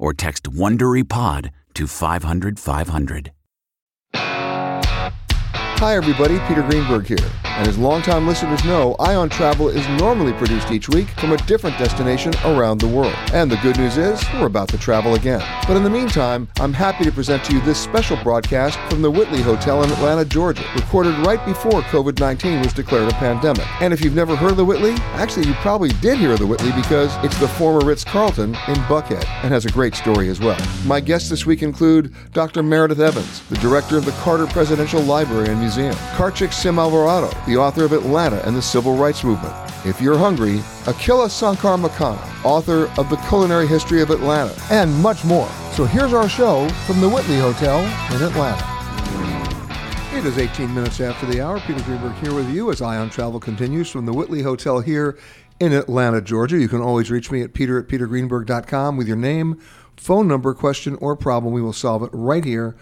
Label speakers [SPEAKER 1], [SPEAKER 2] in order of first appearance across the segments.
[SPEAKER 1] or text WonderyPod to 500 500.
[SPEAKER 2] Hi, everybody. Peter Greenberg here. And as longtime listeners know, Eye on Travel is normally produced each week from a different destination around the world. And the good news is, we're about to travel again. But in the meantime, I'm happy to present to you this special broadcast from the Whitley Hotel in Atlanta, Georgia, recorded right before COVID 19 was declared a pandemic. And if you've never heard of the Whitley, actually, you probably did hear of the Whitley because it's the former Ritz Carlton in Buckhead and has a great story as well. My guests this week include Dr. Meredith Evans, the director of the Carter Presidential Library and Museum, Karcheik Sim Alvarado, the author of Atlanta and the Civil Rights Movement. If you're hungry, Akila Sankar McConnell, author of The Culinary History of Atlanta, and much more. So here's our show from the Whitley Hotel in Atlanta. It is 18 minutes after the hour. Peter Greenberg here with you as Eye on Travel continues from the Whitley Hotel here in Atlanta, Georgia. You can always reach me at peter at petergreenberg.com with your name, phone number, question, or problem. We will solve it right here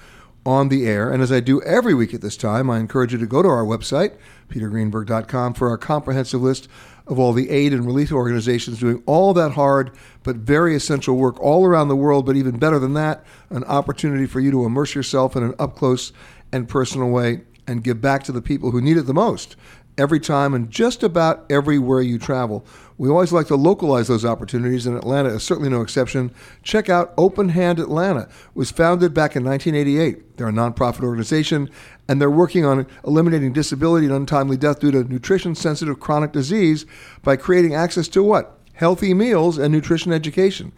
[SPEAKER 2] on the air. And as I do every week at this time, I encourage you to go to our website, petergreenberg.com, for our comprehensive list of all the aid and relief organizations doing all that hard but very essential work all around the world. But even better than that, an opportunity for you to immerse yourself in an up close and personal way and give back to the people who need it the most every time and just about everywhere you travel. We always like to localize those opportunities, and Atlanta is certainly no exception. Check out Open Hand Atlanta. It was founded back in 1988. They're a nonprofit organization, and they're working on eliminating disability and untimely death due to nutrition-sensitive chronic disease by creating access to what? Healthy meals and nutrition education.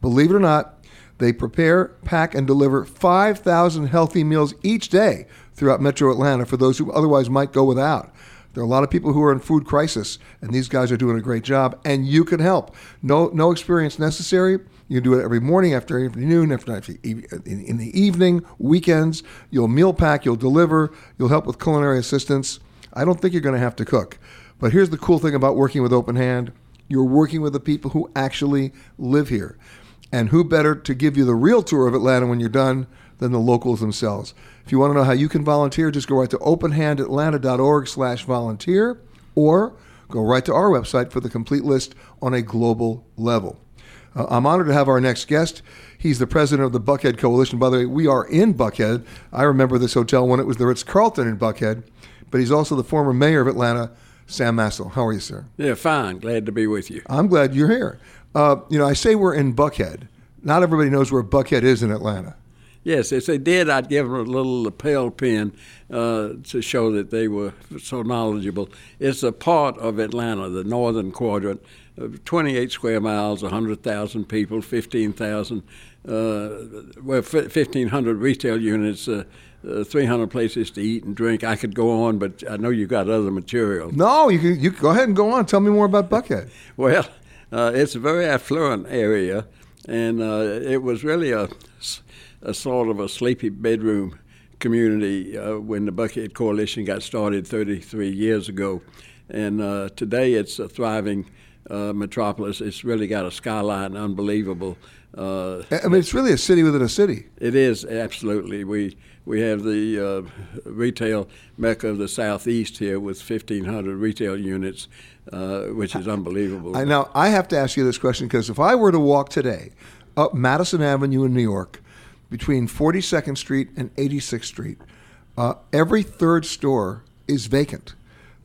[SPEAKER 2] Believe it or not, they prepare, pack, and deliver 5,000 healthy meals each day throughout metro Atlanta for those who otherwise might go without. There are a lot of people who are in food crisis, and these guys are doing a great job, and you can help. No, no experience necessary. You can do it every morning, after afternoon, after in the evening, weekends. You'll meal pack, you'll deliver, you'll help with culinary assistance. I don't think you're going to have to cook. But here's the cool thing about working with Open Hand you're working with the people who actually live here. And who better to give you the real tour of Atlanta when you're done than the locals themselves? If you want to know how you can volunteer, just go right to openhandatlanta.org slash volunteer or go right to our website for the complete list on a global level. Uh, I'm honored to have our next guest. He's the president of the Buckhead Coalition. By the way, we are in Buckhead. I remember this hotel when it was the Ritz Carlton in Buckhead, but he's also the former mayor of Atlanta, Sam Massell. How are you, sir?
[SPEAKER 3] Yeah, fine. Glad to be with you.
[SPEAKER 2] I'm glad you're here. Uh, you know, I say we're in Buckhead. Not everybody knows where Buckhead is in Atlanta.
[SPEAKER 3] Yes, if they did, I'd give them a little lapel pin uh, to show that they were so knowledgeable. It's a part of Atlanta, the northern quadrant, uh, 28 square miles, 100,000 people, 15,000, uh, well, 1,500 retail units. Uh, uh, 300 places to eat and drink. I could go on, but I know you got other material.
[SPEAKER 2] No, you can, you go ahead and go on. Tell me more about Buckhead.
[SPEAKER 3] well, uh, it's a very affluent area, and uh, it was really a, a sort of a sleepy bedroom community uh, when the Buckhead Coalition got started 33 years ago. And uh, today it's a thriving uh, metropolis. It's really got a skyline unbelievable.
[SPEAKER 2] Uh, I mean, it's really a city within a city.
[SPEAKER 3] It is absolutely. We we have the uh, retail mecca of the southeast here with 1,500 retail units, uh, which is unbelievable.
[SPEAKER 2] I, now I have to ask you this question because if I were to walk today up Madison Avenue in New York, between 42nd Street and 86th Street, uh, every third store is vacant.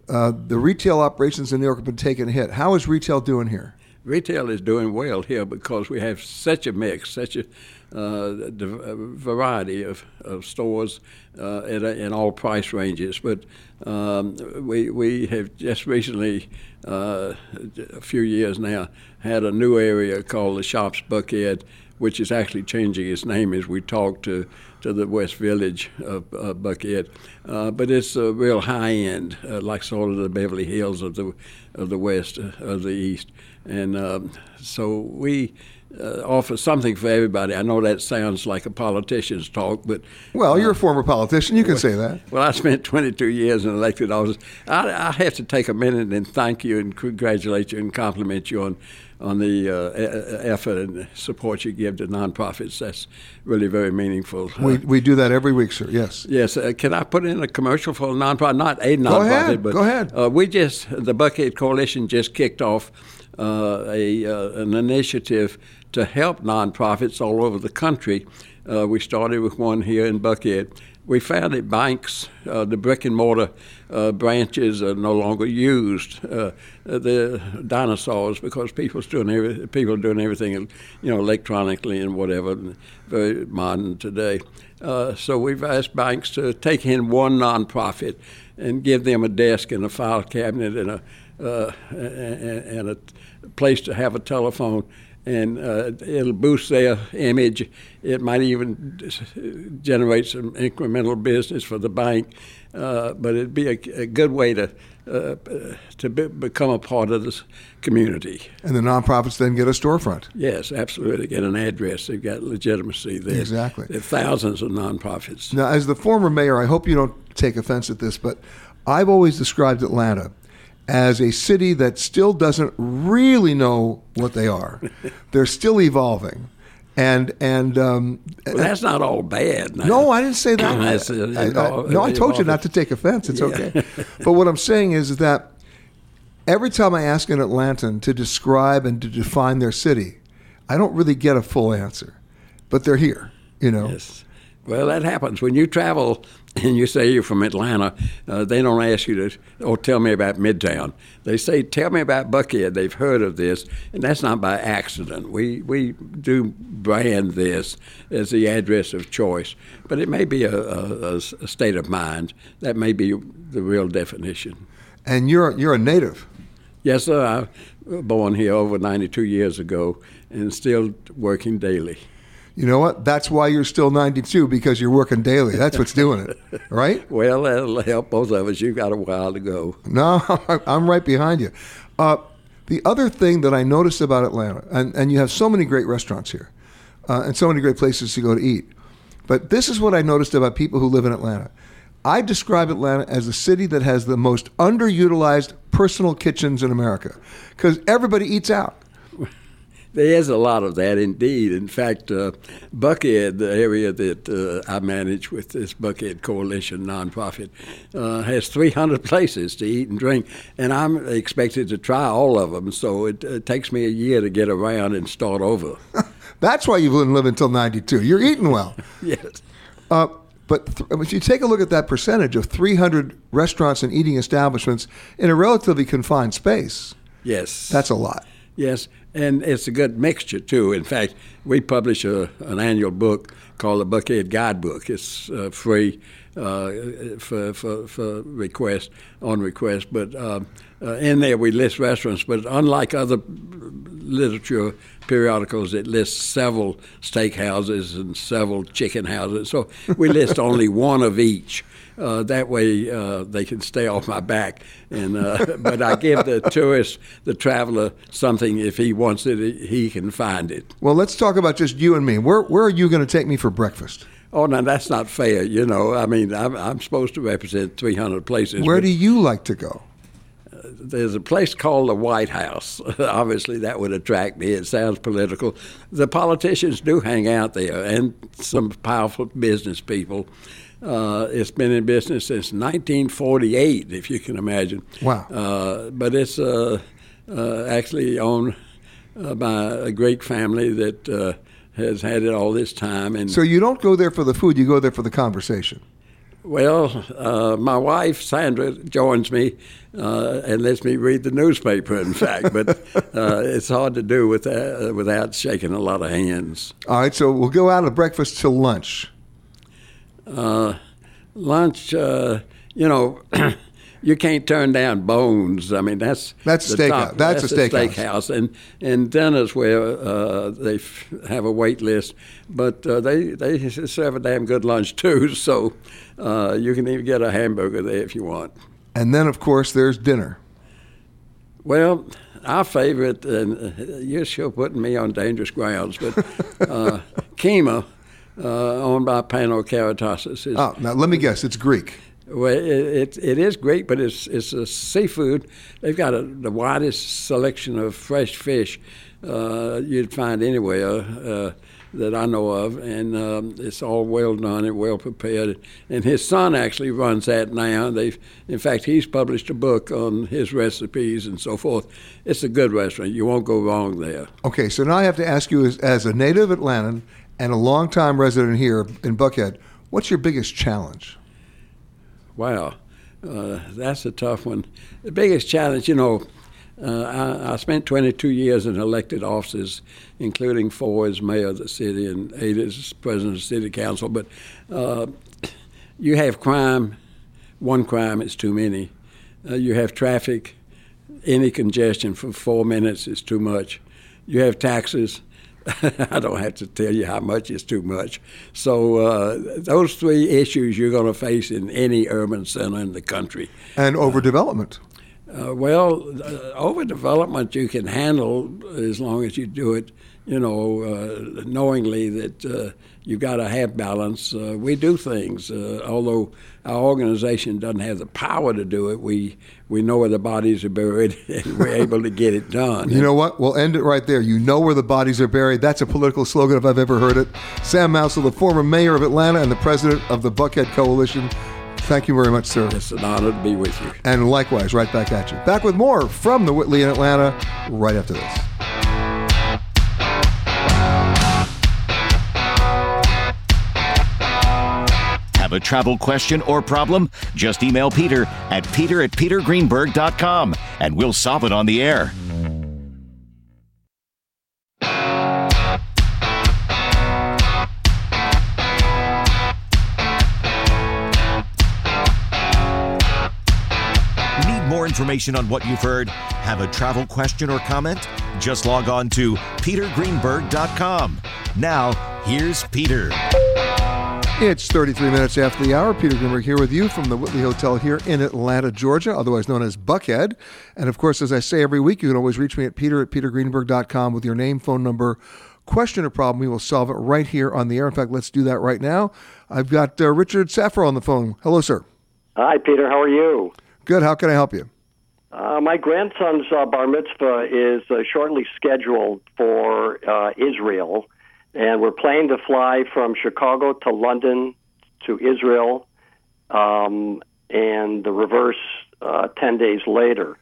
[SPEAKER 2] Uh, the retail operations in New York have been taking a hit. How is retail doing here?
[SPEAKER 3] Retail is doing well here because we have such a mix, such a uh, variety of, of stores uh, in, in, all price ranges. But um, we, we have just recently, uh, a few years now, had a new area called the Shops Buckhead which is actually changing its name as we talk to, to the West Village of uh, Buckhead. Uh, but it's a real high end, uh, like sort of the Beverly Hills of the of the West uh, of the East, and um, so we. Uh, offer something for everybody. I know that sounds like a politician's talk, but
[SPEAKER 2] well, you're a former politician. You can say that.
[SPEAKER 3] Well, I spent 22 years in elected office. I, I have to take a minute and thank you and congratulate you and compliment you on on the uh, effort and support you give to nonprofits. That's really very meaningful.
[SPEAKER 2] We, we do that every week, sir. Yes.
[SPEAKER 3] Yes. Uh, can I put in a commercial for a nonprofit? Not a nonprofit,
[SPEAKER 2] go ahead,
[SPEAKER 3] but
[SPEAKER 2] go ahead.
[SPEAKER 3] Uh, we just the Buckhead Coalition just kicked off uh, a uh, an initiative to help nonprofits all over the country. Uh, we started with one here in Buckhead we found that banks, uh, the brick and mortar uh, branches are no longer used. Uh, the dinosaurs because people's doing every, people are doing everything, you know, electronically and whatever, very modern today. Uh, so we've asked banks to take in one nonprofit and give them a desk and a file cabinet and a uh, and a place to have a telephone and uh, it'll boost their image. It might even generate some incremental business for the bank, uh, but it'd be a, a good way to uh, to be, become a part of this community.
[SPEAKER 2] And the nonprofits then get a storefront.
[SPEAKER 3] Yes, absolutely. Get an address. They've got legitimacy there.
[SPEAKER 2] Exactly.
[SPEAKER 3] There are thousands of nonprofits.
[SPEAKER 2] Now, as the former mayor, I hope you don't take offense at this, but I've always described Atlanta as a city that still doesn't really know what they are. They're still evolving. And and um,
[SPEAKER 3] well, that's not all bad.
[SPEAKER 2] No, I didn't say that. I, I, no, I told you not to take offense. It's yeah. okay. but what I'm saying is that every time I ask an Atlantan to describe and to define their city, I don't really get a full answer. But they're here, you know.
[SPEAKER 3] Yes. Well, that happens when you travel and you say you're from Atlanta. Uh, they don't ask you to, or tell me about Midtown. They say, tell me about Buckhead. They've heard of this, and that's not by accident. We we do brand this as the address of choice, but it may be a, a, a state of mind. That may be the real definition.
[SPEAKER 2] And you're you're a native.
[SPEAKER 3] Yes, sir. I was born here over 92 years ago, and still working daily
[SPEAKER 2] you know what? That's why you're still 92 because you're working daily. That's what's doing it, right?
[SPEAKER 3] well, that'll help both of us. You've got a while to go.
[SPEAKER 2] No, I'm right behind you. Uh, the other thing that I noticed about Atlanta, and, and you have so many great restaurants here uh, and so many great places to go to eat, but this is what I noticed about people who live in Atlanta. I describe Atlanta as a city that has the most underutilized personal kitchens in America because everybody eats out.
[SPEAKER 3] There is a lot of that indeed. In fact, uh, Buckhead, the area that uh, I manage with this Buckhead Coalition nonprofit, uh, has 300 places to eat and drink, and I'm expected to try all of them. So it, it takes me a year to get around and start over.
[SPEAKER 2] That's why you wouldn't live until 92. You're eating well.
[SPEAKER 3] yes.
[SPEAKER 2] Uh, but th- if you take a look at that percentage of 300 restaurants and eating establishments in a relatively confined space,
[SPEAKER 3] yes,
[SPEAKER 2] that's a lot.
[SPEAKER 3] Yes, and it's a good mixture too. In fact, we publish a, an annual book called the Buckhead Guidebook. It's uh, free uh, for, for, for request on request, but uh, uh, in there we list restaurants. But unlike other literature periodicals, it lists several steakhouses and several chicken houses. So we list only one of each. Uh, that way uh, they can stay off my back. And uh, but I give the tourist, the traveler, something if he wants it, he can find it.
[SPEAKER 2] Well, let's talk about just you and me. Where where are you going to take me for breakfast?
[SPEAKER 3] Oh, no, that's not fair. You know, I mean, I'm, I'm supposed to represent 300 places.
[SPEAKER 2] Where do you like to go?
[SPEAKER 3] there's a place called the White House. Obviously, that would attract me. It sounds political. The politicians do hang out there, and some powerful business people. Uh, it's been in business since 1948, if you can imagine.
[SPEAKER 2] Wow.
[SPEAKER 3] Uh, but it's uh, uh actually owned uh, by a great family that uh, has had it all this time. And
[SPEAKER 2] so you don't go there for the food; you go there for the conversation.
[SPEAKER 3] Well, uh, my wife Sandra joins me uh, and lets me read the newspaper. In fact, but uh, it's hard to do with that, without shaking a lot of hands.
[SPEAKER 2] All right, so we'll go out of breakfast till lunch.
[SPEAKER 3] Uh, lunch, uh, you know. you can't turn down Bone's. I mean, that's
[SPEAKER 2] that's steakhouse. That's,
[SPEAKER 3] that's,
[SPEAKER 2] a steakhouse.
[SPEAKER 3] steakhouse. And and dinners where uh, they f- have a wait list, but uh, they they serve a damn good lunch too. So uh, you can even get a hamburger there if you want.
[SPEAKER 2] And then, of course, there's dinner.
[SPEAKER 3] Well, our favorite, and uh, you're sure putting me on dangerous grounds, but uh, Kyma, uh, owned by. Is,
[SPEAKER 2] oh, now let me guess, it's Greek.
[SPEAKER 3] Well, it, it, it is great, but it's it's a seafood. They've got a, the widest selection of fresh fish uh, you'd find anywhere uh, that I know of, and um, it's all well done and well prepared. And his son actually runs that now. They, in fact, he's published a book on his recipes and so forth. It's a good restaurant. You won't go wrong there.
[SPEAKER 2] Okay, so now I have to ask you, as, as a native Atlantan and a longtime resident here in Buckhead, what's your biggest challenge?
[SPEAKER 3] Wow, uh, that's a tough one. The biggest challenge, you know, uh, I, I, spent 22 years in elected offices, including four as mayor of the city and eight as president of the city council. But uh, you have crime, one crime is too many. Uh, you have traffic, any congestion for four minutes is too much. You have taxes, I don't have to tell you how much is too much. So uh, those three issues you're going to face in any urban center in the country.
[SPEAKER 2] And overdevelopment.
[SPEAKER 3] Uh, well, uh, overdevelopment you can handle as long as you do it, you know, uh, knowingly that uh, you've got to have balance. Uh, we do things, uh, although our organization doesn't have the power to do it. We we know where the bodies are buried, and we're able to get it done.
[SPEAKER 2] You know what? We'll end it right there. You know where the bodies are buried. That's a political slogan if I've ever heard it. Sam Massell, the former mayor of Atlanta and the president of the Buckhead Coalition. Thank you very much, sir.
[SPEAKER 3] It's an honor to be with you.
[SPEAKER 2] And likewise, right back at you. Back with more from the Whitley in Atlanta right after this.
[SPEAKER 4] Have a travel question or problem? Just email Peter at peter at petergreenberg.com and we'll solve it on the air. Need more information on what you've heard, have a travel question or comment, just log on to petergreenberg.com. Now, here's Peter.
[SPEAKER 2] It's 33 minutes after the hour. Peter Greenberg here with you from the Whitley Hotel here in Atlanta, Georgia, otherwise known as Buckhead. And of course, as I say every week, you can always reach me at peter at petergreenberg.com with your name, phone number, question or problem. We will solve it right here on the air. In fact, let's do that right now. I've got uh, Richard Safra on the phone. Hello, sir.
[SPEAKER 5] Hi, Peter. How are you?
[SPEAKER 2] Good. How can I help you?
[SPEAKER 5] Uh, my grandson's uh, bar mitzvah is uh, shortly scheduled for uh, Israel, and we're planning to fly from Chicago to London to Israel, um, and the reverse uh, 10 days later.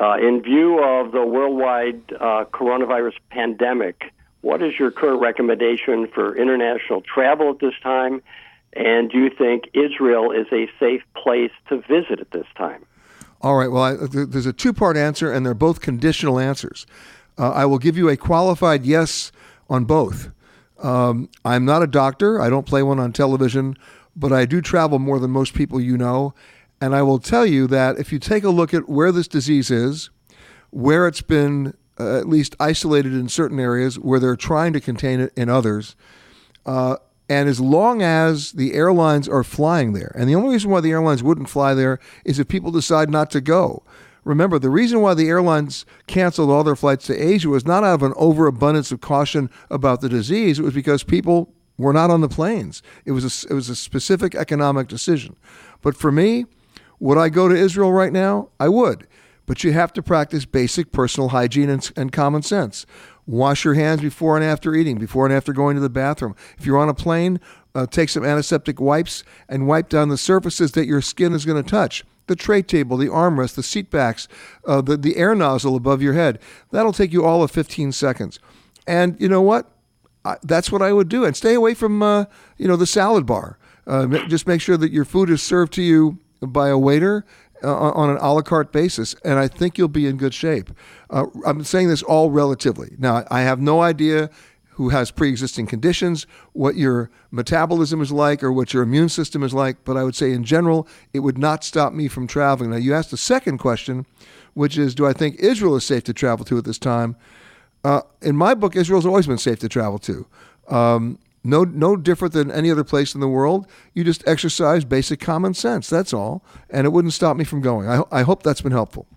[SPEAKER 5] Uh, in view of the worldwide coronavirus pandemic, what is your current recommendation for international travel at this time? And do you think Israel is a safe place to visit at this time?
[SPEAKER 2] All right. Well, I, there's a two part answer, and they're both conditional answers. Uh, I will give you a qualified yes on both. Um, I'm not a doctor. I don't play one on television, but I do travel more than most people you know. And I will tell you that if you take a look at where this disease is, where it's been uh, at least isolated in certain areas, where they're trying to contain it in others, uh, and as long as the airlines are flying there, and the only reason why the airlines wouldn't fly there is if people decide not to go. Remember, the reason why the airlines canceled all their flights to Asia was not out of an overabundance of caution about the disease. It was because people were not on the planes. It was a, it was a specific economic decision. But for me, would I go to Israel right now? I would. But you have to practice basic personal hygiene and, and common sense. Wash your hands before and after eating, before and after going to the bathroom. If you're on a plane, uh, take some antiseptic wipes and wipe down the surfaces that your skin is going to touch the tray table, the armrest, the seat backs, uh, the, the air nozzle above your head. That'll take you all of 15 seconds. And you know what? I, that's what I would do. And stay away from, uh, you know, the salad bar. Uh, just make sure that your food is served to you by a waiter uh, on an a la carte basis, and I think you'll be in good shape. Uh, I'm saying this all relatively. Now, I have no idea who has pre existing conditions, what your metabolism is like, or what your immune system is like. But I would say, in general, it would not stop me from traveling. Now, you asked the second question, which is Do I think Israel is safe to travel to at this time? Uh, in my book, Israel's always been safe to travel to. Um, no, no different than any other place in the world. You just exercise basic common sense. That's all, and it wouldn't stop me from going. I, I hope that's been helpful.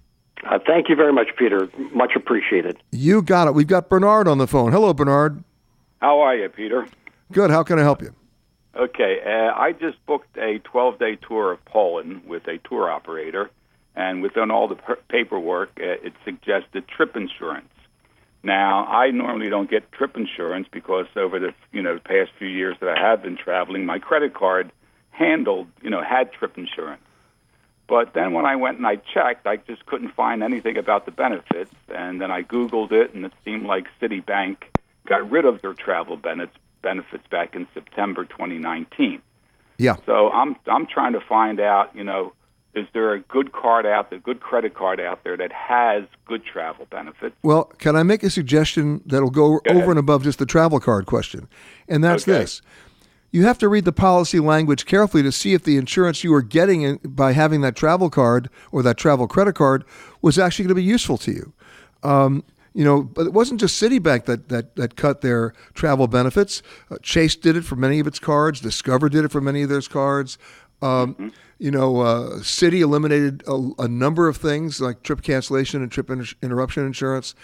[SPEAKER 5] Uh, thank you very much, Peter. Much appreciated.
[SPEAKER 2] You got it. We've got Bernard on the phone. Hello, Bernard.
[SPEAKER 6] How are you, Peter?
[SPEAKER 2] Good. How can I help you?
[SPEAKER 6] Okay, uh, I just booked a 12 day tour of Poland with a tour operator, and within all the per- paperwork, uh, it suggested trip insurance. Now, I normally don't get trip insurance because over the you know the past few years that I have been traveling, my credit card handled you know had trip insurance. But then when I went and I checked, I just couldn't find anything about the benefits, and then I Googled it, and it seemed like Citibank got rid of their travel benefits benefits back in September 2019.
[SPEAKER 2] Yeah.
[SPEAKER 6] So I'm I'm trying to find out, you know, is there a good card out there, good credit card out there that has good travel benefits?
[SPEAKER 2] Well, can I make a suggestion that'll go, go over and above just the travel card question? And that's
[SPEAKER 6] Okay.
[SPEAKER 2] this. You have to read the policy language carefully to see if the insurance you were getting in, by having that travel card or that travel credit card was actually going to be useful to you. Um, you know, but it wasn't just Citibank that that, that cut their travel benefits. Uh, Chase did it for many of its cards. Discover did it for many of their cards. Um, You know, uh, Citi eliminated a, a number of things like trip cancellation and trip inter- interruption insurance.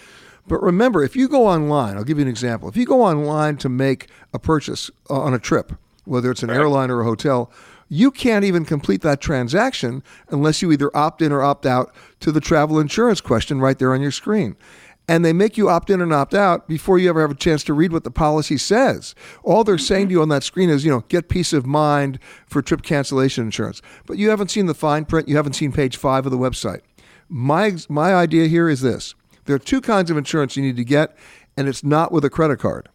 [SPEAKER 2] But remember, if you go online, I'll give you an example. If you go online to make a purchase uh, on a trip, whether it's an airline or a hotel, you can't even complete that transaction unless you either opt in or opt out to the travel insurance question right there on your screen. And they make you opt in and opt out before you ever have a chance to read what the policy says. All they're saying to you on that screen is, you know, get peace of mind for trip cancellation insurance. But you haven't seen the fine print, you haven't seen page five of the website. My, my idea here is this there are two kinds of insurance you need to get, and it's not with a credit card.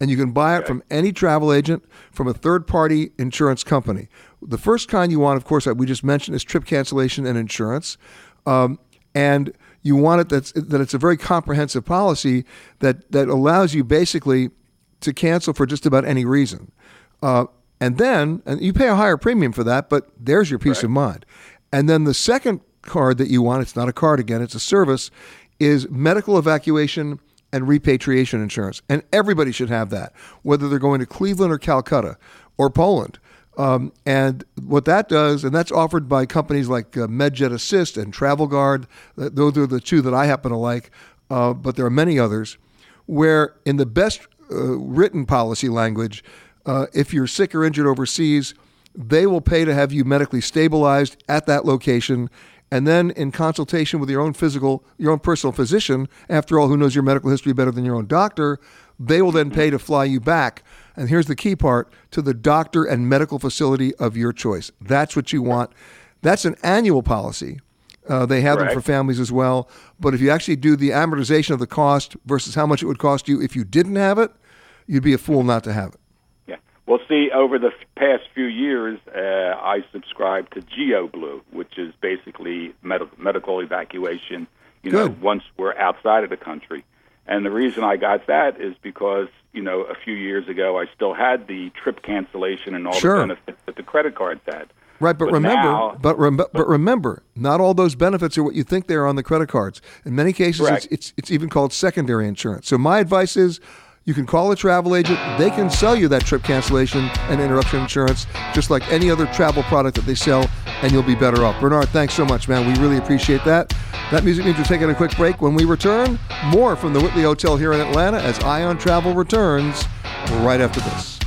[SPEAKER 2] And you can buy it from any travel agent, from a third party insurance company. The first kind you want, of course, that we just mentioned, is trip cancellation and insurance. Um, and you want it that's, that it's a very comprehensive policy that, that allows you basically to cancel for just about any reason. Uh, and then, and you pay a higher premium for that, but there's your peace of mind. And then the second card that you want, it's not a card again, it's a service, is medical evacuation and repatriation insurance. And everybody should have that, whether they're going to Cleveland or Calcutta or Poland. Um, and what that does, and that's offered by companies like uh, MedJet Assist and Travel Guard. Those are the two that I happen to like, uh, but there are many others. Where in the best uh, written policy language, uh, if you're sick or injured overseas, they will pay to have you medically stabilized at that location. And then, in consultation with your own physical, your own personal physician, after all, who knows your medical history better than your own doctor, they will then pay to fly you back. And here's the key part to the doctor and medical facility of your choice. That's what you want. That's an annual policy. Uh, they have them for families as well. But if you actually do the amortization of the cost versus how much it would cost you if you didn't have it, you'd be a fool not to have it.
[SPEAKER 6] Yeah. Well, see, over the f- past few years, uh, I subscribed to GeoBlue, which is basically med- medical evacuation. You know, once we're outside of the country, And the reason I got that is because, you know, a few years ago I still had the trip cancellation and all
[SPEAKER 2] Sure.
[SPEAKER 6] the benefits that the credit cards had.
[SPEAKER 2] Right, but,
[SPEAKER 6] But
[SPEAKER 2] remember,
[SPEAKER 6] now-
[SPEAKER 2] but, rem- but remember, not all those benefits are what you think they are on the credit cards. In many cases, it's, it's it's even called secondary insurance. So my advice is, you can call a travel agent. They can sell you that trip cancellation and interruption insurance, just like any other travel product that they sell, and you'll be better off. Bernard, thanks so much, man. We really appreciate that. That music means we're taking a quick break. When we return, more from the Whitley Hotel here in Atlanta as Eye on Travel returns right after this.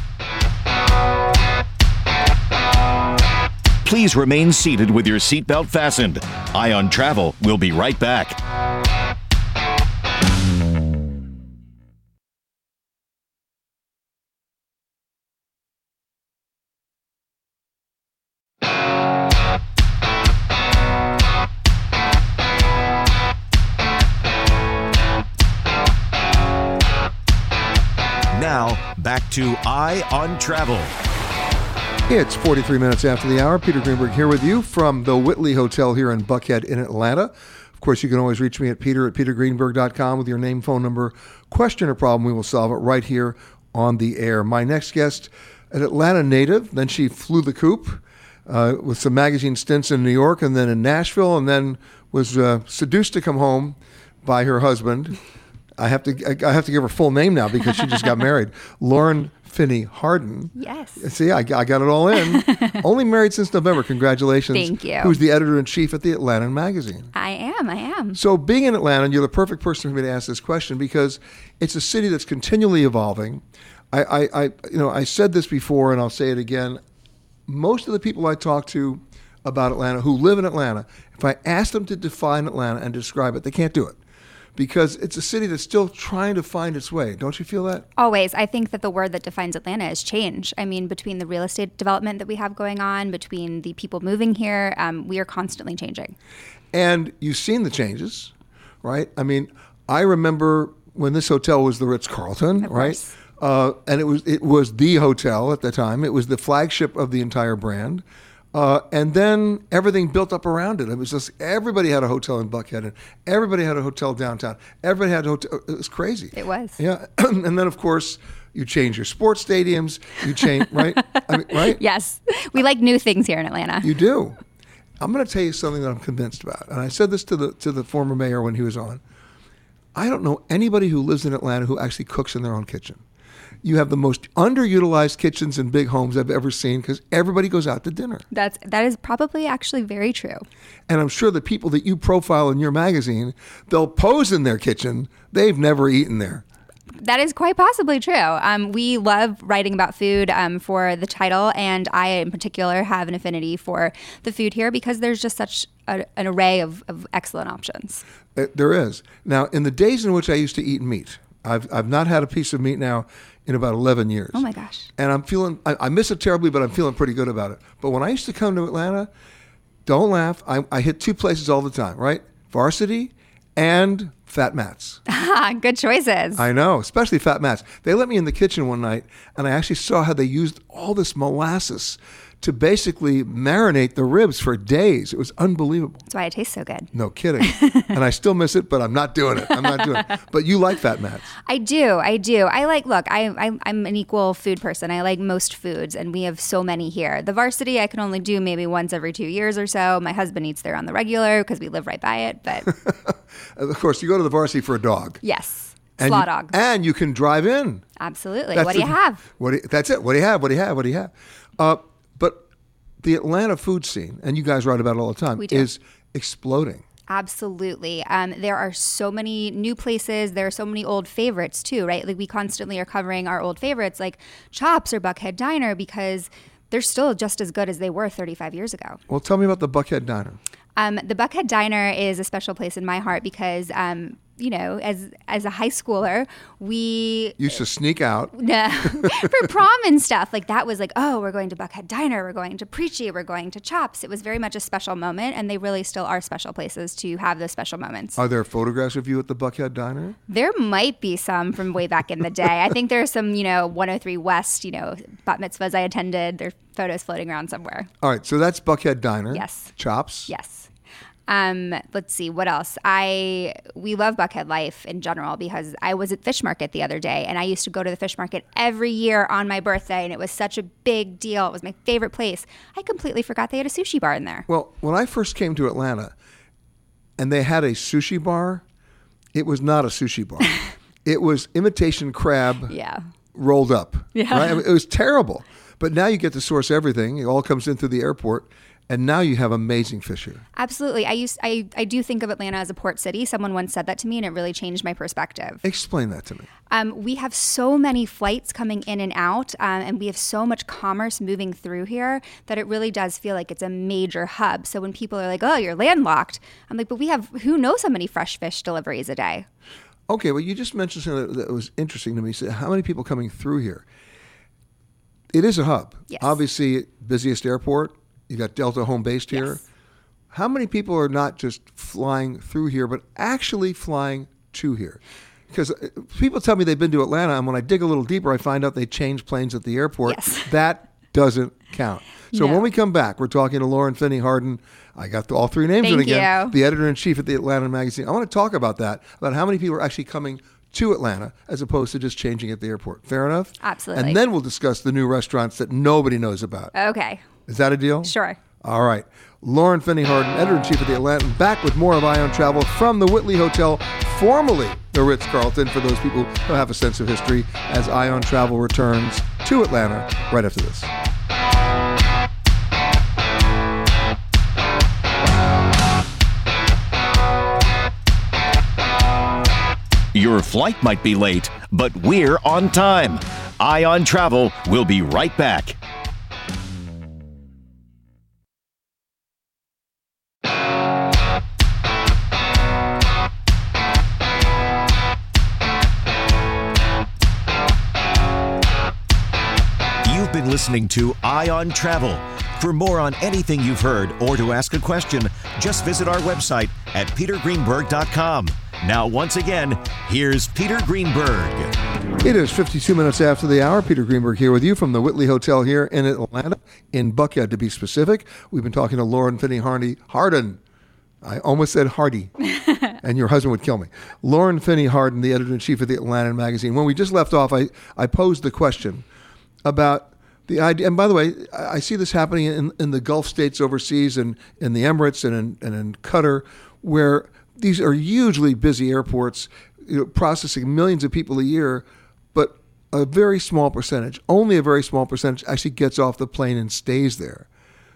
[SPEAKER 4] Please remain seated with your seatbelt fastened. Eye on Travel will be right back. Now, back to Eye on Travel.
[SPEAKER 2] It's 43 minutes after the hour. Peter Greenberg here with you from the Whitley Hotel here in Buckhead in Atlanta. Of course, you can always reach me at peter at petergreenberg.com with your name, phone number, question, or problem. We will solve it right here on the air. My next guest, an Atlanta native, then she flew the coop uh, with some magazine stints in New York and then in Nashville, and then was uh, seduced to come home by her husband. I have to I I have to give her full name now because she just got married. Lauren Finney Harden.
[SPEAKER 7] Yes.
[SPEAKER 2] See, I, I got it all in. Only married since November. Congratulations.
[SPEAKER 7] Thank you.
[SPEAKER 2] Who's the editor in chief at the Atlanta magazine?
[SPEAKER 7] I am. I am.
[SPEAKER 2] So, being in Atlanta, you're the perfect person for me to ask this question because it's a city that's continually evolving. I, I, I, you know, I said this before, and I'll say it again. Most of the people I talk to about Atlanta who live in Atlanta, if I ask them to define Atlanta and describe it, they can't do it because it's a city that's still trying to find its way. Don't you feel that?
[SPEAKER 7] Always. I think that the word that defines Atlanta is change. I mean, between the real estate development that we have going on, between the people moving here, um, we are constantly changing.
[SPEAKER 2] And you've seen the changes, right? I mean, I remember when this hotel was the Ritz Carlton, right? Uh, and it was it was the hotel at the time. It was the flagship of the entire brand. Uh, and then everything built up around it. It was just everybody had a hotel in Buckhead, and everybody had a hotel downtown. Everybody had a hotel. It was crazy.
[SPEAKER 7] It was.
[SPEAKER 2] Yeah, and then of course you change your sports stadiums. You change, right? I mean, right?
[SPEAKER 7] Yes. We like new things here in Atlanta.
[SPEAKER 2] You do. I'm going to tell you something that I'm convinced about, and I said this to the to the former mayor when he was on. I don't know anybody who lives in Atlanta who actually cooks in their own kitchen. You have the most underutilized kitchens in big homes I've ever seen because everybody goes out to dinner.
[SPEAKER 7] That's that is probably actually very true.
[SPEAKER 2] And I'm sure the people that you profile in your magazine, they'll pose in their kitchen. They've never eaten there.
[SPEAKER 7] That is quite possibly true. Um, we love writing about food um, for the title, and I, in particular, have an affinity for the food here because there's just such a, an array of, of excellent options.
[SPEAKER 2] Uh, There is. Now, in the days in which I used to eat meat, I've, I've not had a piece of meat now in about 11 years.
[SPEAKER 7] Oh my gosh.
[SPEAKER 2] And I'm feeling, I, I miss it terribly, but I'm feeling pretty good about it. But when I used to come to Atlanta, don't laugh, I, I hit two places all the time, right? Varsity and Fat Matt's.
[SPEAKER 7] Good choices.
[SPEAKER 2] I know, especially Fat Matt's. They let me in the kitchen one night, and I actually saw how they used all this molasses to basically marinate the ribs for days. It was unbelievable.
[SPEAKER 7] That's why it tastes so good.
[SPEAKER 2] No kidding. and I still miss it, but I'm not doing it. I'm not doing it. But you like Fat Matt's.
[SPEAKER 7] I do. I do. I like, look, I, I, I'm an equal food person. I like most foods, and we have so many here. The varsity, I can only do maybe once every two years or so. My husband eats there on the regular because we live right by it. But
[SPEAKER 2] Of course, you go to the varsity for a dog.
[SPEAKER 7] yes,
[SPEAKER 2] And
[SPEAKER 7] slaw
[SPEAKER 2] you,
[SPEAKER 7] dog.
[SPEAKER 2] And you can drive in.
[SPEAKER 7] Absolutely.
[SPEAKER 2] That's
[SPEAKER 7] what do you
[SPEAKER 2] the-
[SPEAKER 7] have?
[SPEAKER 2] What do you- that's it. What do you have? What do you have? What do you have? Uh, the Atlanta food scene, and you guys write about it all the time, is exploding.
[SPEAKER 7] Absolutely. Um, there are so many new places. There are so many old favorites too, right? Like we constantly are covering our old favorites like Chops or Buckhead Diner because they're still just as good as they were 35 years ago.
[SPEAKER 2] Well, tell me about the Buckhead Diner.
[SPEAKER 7] Um, the Buckhead Diner is a special place in my heart because, um, you know, as as a high schooler, we
[SPEAKER 2] Used to sneak out.
[SPEAKER 7] no, for prom and stuff like that was like, oh, we're going to Buckhead Diner, we're going to Pricci, we're going to Chops. It was very much a special moment, and they really still are special places to have those special moments.
[SPEAKER 2] Are there photographs of you at the Buckhead Diner?
[SPEAKER 7] There might be some from way back in the day. I think there are some, you know, 103 West, you know, bat mitzvahs I attended. There are photos floating around somewhere.
[SPEAKER 2] All right, so that's Buckhead Diner.
[SPEAKER 7] Yes.
[SPEAKER 2] Chops.
[SPEAKER 7] Yes. Um, let's see what else. I we love Buckhead life in general because I was at Fish Market the other day, and I used to go to the Fish Market every year on my birthday, and it was such a big deal. It was my favorite place. I completely forgot they had a sushi bar in there.
[SPEAKER 2] Well, when I first came to Atlanta and they had a sushi bar, it was not a sushi bar. it was imitation crab
[SPEAKER 7] Yeah.
[SPEAKER 2] rolled up.
[SPEAKER 7] Yeah.
[SPEAKER 2] Right? I mean, it was terrible. But now you get to source everything. It all comes in through the airport. And now you have amazing fish here.
[SPEAKER 7] Absolutely. I used I, I do think of Atlanta as a port city. Someone once said that to me and it really changed my perspective.
[SPEAKER 2] Explain that to me.
[SPEAKER 7] Um, we have so many flights coming in and out, um, and we have so much commerce moving through here that it really does feel like it's a major hub. So when people are like, "Oh, you're landlocked," I'm like, "But we have who knows how many fresh fish deliveries a day."
[SPEAKER 2] Okay, well, you just mentioned something that- that was interesting to me. So how many people coming through here? It is a hub.
[SPEAKER 7] Yes.
[SPEAKER 2] Obviously, busiest airport. You got Delta home based here.
[SPEAKER 7] Yes.
[SPEAKER 2] How many people are not just flying through here, but actually flying to here? Because uh, people tell me they've been to Atlanta, and when I dig a little deeper, I find out they changed planes at the airport.
[SPEAKER 7] Yes.
[SPEAKER 2] That doesn't count. So
[SPEAKER 7] No.
[SPEAKER 2] when we come back, we're talking to Lauren Finney Harden. I got the, all three names in
[SPEAKER 7] Thank
[SPEAKER 2] again.
[SPEAKER 7] you.
[SPEAKER 2] The editor in chief at the Atlanta Magazine. I want to talk about that, about how many people are actually coming to Atlanta as opposed to just changing at the airport. Fair enough?
[SPEAKER 7] Absolutely.
[SPEAKER 2] And then we'll discuss the new restaurants that nobody knows about.
[SPEAKER 7] Okay,
[SPEAKER 2] Is that a deal?
[SPEAKER 7] sure.
[SPEAKER 2] All right. Lauren Finney Harden, editor in chief of the Atlantan, back with more of Eye on Travel from the Whitley Hotel, formerly the Ritz Carlton, for those people who have a sense of history, as Eye on Travel returns to Atlanta right after this.
[SPEAKER 4] Your flight might be late, but we're on time. Eye on Travel will be right back. You've been listening to Eye on Travel. For more on anything you've heard or to ask a question, just visit our website at petergreenberg.com. Now, once again, here's Peter Greenberg.
[SPEAKER 2] It is 52 minutes after the hour. Peter Greenberg here with you from the Whitley Hotel here in Atlanta, in Buckhead to be specific. We've been talking to Lauren Finney Hardy, Harden. I almost said Hardy, and your husband would kill me. Lauren Finney Harden, the editor in chief of the Atlanta magazine. When we just left off, I, I posed the question about the idea. And by the way, I see this happening in, in the Gulf states overseas and in the Emirates and in, and in Qatar, where these are hugely busy airports, you know, processing millions of people a year, but a very small percentage, only a very small percentage, actually gets off the plane and stays there.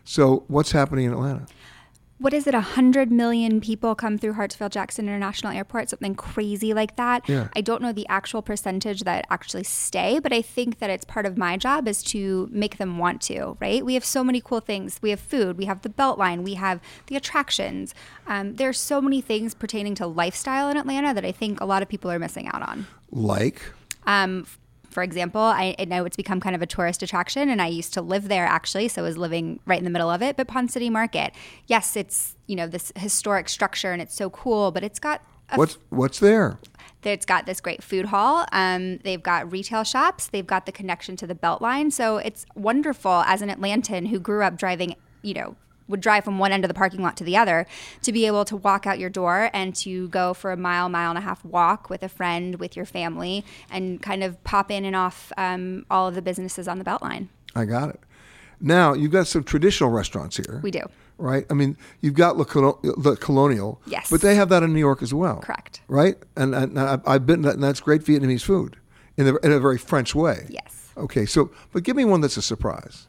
[SPEAKER 2] So, what's happening in Atlanta?
[SPEAKER 7] What is it? A hundred million people come through Hartsfield Jackson International Airport, something crazy like that.
[SPEAKER 2] Yeah.
[SPEAKER 7] I don't know the actual percentage that actually stay, but I think that it's part of my job is to make them want to. Right? We have so many cool things. We have food. We have the Beltline. We have the attractions. Um, are so many things pertaining to lifestyle in Atlanta that I think a lot of people are missing out on.
[SPEAKER 2] Like,
[SPEAKER 7] Um, for example, I, I know it's become kind of a tourist attraction, and I used to live there actually, so I was living right in the middle of it. But Ponce City Market, yes, it's you know this historic structure, and it's so cool, but it's got a
[SPEAKER 2] what's what's there?
[SPEAKER 7] it's got this great food hall. Um, they've got retail shops. They've got the connection to the Beltline. So it's wonderful as an Atlantan who grew up driving, you know, would drive from one end of the parking lot to the other to be able to walk out your door and to go for a mile, mile and a half walk with a friend, with your family, and kind of pop in and off um, all of the businesses on the Beltline.
[SPEAKER 2] I got it. Now you've got some traditional restaurants here.
[SPEAKER 7] We do.
[SPEAKER 2] right? I mean, you've got the Colonial,
[SPEAKER 7] Yes.
[SPEAKER 2] but they have that in New York as well,
[SPEAKER 7] Correct.
[SPEAKER 2] Right? And, and I- I've been, and that's great Vietnamese food in a, in a very French way.
[SPEAKER 7] Yes.
[SPEAKER 2] Okay, so but give me one that's a surprise.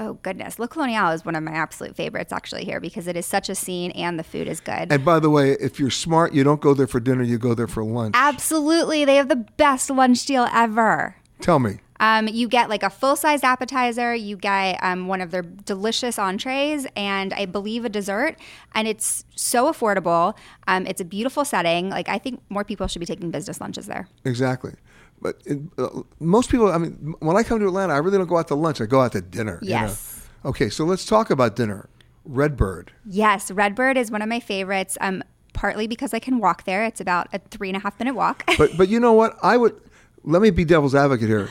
[SPEAKER 7] Oh goodness, Le Colonial is one of my absolute favorites actually here because it is such a scene and the food is good.
[SPEAKER 2] And by the way, if you're smart, you don't go there for dinner; you go there for lunch.
[SPEAKER 7] Absolutely, they have the best lunch deal ever.
[SPEAKER 2] Tell me,
[SPEAKER 7] Um, you get like a full sized appetizer, you get um, one of their delicious entrees, and I believe a dessert. And it's so affordable. Um, it's a beautiful setting. Like, I think more people should be taking business lunches there.
[SPEAKER 2] exactly. But it, uh, most people, I mean, when I come to Atlanta, I really don't go out to lunch; I go out to dinner. you know?
[SPEAKER 7] Yes.
[SPEAKER 2] Okay, so let's talk about dinner. Redbird.
[SPEAKER 7] Yes, Redbird is one of my favorites. Um, partly because I can walk there. It's about a three and a half minute walk.
[SPEAKER 2] But but you know what? I would let me be devil's advocate here.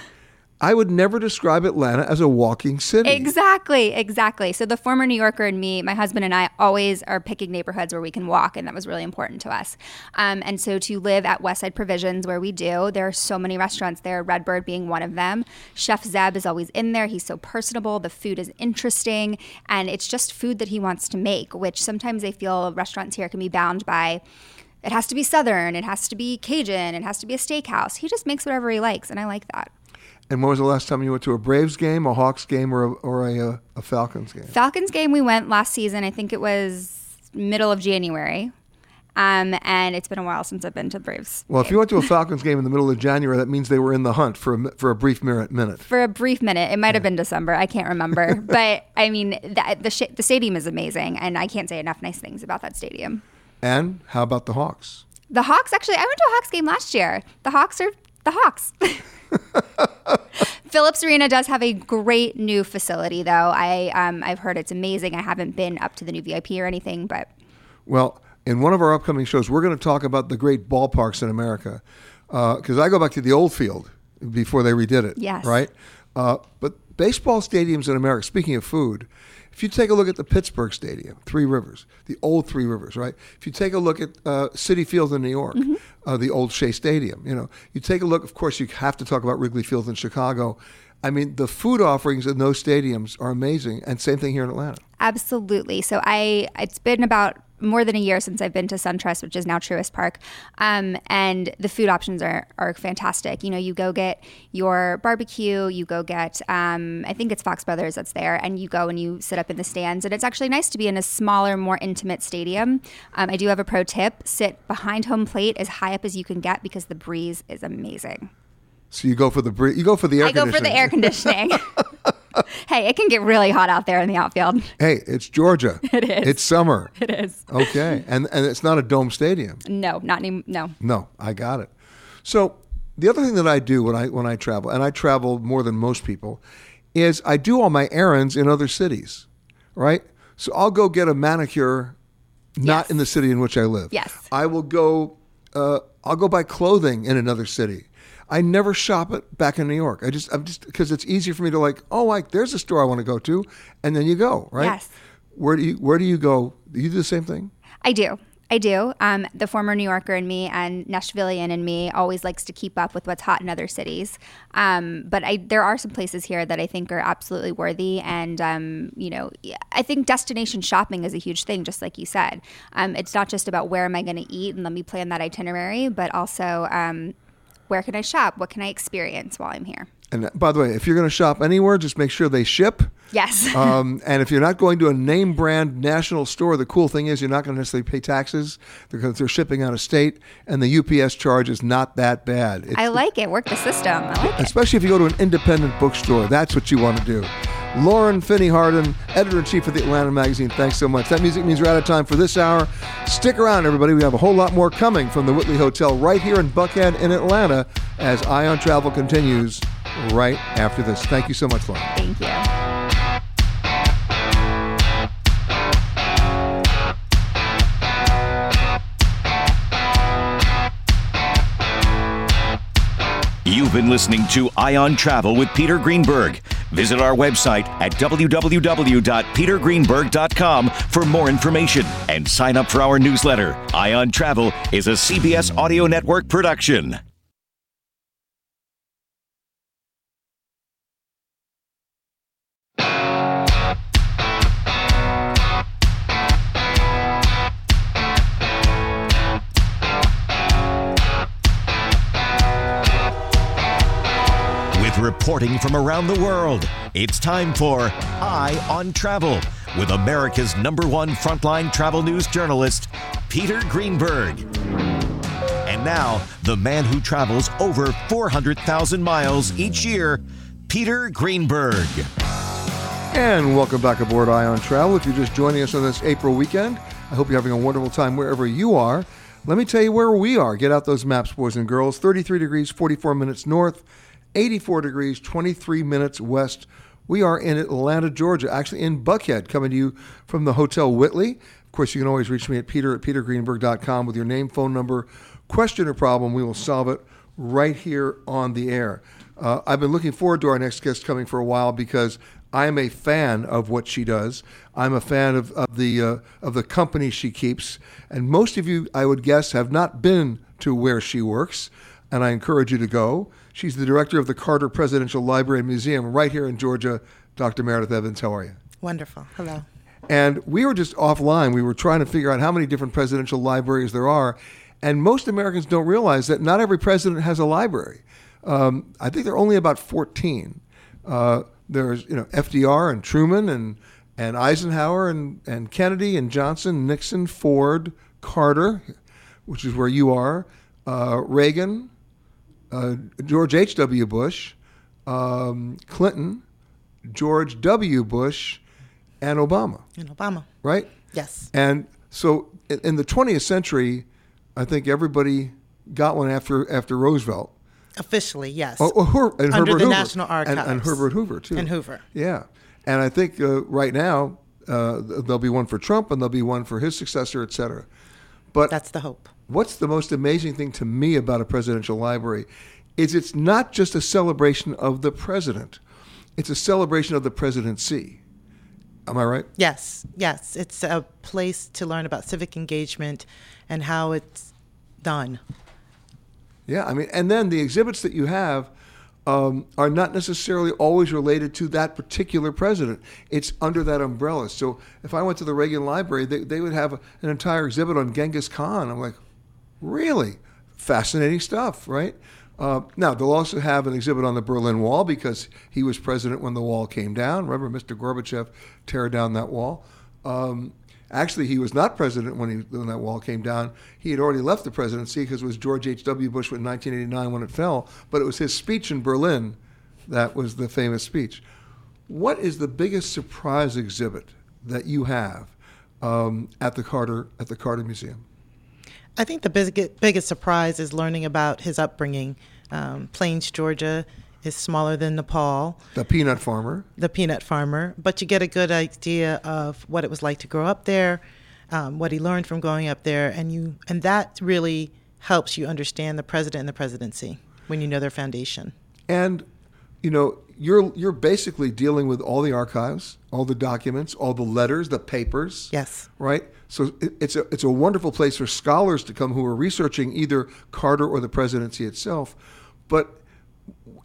[SPEAKER 2] I would never describe Atlanta as a walking city.
[SPEAKER 7] Exactly, exactly. So the former New Yorker and me, my husband and I, always are picking neighborhoods where we can walk, and that was really important to us. Um, and so to live at Westside Provisions, where we do, there are so many restaurants there. Redbird being one of them. Chef Zeb is always in there. He's so personable. The food is interesting, and it's just food that he wants to make. Which sometimes I feel restaurants here can be bound by it has to be Southern, it has to be Cajun, it has to be a steakhouse. He just makes whatever he likes, and I like that.
[SPEAKER 2] And when was the last time you went to a Braves game, a Hawks game, or a, or a, uh, a Falcons game?
[SPEAKER 7] Falcons game we went last season. I think it was middle of January. Um, and it's been a while since I've been to the Braves.
[SPEAKER 2] Well, if you went to a Falcons game in the middle of January, that means they were in the hunt for a, for a brief minute.
[SPEAKER 7] For a brief minute, it might have been December. I can't remember, but I mean, the the, sh- the stadium is amazing, and I can't say enough nice things about that stadium.
[SPEAKER 2] And how about the Hawks?
[SPEAKER 7] The Hawks, actually, I went to a Hawks game last year. The Hawks are the Hawks. Phillips Arena does have a great new facility, though. I um, I've heard it's amazing. I haven't been up to the new VIP or anything, but
[SPEAKER 2] well, in one of our upcoming shows, we're going to talk about the great ballparks in America because uh, I go back to the old field before they redid it.
[SPEAKER 7] Yes,
[SPEAKER 2] right. Uh, but baseball stadiums in America. Speaking of food, if you take a look at the Pittsburgh Stadium, Three Rivers, the old Three Rivers, right? If you take a look at uh, Citi Field in New York, mm-hmm. uh, the old Shea Stadium, you know, you take a look. Of course, you have to talk about Wrigley Field in Chicago. I mean, the food offerings in those stadiums are amazing, and same thing here in Atlanta.
[SPEAKER 7] Absolutely. So I, it's been about more than a year since I've been to SunTrust, which is now Truist Park, um, and the food options are are fantastic. You know, you go get your barbecue, you go get um, I think it's Fox Brothers that's there, and you go and you sit up in the stands, and it's actually nice to be in a smaller, more intimate stadium. Um, I do have a pro tip: sit behind home plate as high up as you can get because the breeze is amazing.
[SPEAKER 2] So you go for the breeze. You go for the air. I
[SPEAKER 7] go for the air conditioning. hey, it can get really hot out there in the outfield.
[SPEAKER 2] Hey, it's Georgia.
[SPEAKER 7] It is.
[SPEAKER 2] It's summer.
[SPEAKER 7] It is.
[SPEAKER 2] Okay, and and it's not a dome stadium.
[SPEAKER 7] No, not any. No.
[SPEAKER 2] No, I got it. So the other thing that I do when I when I travel, and I travel more than most people, is I do all my errands in other cities, right? So I'll go get a manicure, not yes. in the city in which I live.
[SPEAKER 7] Yes.
[SPEAKER 2] I will go. Uh, I'll go buy clothing in another city. I never shop it back in New York. I just, I'm just because it's easier for me to like, oh, like there's a store I want to go to, and then you go, right?
[SPEAKER 7] Yes.
[SPEAKER 2] Where do you Where do you go? Do you do the same thing?
[SPEAKER 7] I do. I do. Um, the former New Yorker and me and Nashvilleian and me always likes to keep up with what's hot in other cities. Um, but I, there are some places here that I think are absolutely worthy. And, um, you know, I think destination shopping is a huge thing, just like you said. Um, it's not just about where am I going to eat and let me plan that itinerary, but also um, where can I shop? What can I experience while I'm here?
[SPEAKER 2] And by the way, if you're going to shop anywhere, just make sure they ship.
[SPEAKER 7] Yes.
[SPEAKER 2] um, and if you're not going to a name brand national store, the cool thing is you're not going to necessarily pay taxes because they're shipping out of state, and the UPS charge is not that bad.
[SPEAKER 7] It's, I like it. Work the system. I like
[SPEAKER 2] especially
[SPEAKER 7] it.
[SPEAKER 2] if you go to an independent bookstore. That's what you want to do. Lauren Finney Harden, editor in chief of the Atlanta Magazine. Thanks so much. That music means we're out of time for this hour. Stick around, everybody. We have a whole lot more coming from the Whitley Hotel right here in Buckhead in Atlanta as Eye on Travel continues right after this. Thank you so much, Lauren.
[SPEAKER 7] Thank you.
[SPEAKER 4] You've been listening to Eye on Travel with Peter Greenberg. Visit our website at www.petergreenberg.com for more information and sign up for our newsletter. Eye on Travel is a CBS Audio Network production. Reporting from around the world. It's time for Eye on Travel with America's number one frontline travel news journalist, Peter Greenberg. And now, the man who travels over 400,000 miles each year, Peter Greenberg.
[SPEAKER 2] And welcome back aboard Eye on Travel. If you're just joining us on this April weekend, I hope you're having a wonderful time wherever you are. Let me tell you where we are. Get out those maps, boys and girls. 33 degrees, 44 minutes north. 84 degrees, 23 minutes west. We are in Atlanta, Georgia, actually in Buckhead, coming to you from the Hotel Whitley. Of course, you can always reach me at peter at petergreenberg.com with your name, phone number, question, or problem. We will solve it right here on the air. Uh, I've been looking forward to our next guest coming for a while because I am a fan of what she does. I'm a fan of, of the uh, of the company she keeps, and most of you, I would guess, have not been to where she works, and I encourage you to go. She's the director of the Carter Presidential Library and Museum right here in Georgia. Dr. Meredith Evans, how are you?
[SPEAKER 8] Wonderful. Hello.
[SPEAKER 2] And we were just offline. We were trying to figure out how many different presidential libraries there are. And most Americans don't realize that not every president has a library. Um, I think there are only about 14. Uh, there's you know FDR and Truman and and Eisenhower and, and Kennedy and Johnson, Nixon, Ford, Carter, which is where you are, uh, Reagan, uh, George H.W. Bush, um, Clinton, George W. Bush, and Obama.
[SPEAKER 8] And Obama.
[SPEAKER 2] Right?
[SPEAKER 8] Yes.
[SPEAKER 2] And so in, the 20th century, I think everybody got one after after Roosevelt.
[SPEAKER 8] Officially, yes.
[SPEAKER 2] Oh, oh, Her- and
[SPEAKER 8] Under
[SPEAKER 2] Herbert
[SPEAKER 8] the
[SPEAKER 2] Hoover.
[SPEAKER 8] National
[SPEAKER 2] And- And, Herbert Hoover, too.
[SPEAKER 8] And Hoover.
[SPEAKER 2] Yeah. And I think uh, right now, uh, there'll be one for Trump and there'll be one for his successor, et cetera. But
[SPEAKER 8] That's the hope.
[SPEAKER 2] What's the most amazing thing to me about a presidential library is it's not just a celebration of the president, it's a celebration of the presidency. Am I right?
[SPEAKER 8] Yes, yes. It's a place to learn about civic engagement and how it's done.
[SPEAKER 2] Yeah, I mean, and then the exhibits that you have um, are not necessarily always related to that particular president. It's under that umbrella. So if I went to the Reagan Library, they, they would have an entire exhibit on Genghis Khan. I'm like, really? Fascinating stuff, right? Uh, now, they'll also have an exhibit on the Berlin Wall because he was president when the wall came down. Remember Mr. Gorbachev tear down that wall? Um, actually, he was not president when, he, when that wall came down. He had already left the presidency because it was George H.W. Bush in 1989 when it fell. But it was his speech in Berlin that was the famous speech. What is the biggest surprise exhibit that you have um, at the Carter at the Carter Museum?
[SPEAKER 8] I think the big, biggest surprise is learning about his upbringing. Um, Plains, Georgia is smaller than Nepal,
[SPEAKER 2] The peanut farmer.
[SPEAKER 8] the peanut farmer, but you get a good idea of what it was like to grow up there, um, what he learned from growing up there, and you and that really helps you understand the president and the presidency when you know their foundation.
[SPEAKER 2] And you know, you're you're basically dealing with all the archives, all the documents, all the letters, the papers.
[SPEAKER 8] Yes.
[SPEAKER 2] Right? So it's a it's a wonderful place for scholars to come who are researching either Carter or the presidency itself. But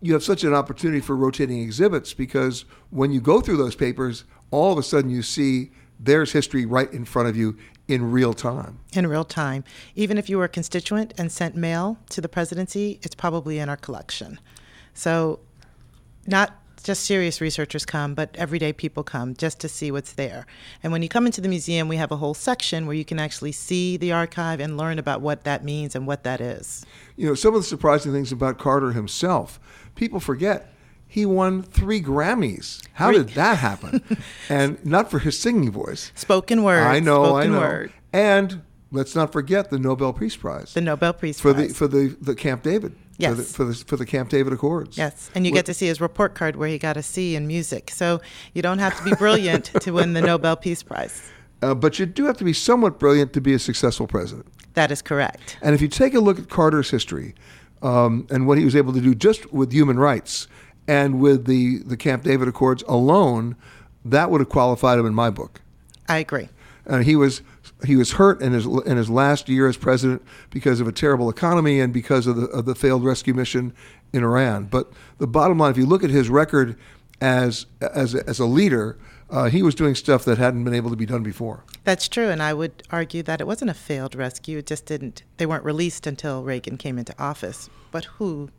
[SPEAKER 2] you have such an opportunity for rotating exhibits because when you go through those papers, all of a sudden you see there's history right in front of you in real time.
[SPEAKER 8] in real time. Even if you were a constituent and sent mail to the presidency, it's probably in our collection. So, not just serious researchers come, but everyday people come just to see what's there. And when you come into the museum, we have a whole section where you can actually see the archive and learn about what that means and what that is.
[SPEAKER 2] You know, some of the surprising things about Carter himself, people forget he won three Grammys. How
[SPEAKER 8] Three.
[SPEAKER 2] did that happen? and not for his singing voice.
[SPEAKER 8] Spoken word.
[SPEAKER 2] I know,
[SPEAKER 8] spoken
[SPEAKER 2] I know.
[SPEAKER 8] word.
[SPEAKER 2] And let's not forget the Nobel Peace Prize
[SPEAKER 8] The Nobel Peace
[SPEAKER 2] for
[SPEAKER 8] Prize.
[SPEAKER 2] the for the, the Camp David. For the, for the for the Camp David Accords.
[SPEAKER 8] Yes, and you
[SPEAKER 2] What-
[SPEAKER 8] get to see his report card where he got a C in music. So you don't have to be brilliant to win the Nobel Peace Prize.
[SPEAKER 2] Uh, but you do have to be somewhat brilliant to be a successful president.
[SPEAKER 8] That is correct.
[SPEAKER 2] And if you take a look at Carter's history um, and what he was able to do just with human rights and with the, the Camp David Accords alone, that would have qualified him in my book.
[SPEAKER 8] I agree.
[SPEAKER 2] And he was he was hurt in his in his last year as president because of a terrible economy and because of the of the failed rescue mission in Iran. But the bottom line, if you look at his record as as a, as a leader, uh, he was doing stuff that hadn't been able to be done before.
[SPEAKER 8] That's true, and I would argue that it wasn't a failed rescue. It just didn't. They weren't released until Reagan came into office. But who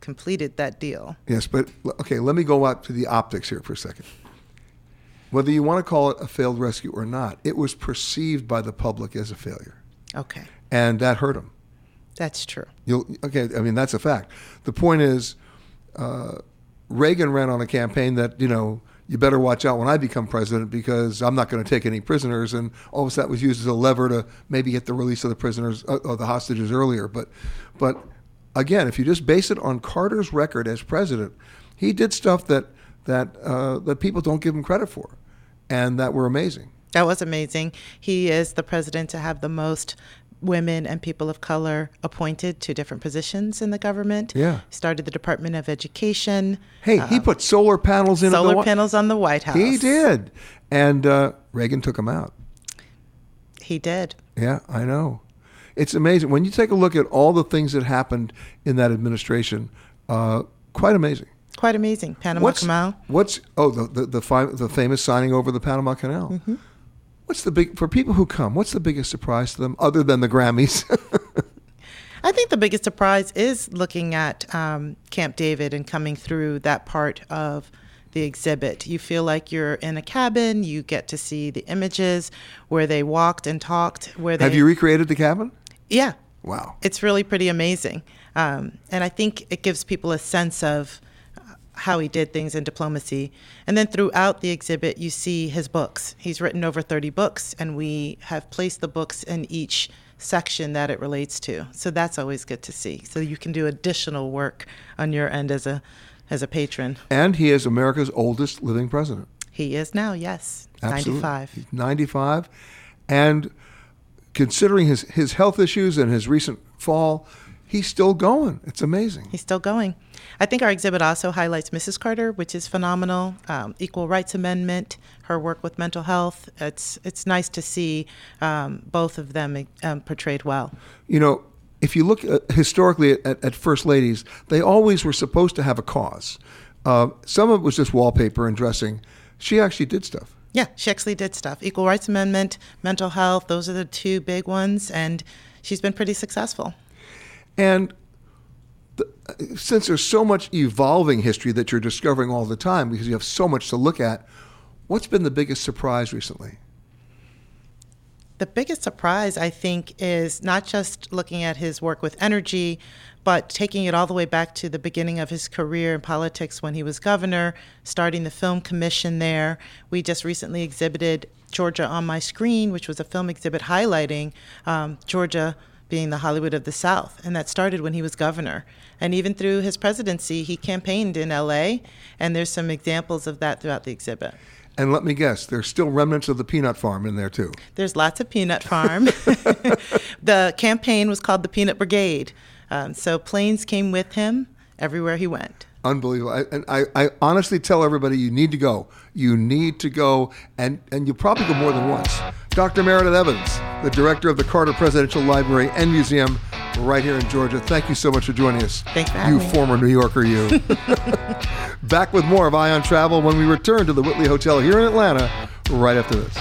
[SPEAKER 8] completed that deal?
[SPEAKER 2] Yes, but okay, let me go out to the optics here for a second. Whether you want to call it a failed rescue or not, it was perceived by the public as a failure,
[SPEAKER 8] Okay,
[SPEAKER 2] and that hurt him.
[SPEAKER 8] that's true.
[SPEAKER 2] You'll, okay, I mean that's a fact. The point is, uh, Reagan ran on a campaign that you know you better watch out when I become president because I'm not going to take any prisoners, and all of that was used as a lever to maybe get the release of the prisoners uh, or the hostages earlier. But, but again, if you just base it on Carter's record as president, he did stuff that that uh, that people don't give him credit for, and that were amazing.
[SPEAKER 8] That was amazing. He is the president to have the most women and people of color appointed to different positions in the government.
[SPEAKER 2] Yeah.
[SPEAKER 8] Started the Department of Education.
[SPEAKER 2] Hey, he put solar panels in
[SPEAKER 8] Solar panels on the White House.
[SPEAKER 2] He did, and uh, Reagan took him out.
[SPEAKER 8] He did.
[SPEAKER 2] Yeah, I know. It's amazing when you take a look at all the things that happened in that administration. Uh, quite amazing.
[SPEAKER 8] Quite amazing. Panama
[SPEAKER 2] what's,
[SPEAKER 8] Canal.
[SPEAKER 2] What's oh the the the, fi- the famous signing over the Panama Canal.
[SPEAKER 8] Mm-hmm.
[SPEAKER 2] What's the big for people who come? What's the biggest surprise to them other than the Grammys?
[SPEAKER 8] I think the biggest surprise is looking at um, Camp David and coming through that part of the exhibit. You feel like you're in a cabin. You get to see the images where they walked and talked. Where they
[SPEAKER 2] Have you recreated the cabin?
[SPEAKER 8] Yeah,
[SPEAKER 2] Wow.
[SPEAKER 8] it's really pretty amazing. Um, and I think it gives people a sense of how he did things in diplomacy. And then throughout the exhibit, you see his books. He's written over 30 books, and we have placed the books in each section that it relates to. So that's always good to see. So you can do additional work on your end as a as a patron.
[SPEAKER 2] And he is America's oldest living president.
[SPEAKER 8] He is now, yes,
[SPEAKER 2] Absolutely.
[SPEAKER 8] 95.
[SPEAKER 2] He's 95. And considering his, his health issues and his recent fall, he's still going. It's amazing.
[SPEAKER 8] He's still going. I think our exhibit also highlights Mrs. Carter, which is phenomenal. Um, Equal Rights Amendment, her work with mental health. It's it's nice to see um, both of them um, portrayed well.
[SPEAKER 2] You know, if you look at, historically at, at first ladies, they always were supposed to have a cause. Uh, some of it was just wallpaper and dressing. She actually did stuff.
[SPEAKER 8] Yeah, she actually did stuff. Equal Rights Amendment, mental health. Those are the two big ones, and she's been pretty successful.
[SPEAKER 2] And since there's so much evolving history that you're discovering all the time because you have so much to look at, what's been the biggest surprise recently?
[SPEAKER 8] The biggest surprise, I think, is not just looking at his work with energy, but taking it all the way back to the beginning of his career in politics when he was governor, starting the film commission there. We just recently exhibited Georgia on My Screen, which was a film exhibit highlighting um, Georgia being the Hollywood of the South. And that started when he was governor. And even through his presidency, he campaigned in LA, and there's some examples of that throughout the exhibit.
[SPEAKER 2] And let me guess, there's still remnants of the peanut farm in there too.
[SPEAKER 8] There's lots of peanut farm. the campaign was called the Peanut Brigade. Um, so Plains came with him everywhere he went.
[SPEAKER 2] Unbelievable. I, and I, I honestly tell everybody you need to go. You need to go, and, and you probably go more than once. Dr. Meredith Evans, the director of the Carter Presidential Library and Museum right here in Georgia. Thank you so much for joining us.
[SPEAKER 8] Thanks for
[SPEAKER 2] You
[SPEAKER 8] me.
[SPEAKER 2] former New Yorker, you. Back with more of Eye on Travel when we return to the Whitley Hotel here in Atlanta right after this.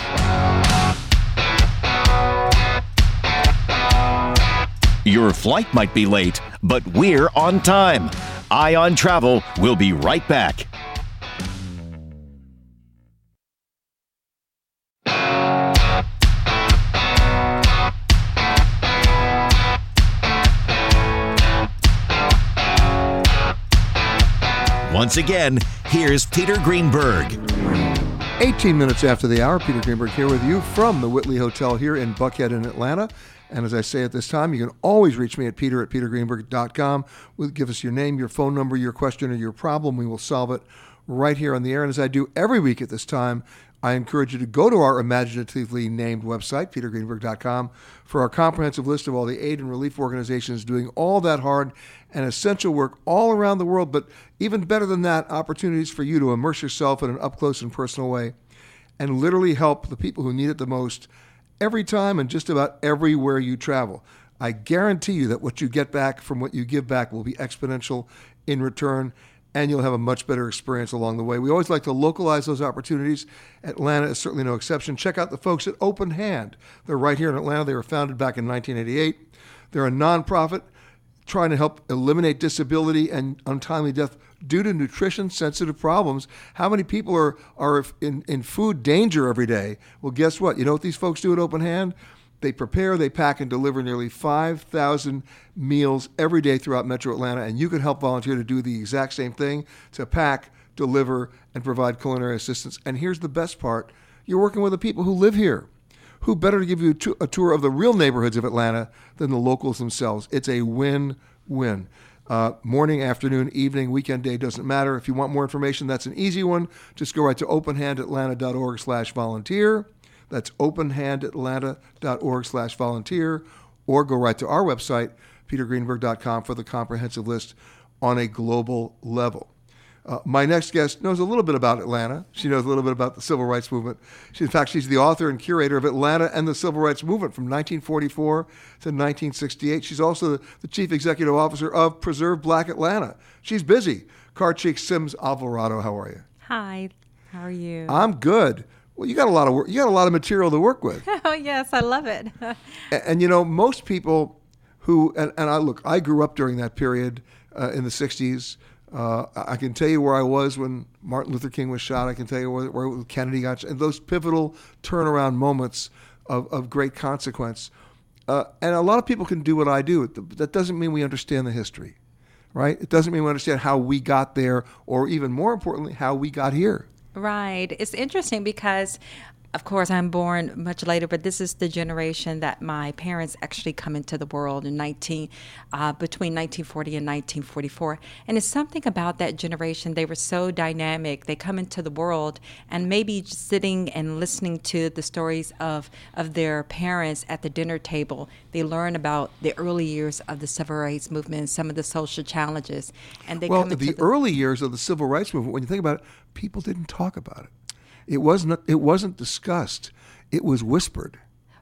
[SPEAKER 4] Your flight might be late, but we're on time. Eye on Travel will be right back. Once again, here's Peter Greenberg.
[SPEAKER 2] 18 minutes after the hour, Peter Greenberg here with you from the Whitley Hotel here in Buckhead in Atlanta. And as I say at this time, you can always reach me at peter at petergreenberg.com. We'll give us your name, your phone number, your question, or your problem. We will solve it right here on the air. And as I do every week at this time, I encourage you to go to our imaginatively named website, petergreenberg.com, for our comprehensive list of all the aid and relief organizations doing all that hard and essential work all around the world. But even better than that, opportunities for you to immerse yourself in an up close and personal way and literally help the people who need it the most every time and just about everywhere you travel. I guarantee you that what you get back from what you give back will be exponential in return, and you'll have a much better experience along the way. We always like to localize those opportunities. Atlanta is certainly no exception. Check out the folks at Open Hand. They're right here in Atlanta. They were founded back in 1988. They're a nonprofit trying to help eliminate disability and untimely death due to nutrition sensitive problems. How many people are, are in, in food danger every day? Well, guess what? You know what these folks do at Open Hand? They prepare, they pack, and deliver nearly 5,000 meals every day throughout Metro Atlanta, and you can help volunteer to do the exact same thing to pack, deliver, and provide culinary assistance. And here's the best part you're working with the people who live here. Who better to give you a tour of the real neighborhoods of Atlanta than the locals themselves? It's a win win. Uh, morning, afternoon, evening, weekend day doesn't matter. If you want more information, that's an easy one. Just go right to openhandatlanta.org slash volunteer. That's openhandatlanta.org slash volunteer. or go right to our website, petergreenberg.com, for the comprehensive list on a global level. Uh, my next guest knows a little bit about Atlanta. She knows a little bit about the civil rights movement. She, in fact, she's the author and curator of Atlanta and the Civil Rights Movement from 1944 to 1968. She's also the, the chief executive officer of Preserve Black Atlanta. She's busy. Karcheik Sims Alvarado, how are you?
[SPEAKER 9] Hi, how are you?
[SPEAKER 2] I'm good. Well, you got a lot of work. You got a lot of material to work with.
[SPEAKER 9] oh yes, I love it.
[SPEAKER 2] and, and, you know, most people who and, and I look, I grew up during that period uh, in the '60s. Uh, I can tell you where I was when Martin Luther King was shot. I can tell you where, where Kennedy got shot. And those pivotal turnaround moments of, of great consequence. Uh, and a lot of people can do what I do. That doesn't mean we understand the history, right? It doesn't mean we understand how we got there, or even more importantly, how we got here.
[SPEAKER 9] Right. It's interesting because of course, I'm born much later, but this is the generation that my parents actually come into the world in 19 uh, between 1940 and 1944. And it's something about that generation. They were so dynamic. They come into the world, and maybe sitting and listening to the stories of of their parents at the dinner table, they learn about the early years of the civil rights movement, some of the social challenges, and they
[SPEAKER 2] well, the, the early years of the civil rights movement. When you think about it, people didn't talk about it. It wasn't. It wasn't discussed. It was whispered.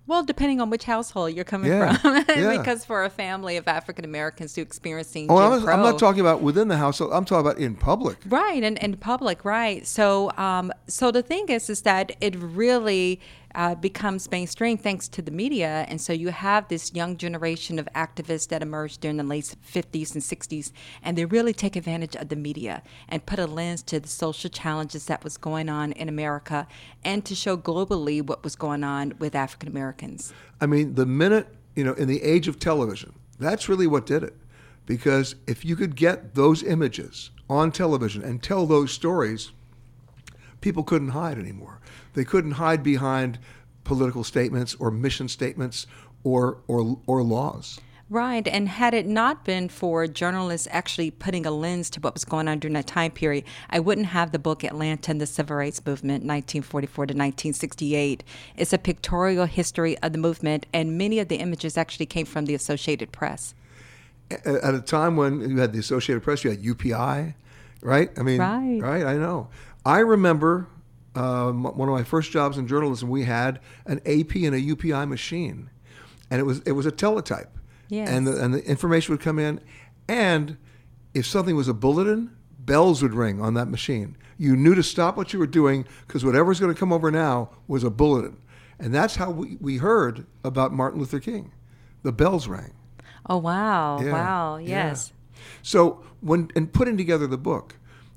[SPEAKER 9] Well, depending on which household you're coming
[SPEAKER 2] yeah,
[SPEAKER 9] from,
[SPEAKER 2] yeah.
[SPEAKER 9] because for a family of African Americans who experiencing
[SPEAKER 2] oh, I'm, I'm, not talking about within the household. I'm talking about in public.
[SPEAKER 9] Right, and in public, right. So, um, so the thing is, is that it really uh, becomes mainstream thanks to the media. And so you have this young generation of activists that emerged during the late 50s and 60s, and they really take advantage of the media and put a lens to the social challenges that was going on in America and to show globally what was going on with African Americans.
[SPEAKER 2] I mean, the minute, you know, in the age of television, that's really what did it. Because if you could get those images on television and tell those stories, people couldn't hide anymore. They couldn't hide behind political statements or mission statements or, or, or laws.
[SPEAKER 9] Right. And had it not been for journalists actually putting a lens to what was going on during that time period, I wouldn't have the book Atlanta and the Civil Rights Movement, 1944 to 1968. It's a pictorial history of the movement, and many of the images actually came from the Associated Press.
[SPEAKER 2] At a time when you had the Associated Press, you had UPI, right? I mean,
[SPEAKER 9] right.
[SPEAKER 2] right? I know. I remember um, one of my first jobs in journalism, we had an AP and a UPI machine, and it was it was a teletype,
[SPEAKER 9] yes.
[SPEAKER 2] and the, and the information would come in, and if something was a bulletin, bells would ring on that machine. You knew to stop what you were doing because whatever's going to come over now was a bulletin, and that's how we, we heard about Martin Luther King. The bells rang.
[SPEAKER 9] Oh wow!
[SPEAKER 2] Yeah.
[SPEAKER 9] Wow! Yes.
[SPEAKER 2] Yeah. So when in putting together the book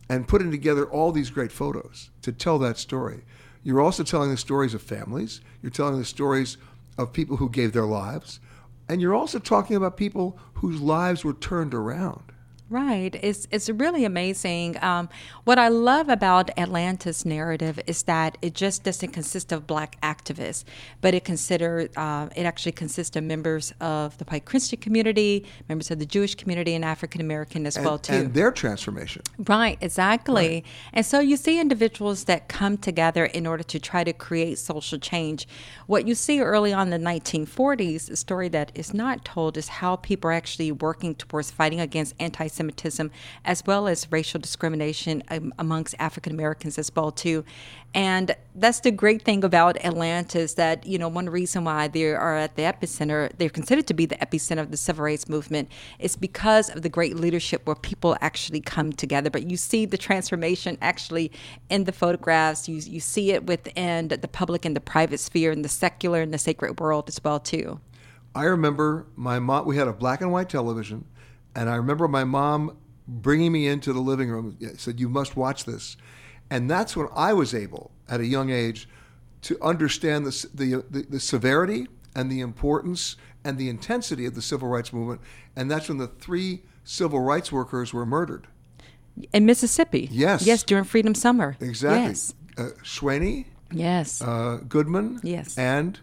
[SPEAKER 2] and putting together all these great photos to tell that story. You're also telling the stories of families, you're telling the stories of people who gave their lives, and you're also talking about people whose lives were turned around.
[SPEAKER 9] Right. It's it's really amazing. Um, what I love about Atlanta's narrative is that it just doesn't consist of black activists, but it consider uh, it actually consists of members of the white Christian community, members of the Jewish community, and African American as
[SPEAKER 2] and,
[SPEAKER 9] well too.
[SPEAKER 2] And their transformation.
[SPEAKER 9] Right. Exactly.
[SPEAKER 2] Right.
[SPEAKER 9] And so you see individuals that come together in order to try to create social change. What you see early on in the 1940s, a story that is not told, is how people are actually working towards fighting against anti anti-Semitism, as well as racial discrimination um, amongst African Americans as well too. And that's the great thing about Atlanta is that you know one reason why they are at the epicenter, they're considered to be the epicenter of the civil rights movement, is because of the great leadership where people actually come together. But you see the transformation actually in the photographs. You you see it within the public and the private sphere, and the secular and the sacred world as well too.
[SPEAKER 2] I remember my mom. We had a black and white television, and I remember my mom bringing me into the living room, said, You must watch this. And that's when I was able, at a young age, to understand the, the, the, the severity and the importance and the intensity of the civil rights movement. And that's when the three civil rights workers were murdered.
[SPEAKER 9] In Mississippi.
[SPEAKER 2] Yes.
[SPEAKER 9] Yes, during Freedom Summer.
[SPEAKER 2] Exactly.
[SPEAKER 9] Yes.
[SPEAKER 2] Uh.
[SPEAKER 9] Yes.
[SPEAKER 2] Uh, Goodman.
[SPEAKER 9] Yes.
[SPEAKER 2] And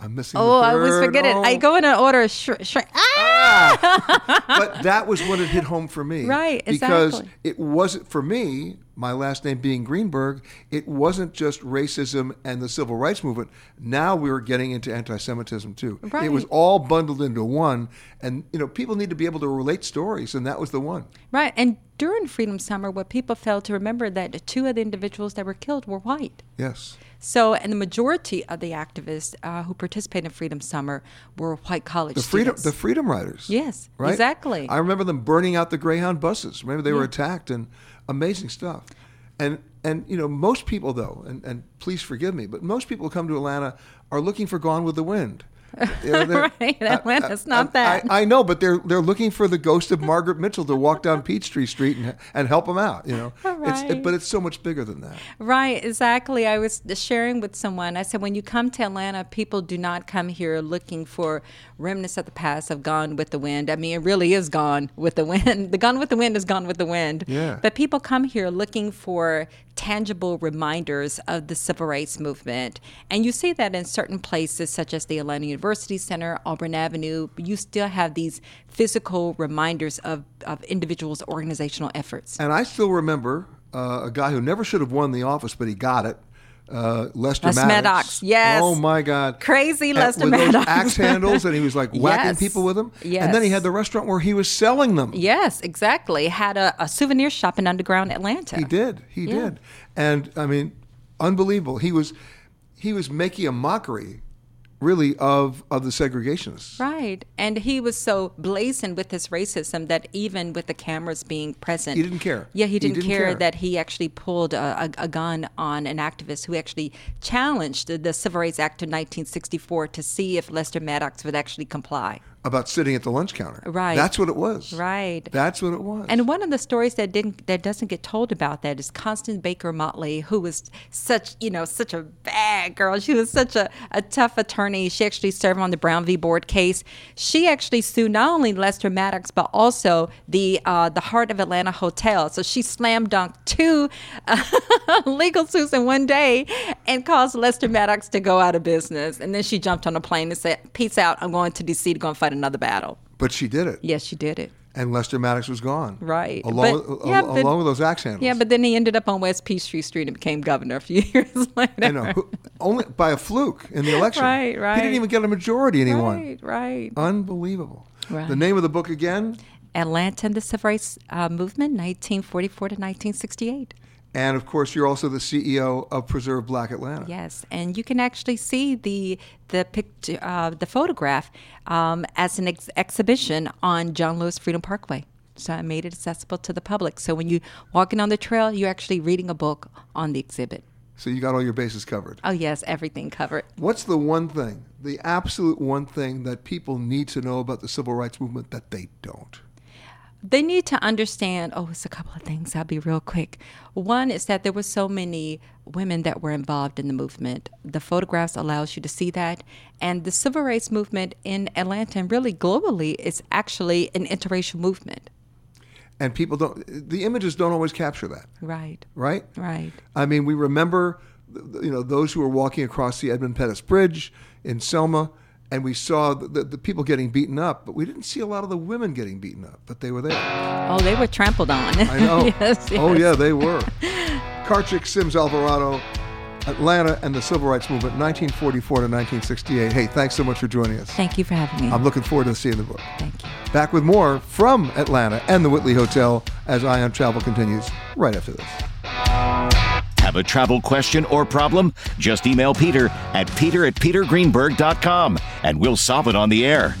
[SPEAKER 2] I'm missing.
[SPEAKER 9] Oh,
[SPEAKER 2] I
[SPEAKER 9] was forgetting.
[SPEAKER 2] Oh.
[SPEAKER 9] I go in and order. Sh- sh- ah!
[SPEAKER 2] but that was when it hit home for me.
[SPEAKER 9] Right.
[SPEAKER 2] Because
[SPEAKER 9] exactly.
[SPEAKER 2] it wasn't for me. my last name being Greenberg, it wasn't just racism and the civil rights movement. Now we were getting into anti-Semitism too.
[SPEAKER 9] Right.
[SPEAKER 2] It was all bundled into one, and you know people need to be able to relate stories, and that was the one.
[SPEAKER 9] Right. And during Freedom Summer, what people failed to remember that two of the individuals that were killed were white.
[SPEAKER 2] Yes.
[SPEAKER 9] So, and the majority of the activists uh, who participated in Freedom Summer were white college
[SPEAKER 2] The freedom,
[SPEAKER 9] students.
[SPEAKER 2] the freedom riders.
[SPEAKER 9] Yes,
[SPEAKER 2] right?
[SPEAKER 9] exactly.
[SPEAKER 2] I remember them burning out the Greyhound buses. Remember they were attacked and amazing stuff. And and you know most people though, and, and please forgive me, but most people who come to Atlanta are looking for Gone with the Wind. You know,
[SPEAKER 9] Right, Atlanta's not
[SPEAKER 2] I,
[SPEAKER 9] that.
[SPEAKER 2] I, I know, but they're they're looking for the ghost of Margaret Mitchell to walk down Peachtree Street and and help them out. You know, it's
[SPEAKER 9] Right.
[SPEAKER 2] but it's so much bigger than that.
[SPEAKER 9] Right, exactly. I was sharing with someone. I said, when you come to Atlanta, people do not come here looking for remnants of the past of Gone with the Wind. I mean, it really is gone with the wind. The Gone with the Wind is gone with the wind.
[SPEAKER 2] Yeah.
[SPEAKER 9] But people come here looking for tangible reminders of the civil rights movement. And you see that in certain places, such as the Atlanta University Center, Auburn Avenue. You still have these physical reminders of, of individuals' organizational efforts.
[SPEAKER 2] And I still remember uh, a guy who never should have won the office, but he got it. Uh, Lester
[SPEAKER 9] Les
[SPEAKER 2] Maddox.
[SPEAKER 9] Maddox, yes.
[SPEAKER 2] Oh my God.
[SPEAKER 9] Crazy Lester
[SPEAKER 2] with those
[SPEAKER 9] Maddox.
[SPEAKER 2] axe handles, and he was like whacking
[SPEAKER 9] Yes.
[SPEAKER 2] people with them. Yes. And then he had the restaurant where he was selling them.
[SPEAKER 9] Yes, exactly. Had a, a souvenir shop in underground Atlanta.
[SPEAKER 2] He did. He
[SPEAKER 9] Yeah.
[SPEAKER 2] did. And I mean, unbelievable. He was he was making a mockery, really, of of the segregationists.
[SPEAKER 9] Right. And he was so blazing with his racism that even with the cameras being present,
[SPEAKER 2] He didn't care.
[SPEAKER 9] Yeah, he
[SPEAKER 2] He
[SPEAKER 9] didn't,
[SPEAKER 2] didn't
[SPEAKER 9] care,
[SPEAKER 2] care.
[SPEAKER 9] that he actually pulled a, a, a gun on an activist who actually challenged the, the Civil Rights Act of 1964 to see if Lester Maddox would actually comply.
[SPEAKER 2] About sitting at the lunch counter.
[SPEAKER 9] Right.
[SPEAKER 2] That's what it was.
[SPEAKER 9] Right.
[SPEAKER 2] That's what it was.
[SPEAKER 9] And one of the stories that didn't that doesn't get told about that is Constance Baker Motley, who was such you know such a bad girl. She was such a, a tough attorney. She actually served on the Brown v. Board case. She actually sued not only Lester Maddox but also the uh, the Heart of Atlanta Hotel. So she slam dunked two uh, legal suits in one day and caused Lester Maddox to go out of business. And then she jumped on a plane and said, "Peace out. I'm going to D.C. to go and fight another battle."
[SPEAKER 2] but she did it.
[SPEAKER 9] Yes, she did it.
[SPEAKER 2] And Lester Maddox was gone.
[SPEAKER 9] Right.
[SPEAKER 2] Along,
[SPEAKER 9] But-
[SPEAKER 2] with,
[SPEAKER 9] yeah,
[SPEAKER 2] al-
[SPEAKER 9] but-
[SPEAKER 2] along with those axe handles.
[SPEAKER 9] Yeah, but then he ended up on West Peachtree Street and became governor a few years later.
[SPEAKER 2] I know. Only by a fluke in the election.
[SPEAKER 9] Right, right.
[SPEAKER 2] He didn't even get a majority, won.
[SPEAKER 9] Right, right.
[SPEAKER 2] Unbelievable.
[SPEAKER 9] Right.
[SPEAKER 2] The name of the book again,
[SPEAKER 9] Atlanta and the Civil Rights uh, Movement, 1944 to 1968.
[SPEAKER 2] And of course, you're also the CEO of Preserve Black Atlanta.
[SPEAKER 9] Yes, and you can actually see the the picture, uh, the photograph, um, as an ex- exhibition on John Lewis Freedom Parkway. So I made it accessible to the public. So when you walking on the trail, you're actually reading a book on the exhibit.
[SPEAKER 2] So you got all your bases covered.
[SPEAKER 9] Oh yes, everything covered.
[SPEAKER 2] What's the one thing, the absolute one thing that people need to know about the civil rights movement that they don't?
[SPEAKER 9] They need to understand oh it's a couple of things. I'll be real quick. One is that there were so many women that were involved in the movement. The photographs allows you to see that. And the civil rights movement in atlanta and really globally is actually an interracial movement.
[SPEAKER 2] And people don't, the images don't always capture that,
[SPEAKER 9] right.
[SPEAKER 2] Right?
[SPEAKER 9] right.
[SPEAKER 2] I mean, we remember, you know, those who were walking across the Edmund Pettus Bridge in Selma, and we saw the, the, people getting beaten up, but we didn't see a lot of the women getting beaten up, but they were there.
[SPEAKER 9] oh they were trampled on
[SPEAKER 2] I know.
[SPEAKER 9] yes,
[SPEAKER 2] Oh, yeah, they were. Karcheik, Sims Alvarado, Atlanta and the Civil Rights Movement, 1944 to 1968. Hey, thanks so much for joining us.
[SPEAKER 9] thank you for having me
[SPEAKER 2] I'm looking forward to seeing the book.
[SPEAKER 9] thank you
[SPEAKER 2] Back with more from Atlanta and the Whitley Hotel as Eye on Travel continues right after this.
[SPEAKER 4] Have a travel question or problem? Just email Peter at peter at petergreenberg.com and we'll solve it on the air.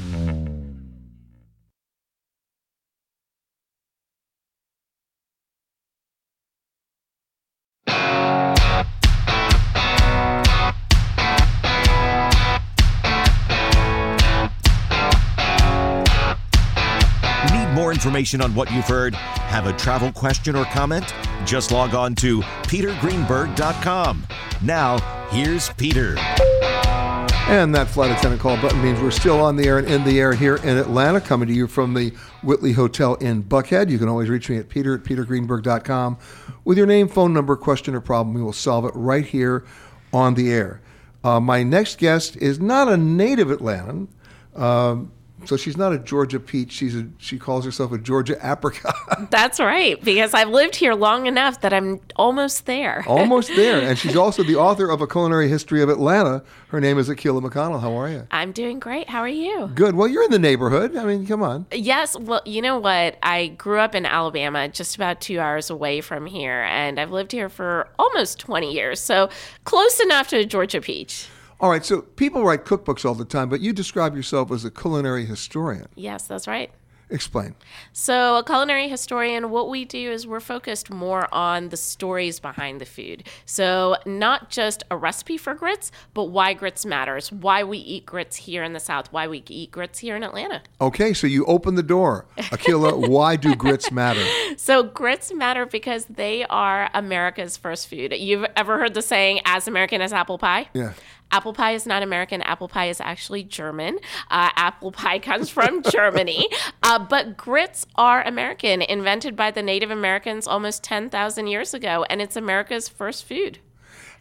[SPEAKER 4] Information on what you've heard? Have a travel question or comment? Just log on to petergreenberg.com. Now, here's Peter.
[SPEAKER 2] And that flight attendant call button means we're still on the air and in the air here in Atlanta, coming to you from the Whitley Hotel in Buckhead. You can always reach me at peter at petergreenberg.com with your name, phone number, question, or problem. We will solve it right here on the air. Uh, my next guest is not a native Atlantan, um, So she's not a Georgia peach. She's a, she calls herself a Georgia apricot.
[SPEAKER 10] That's right, because I've lived here long enough that I'm almost there.
[SPEAKER 2] Almost there. And she's also the author of A Culinary History of Atlanta. Her name is Akila McConnell. How are you?
[SPEAKER 10] I'm doing great. How are you?
[SPEAKER 2] Good. Well, you're in the neighborhood. I mean, come on.
[SPEAKER 10] Yes. Well, you know what? I grew up in Alabama, just about two hours away from here, and I've lived here for almost 20 years. So close enough to a Georgia peach.
[SPEAKER 2] All right, so people write cookbooks all the time, but you describe yourself as a culinary historian.
[SPEAKER 10] Yes, that's right.
[SPEAKER 2] Explain.
[SPEAKER 10] So, a culinary historian, what we do is we're focused more on the stories behind the food. So, not just a recipe for grits, but why grits matters, why we eat grits here in the South, why we eat grits here in Atlanta.
[SPEAKER 2] Okay, so you open the door. Akila, why do grits matter?
[SPEAKER 10] So, grits matter because they are America's first food. You've ever heard the saying, as American as apple pie?
[SPEAKER 2] Yeah.
[SPEAKER 10] Apple pie is not American. Apple pie is actually German. Uh, apple pie comes from Germany. Uh, but grits are American, invented by the Native Americans almost 10,000 years ago, and it's America's first food.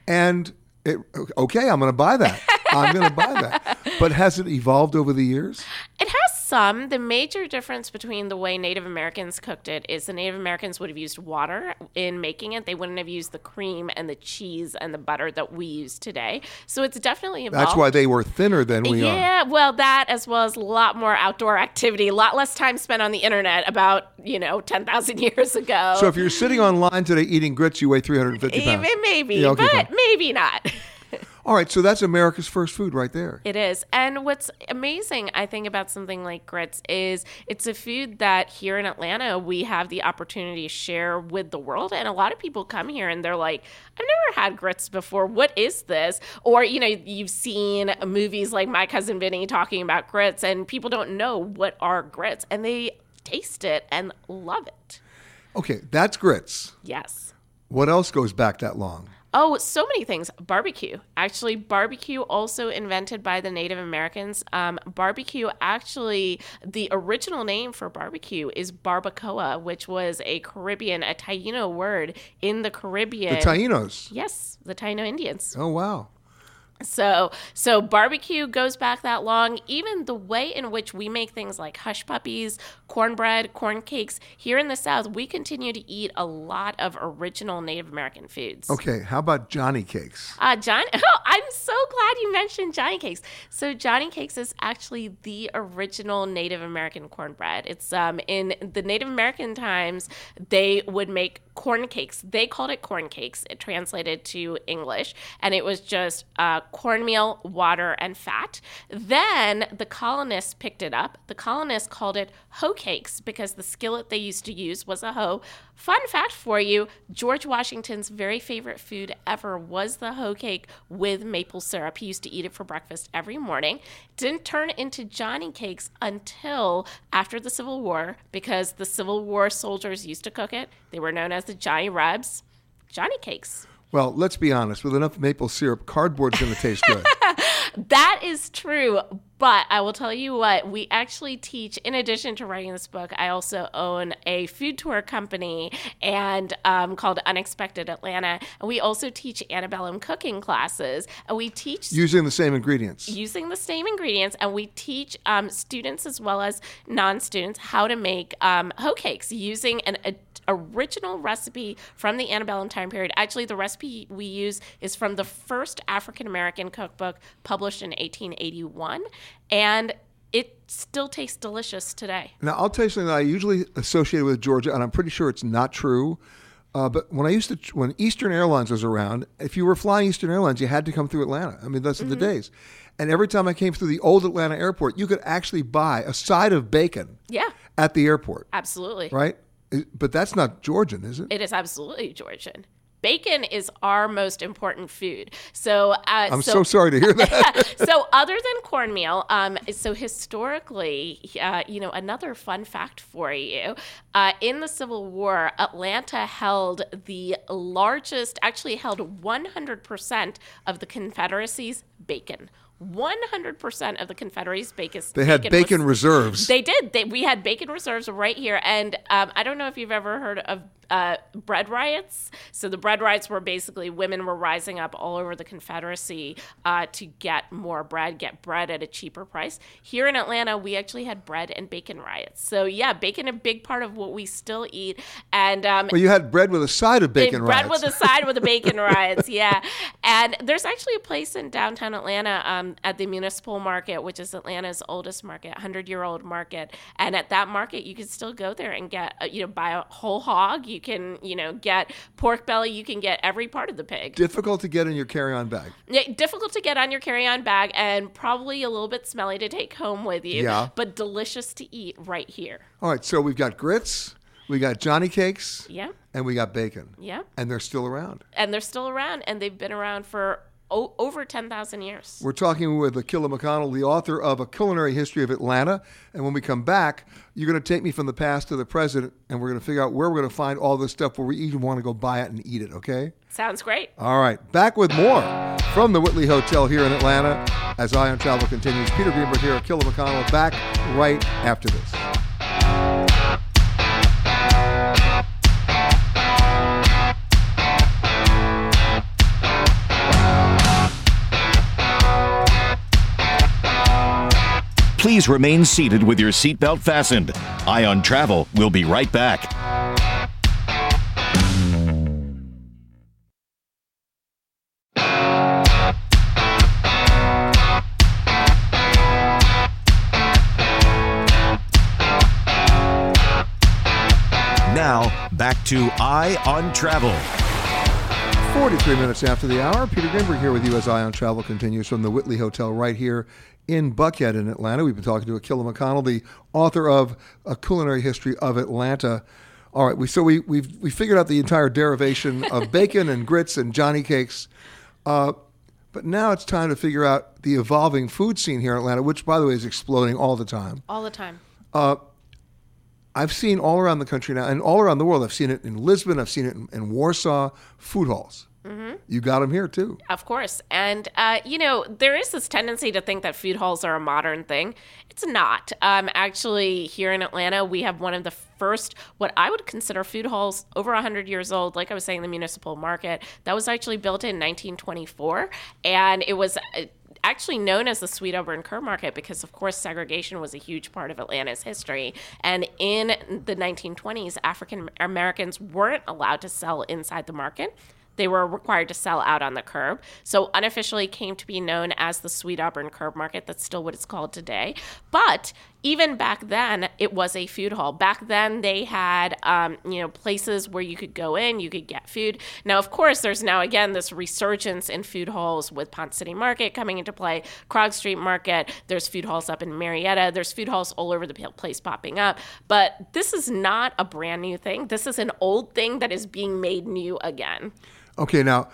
[SPEAKER 2] And it, okay, I'm going to buy that. I'm going to buy that. But has it evolved over the years?
[SPEAKER 10] It has some. The major difference between the way Native Americans cooked it is the Native Americans would have used water in making it. They wouldn't have used the cream and the cheese and the butter that we use today. So it's definitely evolved.
[SPEAKER 2] That's why they were thinner than we are.
[SPEAKER 10] Yeah, well, that as well as a lot more outdoor activity, a lot less time spent on the internet about, you know, 10,000 years ago.
[SPEAKER 2] So if you're sitting online today eating grits, you weigh 350 pounds.
[SPEAKER 10] Maybe,
[SPEAKER 2] Yeah, okay,
[SPEAKER 10] but
[SPEAKER 2] fine.
[SPEAKER 10] maybe not.
[SPEAKER 2] All right, so that's America's first food right there.
[SPEAKER 10] It is. And what's amazing, I think, about something like grits is it's a food that here in Atlanta we have the opportunity to share with the world. And a lot of people come here and they're like, I've never had grits before. What is this? Or, you know, you've seen movies like My Cousin Vinny talking about grits, and people don't know what are grits, and they taste it and love it.
[SPEAKER 2] Okay, that's grits.
[SPEAKER 10] Yes.
[SPEAKER 2] What else goes back that long?
[SPEAKER 10] Oh, so many things. Barbecue. Actually, barbecue also invented by the Native Americans. Um, barbecue, actually, the original name for barbecue is barbacoa, which was a Caribbean, a Taino word in the Caribbean.
[SPEAKER 2] The Tainos.
[SPEAKER 10] Yes, the Taino Indians.
[SPEAKER 2] Oh, wow.
[SPEAKER 10] So, so barbecue goes back that long. Even the way in which we make things like hush puppies, cornbread, corn cakes here in the South, we continue to eat a lot of original Native American foods.
[SPEAKER 2] Okay, how about Johnny cakes?
[SPEAKER 10] Uh, John, oh, I'm so glad you mentioned Johnny Cakes. So Johnny Cakes is actually the original Native American cornbread. It's um in the Native American times they would make corn cakes. They called it corn cakes. It translated to English, and it was just uh, cornmeal, water, and fat. Then the colonists picked it up. The colonists called it hoe cakes because the skillet they used to use was a hoe. Fun fact for you George Washington's very favorite food ever was the hoe cake with maple syrup. He used to eat it for breakfast every morning. Didn't turn into Johnny cakes until after the Civil War because the Civil War soldiers used to cook it. They were known as the Johnny Rebs. Johnny cakes.
[SPEAKER 2] Well, let's be honest. With enough maple syrup, cardboard's going to taste good.
[SPEAKER 10] That is true. But I will tell you what, we actually teach, in addition to writing this book, I also own a food tour company and um, called Unexpected Atlanta. And we also teach antebellum cooking classes. And we teach
[SPEAKER 2] Using the same ingredients.
[SPEAKER 10] using the same ingredients, and we teach um, students as well as non-students how to make um, hoe cakes using an a, original recipe from the antebellum time period. Actually, the recipe we use is from the first African American cookbook published in 1881, and it still tastes delicious today.
[SPEAKER 2] Now, I'll tell you something that I usually associate with Georgia, and I'm pretty sure it's not true. Uh, but when I used to, when Eastern Airlines was around, if you were flying Eastern Airlines, you had to come through Atlanta. I mean, those are the days. And every time I came through the old Atlanta airport, you could actually buy a side of bacon
[SPEAKER 10] Yeah,
[SPEAKER 2] at the airport,
[SPEAKER 10] absolutely.
[SPEAKER 2] right? But that's not Georgian, is it?
[SPEAKER 10] It is absolutely Georgian. Bacon is our most important food. So, uh,
[SPEAKER 2] I'm so sorry to hear that.
[SPEAKER 10] so other than cornmeal, um, so historically, uh, you know, another fun fact for you: uh, in the Civil War, Atlanta held the largest, actually held 100% of the Confederacy's bacon. 100% of the Confederacy's bacon.
[SPEAKER 2] They had bacon
[SPEAKER 10] was-
[SPEAKER 2] reserves.
[SPEAKER 10] They did. They, we had bacon reserves right here, and um, I don't know if you've ever heard of uh, bread riots. So the bread riots were basically women were rising up all over the Confederacy uh, to get more bread, get bread at a cheaper price. Here in Atlanta, we actually had bread and bacon riots. So yeah, bacon a big part of what we still eat, and um,
[SPEAKER 2] well, you had bread with a side of bacon
[SPEAKER 10] bread
[SPEAKER 2] riots.
[SPEAKER 10] with a side with the bacon riots, yeah. And there's actually a place in downtown Atlanta um, at the Municipal Market, which is Atlanta's oldest market, 100 year old market. And at that market, you can still go there and get, uh, you know, buy a whole hog. You can, you know, get pork belly. You can get every part of the pig.
[SPEAKER 2] Difficult to get in your carry-on bag.
[SPEAKER 10] Yeah, difficult to get on your carry-on bag and probably a little bit smelly to take home with you,
[SPEAKER 2] Yeah.
[SPEAKER 10] but delicious to eat right here.
[SPEAKER 2] All right, so we've got grits, we got Johnny cakes,
[SPEAKER 10] Yeah.
[SPEAKER 2] and we got bacon.
[SPEAKER 10] Yeah.
[SPEAKER 2] And they're still around.
[SPEAKER 10] And they're still around, and they've been around for o- over 10,000 years.
[SPEAKER 2] We're talking with Akila McConnell, the author of A Culinary History of Atlanta. And when we come back, you're going to take me from the past to the present, and we're going to figure out where we're going to find all this stuff where we even want to go buy it and eat it, okay?
[SPEAKER 10] Sounds great.
[SPEAKER 2] All right, back with more from the Whitley Hotel here in Atlanta as Eye on Travel continues. Peter Greenberg here, Akila McConnell, back right after this.
[SPEAKER 4] Please remain seated with your seatbelt fastened. Eye on Travel will be right back. Now, back to Eye on Travel.
[SPEAKER 2] 43 minutes after the hour. Peter Greenberg here with you as Eye on Travel continues from the Whitley Hotel right here in Buckhead in Atlanta. We've been talking to Akila McConnell, the author of A Culinary History of Atlanta. All right, we, so we, we've we figured out the entire derivation of bacon and grits and Johnny cakes. Uh, but now it's time to figure out the evolving food scene here in Atlanta, which, by the way, is exploding all the time.
[SPEAKER 10] All the time.
[SPEAKER 2] Uh, I've seen all around the country now, and all around the world. I've seen it in Lisbon. I've seen it in, in Warsaw. Food halls.
[SPEAKER 10] Hmm
[SPEAKER 2] You got them here too.
[SPEAKER 10] Of course. And, uh, you know, there is this tendency to think that food halls are a modern thing. It's not. Um, actually, here in Atlanta, we have one of the first, what I would consider food halls over 100 years old. Like I was saying, the municipal market. That was actually built in 1924. And it was. Uh, actually known as the Sweet Auburn Curb Market because, of course, segregation was a huge part of Atlanta's history. And in the 1920s, African Americans weren't allowed to sell inside the market. They were required to sell out on the curb. So unofficially came to be known as the Sweet Auburn Curb Market. That's still what it's called today. But even back then, it was a food hall. Back then, they had um, you know places where you could go in, you could get food. Now, of course, there's now again this resurgence in food halls with Ponce City Market coming into play, Krog Street Market. There's food halls up in Marietta. There's food halls all over the place popping up. But this is not a brand new thing. This is an old thing that is being made new again.
[SPEAKER 2] Okay, now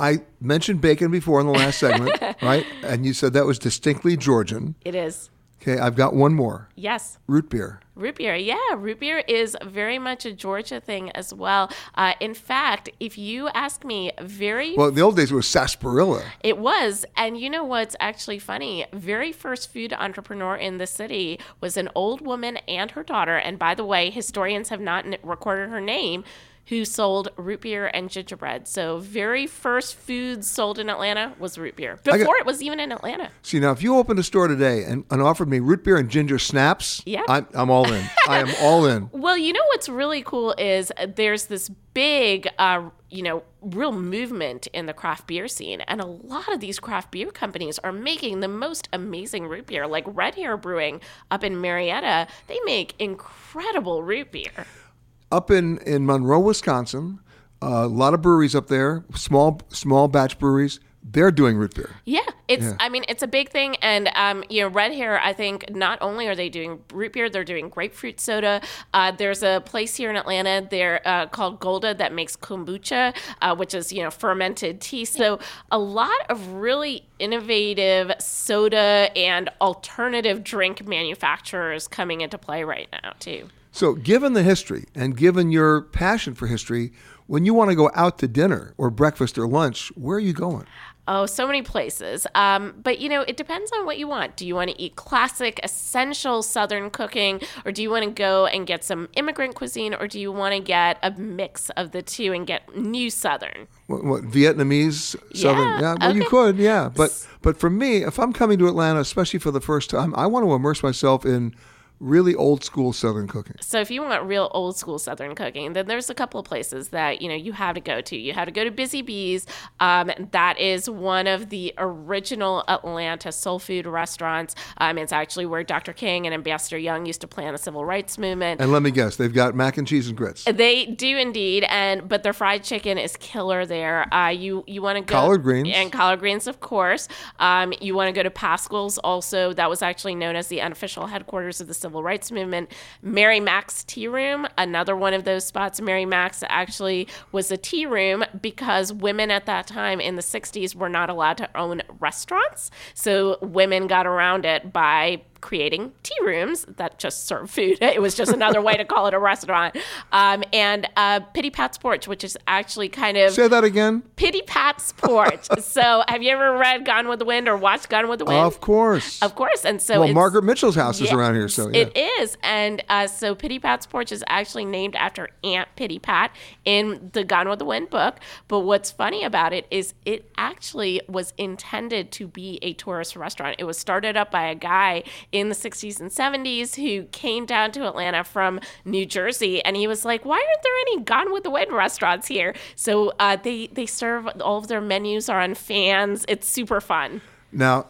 [SPEAKER 2] I mentioned bacon before in the last segment, right? And you said that was distinctly Georgian.
[SPEAKER 10] It is.
[SPEAKER 2] Okay, I've got one more.
[SPEAKER 10] Yes.
[SPEAKER 2] Root beer.
[SPEAKER 10] Root beer, yeah, root beer is very much a Georgia thing as well. Uh, in fact, if you ask me, very
[SPEAKER 2] Well, in the old days it was sarsaparilla.
[SPEAKER 10] it was, and you know what's actually funny? Very first food entrepreneur in the city was an old woman and her daughter. And by the way, historians have not recorded her name. Who sold root beer and gingerbread? So, very first food sold in Atlanta was root beer
[SPEAKER 2] I got-
[SPEAKER 10] before it was even in Atlanta.
[SPEAKER 2] See, now if you opened a store today and, and offered me root beer and ginger snaps,
[SPEAKER 10] Yeah.
[SPEAKER 2] I'm, I'm all in. I am all in.
[SPEAKER 10] Well, you know what's really cool is there's this big, uh, you know, real movement in the craft beer scene, and a lot of these craft beer companies are making the most amazing root beer. Like Red Hare Brewing up in Marietta, they make incredible root beer.
[SPEAKER 2] Up in, in Monroe, Wisconsin, uh, a lot of breweries up there, small small batch breweries, they're doing root beer.
[SPEAKER 10] Yeah, it's.
[SPEAKER 2] Yeah.
[SPEAKER 10] I mean, it's a big thing, and um, you know, Red Hare. I think not only are they doing root beer, they're doing grapefruit soda. Uh, there's a place here in Atlanta. They're uh, called Golda that makes kombucha, uh, which is you know fermented tea. So a lot of really innovative soda and alternative drink manufacturers coming into play right now too.
[SPEAKER 2] So, given the history and given your passion for history, when you want to go out to dinner or breakfast or lunch, where are you going?
[SPEAKER 10] Oh, so many places. Um, but you know, it depends on what you want. Do you want to eat classic, essential Southern cooking, or do you want to go and get some immigrant cuisine, or do you want to get a mix of the two and get new Southern?
[SPEAKER 2] What, what Vietnamese Southern?
[SPEAKER 10] Yeah,
[SPEAKER 2] Yeah, well, you could, yeah. But but for me, if I'm coming to Atlanta, especially for the first time, I want to immerse myself in really old school Southern cooking.
[SPEAKER 10] So if you want real old school Southern cooking, then there's a couple of places that you know you have to go to. You have to go to Busy Bees. Um, that is one of the original Atlanta soul food restaurants. Um, it's actually where Dr. King and Ambassador Young used to plan the civil rights movement.
[SPEAKER 2] And let me guess, they've got mac and cheese and grits.
[SPEAKER 10] They do indeed, and but their fried chicken is killer there. Uh, you you want to go
[SPEAKER 2] Collard greens.
[SPEAKER 10] and collard greens, of course. Um, you want to go to Paschal's also. That was actually known as the unofficial headquarters of the civil rights movement. Mary Mac's Tea Room, another one of those spots. Mary Mac's actually was a tea room because women at that time in the '60s were not allowed to own restaurants, so women got around it by creating tea rooms that just serve food. It was just another way to call it a restaurant. Um, and uh, Pity Pat's Porch, which is actually kind of
[SPEAKER 2] Say that again.
[SPEAKER 10] Pity Pat's Porch. so, have you ever read Gone with the Wind or watched Gone with the Wind?
[SPEAKER 2] Of course.
[SPEAKER 10] Of course. And so,
[SPEAKER 2] well, Margaret Mitchell's house is around here, so yeah.
[SPEAKER 10] It is. And uh, so Pity Pat's Porch is actually named after Aunt Pity Pat in the Gone with the Wind book. But what's funny about it is it actually was intended to be a tourist restaurant. It was started up by a guy in the 60s and 70s who came down to Atlanta from New Jersey. And he was like, why aren't there any Gone with the Wind restaurants here? So uh, they, they serve all of their menus are on fans. It's super fun.
[SPEAKER 2] Now,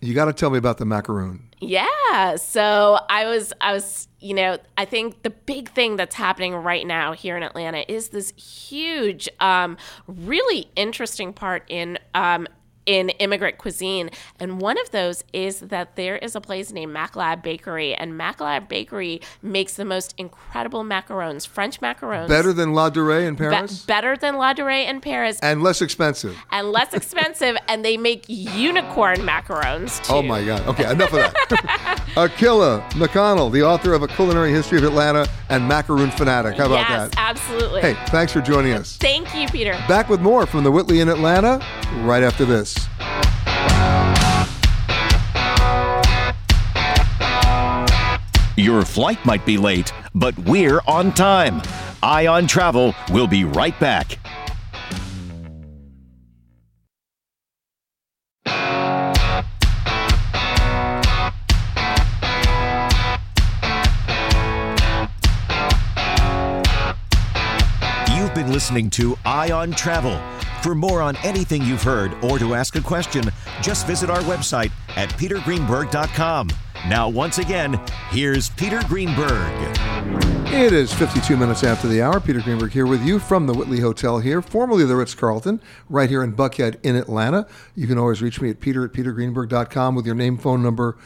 [SPEAKER 2] you got to tell me about the macaroon.
[SPEAKER 10] Yeah. So I was, I was, you know, I think the big thing that's happening right now here in Atlanta is this huge, um, really interesting part in, um, in immigrant cuisine. And one of those is that there is a place named MacLab Bakery, and MacLab Bakery makes the most incredible macarons, French macarons.
[SPEAKER 2] Better than Ladurée in
[SPEAKER 10] Be-
[SPEAKER 2] Paris?
[SPEAKER 10] better than Ladurée in Paris
[SPEAKER 2] and less expensive.
[SPEAKER 10] and less expensive, and they make unicorn macarons oh too.
[SPEAKER 2] Oh my God. Okay, enough of that. Akila McConnell, the author of A Culinary History of Atlanta and Macaroon Fanatic. How about
[SPEAKER 10] yes,
[SPEAKER 2] that?
[SPEAKER 10] absolutely.
[SPEAKER 2] Hey, thanks for joining us.
[SPEAKER 10] Thank you, Peter.
[SPEAKER 2] Back with more from the Whitley in Atlanta right after this.
[SPEAKER 4] Your flight might be late, but we're on time. Eye on Travel will be right back. You've been listening to Eye on Travel. For more on anything you've heard or to ask a question, just visit our website at petergreenberg.com. Now, once again, here's Peter Greenberg.
[SPEAKER 2] It is 52 minutes after the hour. Peter Greenberg here with you from the Whitley Hotel here, formerly the Ritz Carlton, right here in Buckhead in Atlanta. You can always reach me at peter at petergreenberg.com with your name, phone number,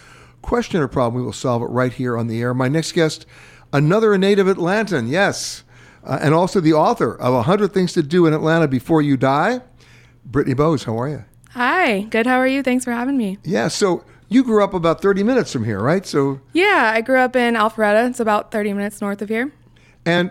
[SPEAKER 2] question, or problem. We will solve it right here on the air. My next guest, another native Atlantan, yes, uh, and also the author of 100 Things to Do in Atlanta Before You Die. Brittany Bowes, how are you?
[SPEAKER 11] Hi, good. How are you? Thanks for having me.
[SPEAKER 2] Yeah, so you grew up about 30 minutes from here, right? So,
[SPEAKER 11] Yeah, I grew up in Alpharetta. It's about 30 minutes north of here.
[SPEAKER 2] And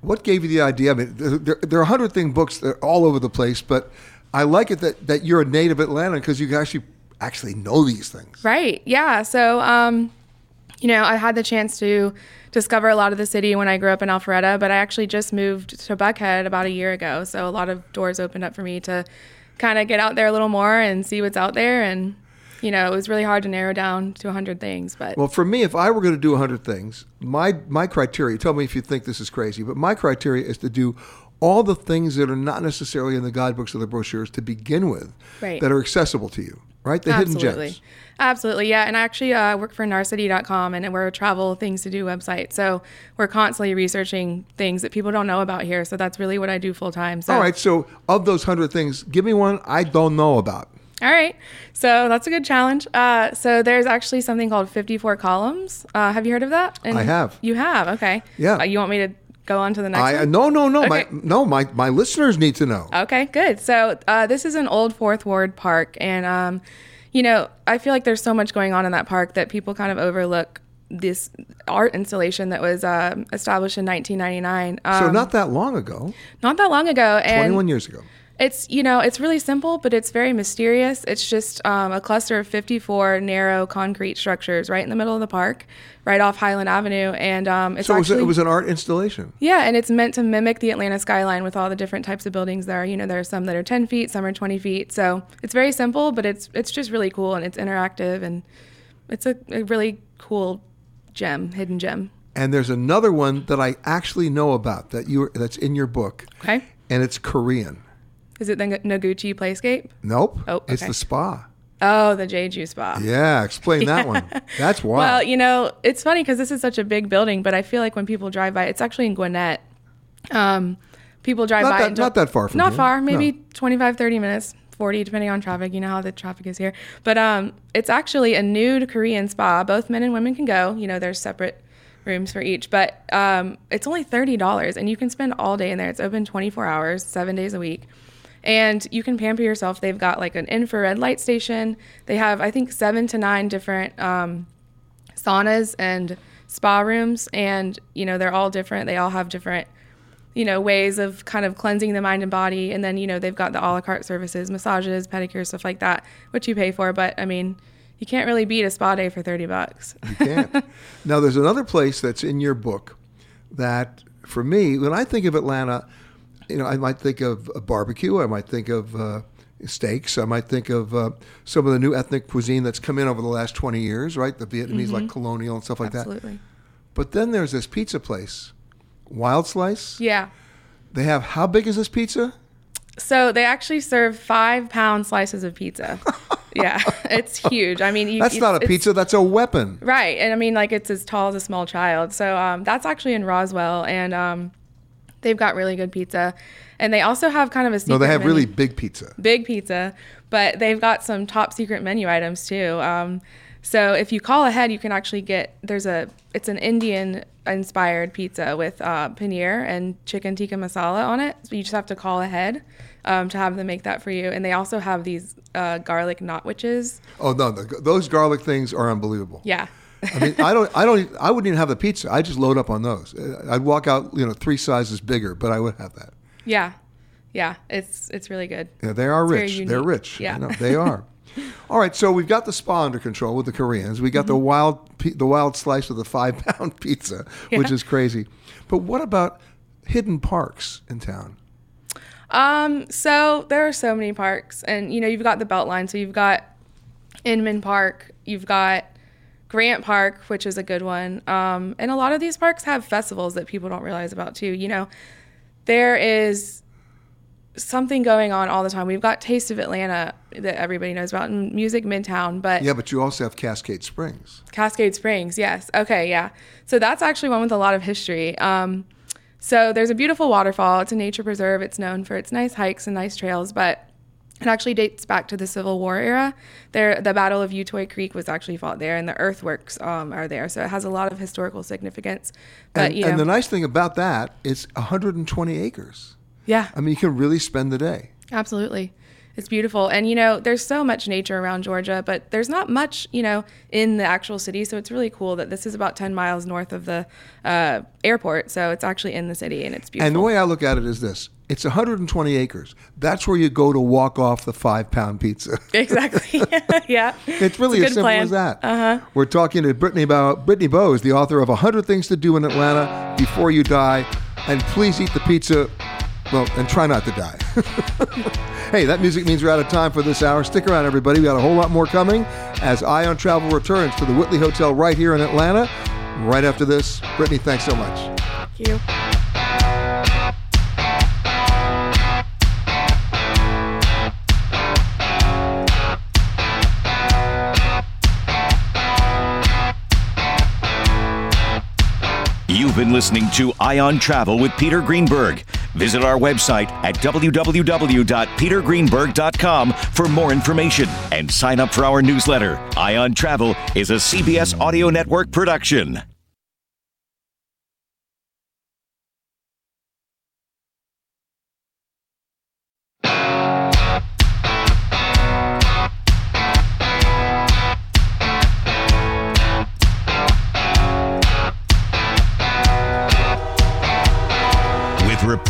[SPEAKER 2] what gave you the idea? I mean, there, there are a hundred thing books all over the place, but I like it that, that you're a native Atlanta because you actually actually know these things.
[SPEAKER 11] Right. Yeah. So, um, you know, I had the chance to discover a lot of the city when I grew up in Alpharetta, but I actually just moved to Buckhead about a year ago. So a lot of doors opened up for me to kind of get out there a little more and see what's out there. And, you know, it was really hard to narrow down to 100 things, but
[SPEAKER 2] Well, for me, if I were going to do a hundred things, my my criteria. Tell me if you think this is crazy, but my criteria is to do all the things that are not necessarily in the guidebooks or the brochures to begin with,
[SPEAKER 11] Right.
[SPEAKER 2] that are accessible to you, right? The hidden
[SPEAKER 11] Absolutely.
[SPEAKER 2] gems.
[SPEAKER 11] Absolutely. Yeah. And I actually uh, work for narcity.com and we're a travel things to do website. So we're constantly researching things that people don't know about here. So that's really what I do full time. So,
[SPEAKER 2] All right. So, of those hundred things, give me one I don't know about.
[SPEAKER 11] All right. So that's a good challenge. Uh, so there's actually something called 54 columns. Uh, have you heard of that? And
[SPEAKER 2] I have.
[SPEAKER 11] You have? Okay.
[SPEAKER 2] Yeah.
[SPEAKER 11] Uh, you want me to go on to the next
[SPEAKER 2] I
[SPEAKER 11] one?
[SPEAKER 2] no no no
[SPEAKER 11] Okay.
[SPEAKER 2] my no my my listeners need to know.
[SPEAKER 11] Okay, good. So uh, this is an old Fourth Ward park, and um, you know, I feel like there's so much going on in that park that people kind of overlook this art installation that was um, established in 1999. Um,
[SPEAKER 2] so not that long ago.
[SPEAKER 11] Not that long ago. And
[SPEAKER 2] 21 years ago.
[SPEAKER 11] It's you know it's really simple, but it's very mysterious. It's just um, a cluster of 54 narrow concrete structures right in the middle of the park, right off Highland Avenue, and um, it's
[SPEAKER 2] so it was,
[SPEAKER 11] actually
[SPEAKER 2] it was an art installation.
[SPEAKER 11] yeah, and it's meant to mimic the Atlanta skyline with all the different types of buildings there. You know, there are some that are 10 feet, some are 20 feet. So it's very simple, but it's it's just really cool and it's interactive and it's a, a really cool gem, hidden gem.
[SPEAKER 2] And there's another one that I actually know about that you that's in your book.
[SPEAKER 11] Okay.
[SPEAKER 2] And it's Korean.
[SPEAKER 11] Is it the Noguchi Playscape?
[SPEAKER 2] Nope.
[SPEAKER 11] Oh,
[SPEAKER 2] It's the spa.
[SPEAKER 11] Oh, the Jeju Spa.
[SPEAKER 2] Yeah, explain that one. That's wild.
[SPEAKER 11] Well, you know, it's funny because this is such a big building, but I feel like when people drive by, it's actually in Gwinnett. Um, people drive
[SPEAKER 2] Not
[SPEAKER 11] by.
[SPEAKER 2] that- not that far from
[SPEAKER 11] Not
[SPEAKER 2] here.
[SPEAKER 11] far, maybe
[SPEAKER 2] No.
[SPEAKER 11] 25, 30 minutes, 40, depending on traffic. You know how the traffic is here. But um, it's actually a nude Korean spa. Both men and women can go. You know, there's separate rooms for each, but um, it's only $30 and you can spend all day in there. It's open 24 hours, seven days a week. And you can pamper yourself. They've got like an infrared light station. They have, I think, seven to nine different um, saunas and spa rooms and you know they're all different they all have different you know ways of kind of cleansing the mind and body and then you know they've got the a la carte services massages pedicures stuff like that which you pay for but i mean you can't really beat a spa day for 30 bucks
[SPEAKER 2] You can't. now, there's another place that's in your book that, for me, when I think of Atlanta, you know, I might think of a barbecue. I might think of uh, steaks. I might think of uh, some of the new ethnic cuisine that's come in over the last 20 years, right? The Vietnamese, like
[SPEAKER 11] Mhm.
[SPEAKER 2] colonial and stuff like
[SPEAKER 11] Absolutely.
[SPEAKER 2] that. Absolutely. But then there's this pizza place, Wild Slice.
[SPEAKER 11] yeah
[SPEAKER 2] They have, how big is this pizza?
[SPEAKER 11] so they actually serve five pound slices of pizza yeah it's huge i mean you,
[SPEAKER 2] That's not a pizza, that's a weapon.
[SPEAKER 11] Right. And I mean, like, it's as tall as a small child. So um, that's actually in Roswell. And um, they've got really good pizza. And they also have kind of a secret
[SPEAKER 2] No, they have
[SPEAKER 11] menu-
[SPEAKER 2] really big pizza.
[SPEAKER 11] big pizza, but they've got some top secret menu items too. Um, so if you call ahead, you can actually get there's a it's an Indian inspired pizza with uh, paneer and chicken tikka masala on it. So you just have to call ahead um, to have them make that for you. And they also have these uh, garlic knotwiches.
[SPEAKER 2] Oh no, the, those garlic things are unbelievable.
[SPEAKER 11] Yeah.
[SPEAKER 2] I mean, I don't, I don't, I wouldn't even have the pizza. I just load up on those. Uh, I'd walk out, you know, three sizes bigger, but I would have that.
[SPEAKER 11] Yeah. Yeah. It's it's really good.
[SPEAKER 2] Yeah, they are
[SPEAKER 11] It's
[SPEAKER 2] rich. They're rich.
[SPEAKER 11] Yeah.
[SPEAKER 2] Know, they are. All right, so we've got the spa under control with the Koreans. We got the wild, the wild slice of the five pound pizza, which is crazy. But what about hidden parks in town?
[SPEAKER 11] Um, so there are so many parks, and you know you've got the Beltline. So you've got Inman Park, you've got Grant Park, which is a good one. Um, and a lot of these parks have festivals that people don't realize about too. You know, there is something going on all the time. We've got Taste of Atlanta that everybody knows about, and Music Midtown, but
[SPEAKER 2] Yeah, but you also have Cascade Springs.
[SPEAKER 11] Cascade Springs, yes. Okay, yeah. So that's actually one with a lot of history. Um, so there's a beautiful waterfall. It's a nature preserve. It's known for its nice hikes and nice trails, but it actually dates back to the Civil War era. There, the Battle of Utoy Creek was actually fought there, and the earthworks um, are there. So it has a lot of historical significance. But
[SPEAKER 2] And,
[SPEAKER 11] you know,
[SPEAKER 2] and the nice thing about that, it's 120 acres.
[SPEAKER 11] yeah,
[SPEAKER 2] I mean, you can really spend the day.
[SPEAKER 11] Absolutely. It's beautiful. And, you know, there's so much nature around Georgia, but there's not much, you know, in the actual city. So it's really cool that this is about 10 miles north of the uh, airport. So it's actually in the city and it's beautiful.
[SPEAKER 2] And the way I look at it is this it's 120 acres. That's where you go to walk off the five pound pizza.
[SPEAKER 11] exactly. yeah.
[SPEAKER 2] It's really
[SPEAKER 11] a
[SPEAKER 2] as simple
[SPEAKER 11] plan.
[SPEAKER 2] as that.
[SPEAKER 11] Uh-huh.
[SPEAKER 2] We're talking to Brittany about Brittany Bowes, the author of 100 Things to Do in Atlanta Before You Die. And please eat the pizza. Well, and try not to die. hey, that music means we're out of time for this hour. Stick around, everybody. We got a whole lot more coming as Eye on Travel returns to the Whitley Hotel right here in Atlanta. Right after this, Brittany, thanks so much.
[SPEAKER 11] Thank you.
[SPEAKER 4] You've been listening to Eye on Travel with Peter Greenberg. Visit our website at www.petergreenberg.com for more information and sign up for our newsletter. Eye on Travel is a CBS Audio Network production.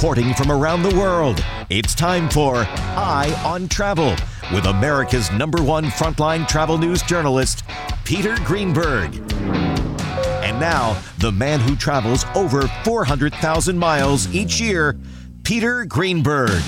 [SPEAKER 4] Reporting from around the world. It's time for Eye on Travel with America's number one frontline travel news journalist, Peter Greenberg. And now, the man who travels over 400,000 miles each year, Peter Greenberg.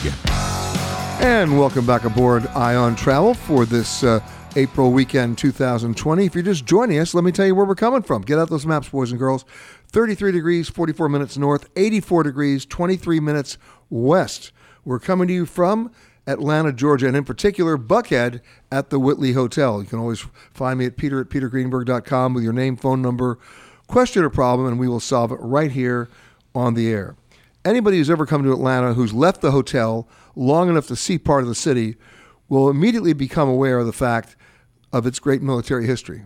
[SPEAKER 2] And welcome back aboard Eye on Travel for this uh, April weekend 2020. If you're just joining us, let me tell you where we're coming from. Get out those maps, boys and girls. 33 degrees, 44 minutes north, 84 degrees, 23 minutes west. We're coming to you from Atlanta, Georgia, and in particular, Buckhead at the Whitley Hotel. You can always find me at peter at petergreenberg.com with your name, phone number, question or problem, and we will solve it right here on the air. Anybody who's ever come to Atlanta who's left the hotel long enough to see part of the city will immediately become aware of the fact of its great military history.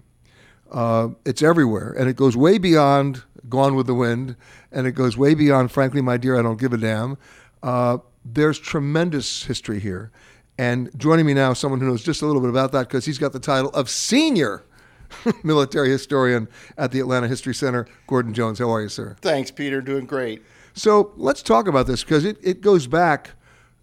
[SPEAKER 2] Uh, it's everywhere, and it goes way beyond Gone with the Wind, and it goes way beyond, frankly, my dear, I don't give a damn. Uh, there's tremendous history here. And joining me now, someone who knows just a little bit about that because he's got the title of senior military historian at the Atlanta History Center. Gordon Jones, how are you, sir?
[SPEAKER 12] Thanks, Peter. Doing great.
[SPEAKER 2] So let's talk about this because it, it goes back,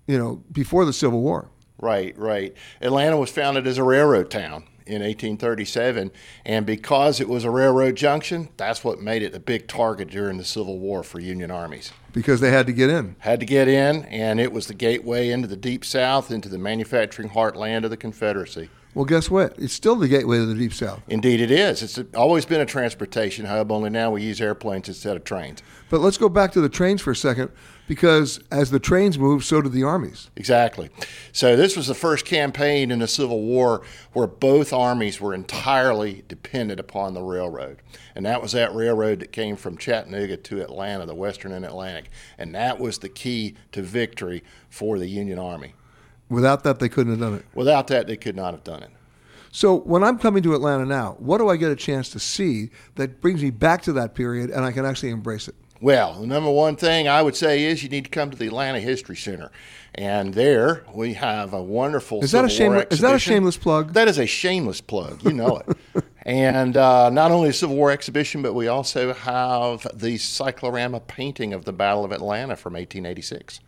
[SPEAKER 2] you know, before the Civil War.
[SPEAKER 12] Right, right. Atlanta was founded as a railroad town in 1837, and because it was a railroad junction, that's what made it a big target during the Civil War for Union armies.
[SPEAKER 2] Because they had to get in.
[SPEAKER 12] Had to get in, and it was the gateway into the Deep South, into the manufacturing heartland of the Confederacy.
[SPEAKER 2] Well, guess what? It's still the gateway to the Deep South.
[SPEAKER 12] Indeed, it is. It's always been a transportation hub, only now we use airplanes instead of trains.
[SPEAKER 2] But let's go back to the trains for a second, because as the trains moved, so did the armies.
[SPEAKER 12] Exactly. So, this was the first campaign in the Civil War where both armies were entirely dependent upon the railroad. And that was that railroad that came from Chattanooga to Atlanta, the Western and Atlantic. And that was the key to victory for the Union Army.
[SPEAKER 2] Without that, they couldn't have done it.
[SPEAKER 12] Without that, they could not have done it.
[SPEAKER 2] So when I'm coming to Atlanta now, what do I get a chance to see that brings me back to that period and I can actually embrace it?
[SPEAKER 12] Well, the number one thing I would say is you need to come to the Atlanta History Center. And there we have a wonderful
[SPEAKER 2] is that a shameless,
[SPEAKER 12] Is
[SPEAKER 2] that a shameless plug?
[SPEAKER 12] That is a shameless plug. You know it. and uh, not only a Civil War exhibition, but we also have the cyclorama painting of the Battle of Atlanta from 1886.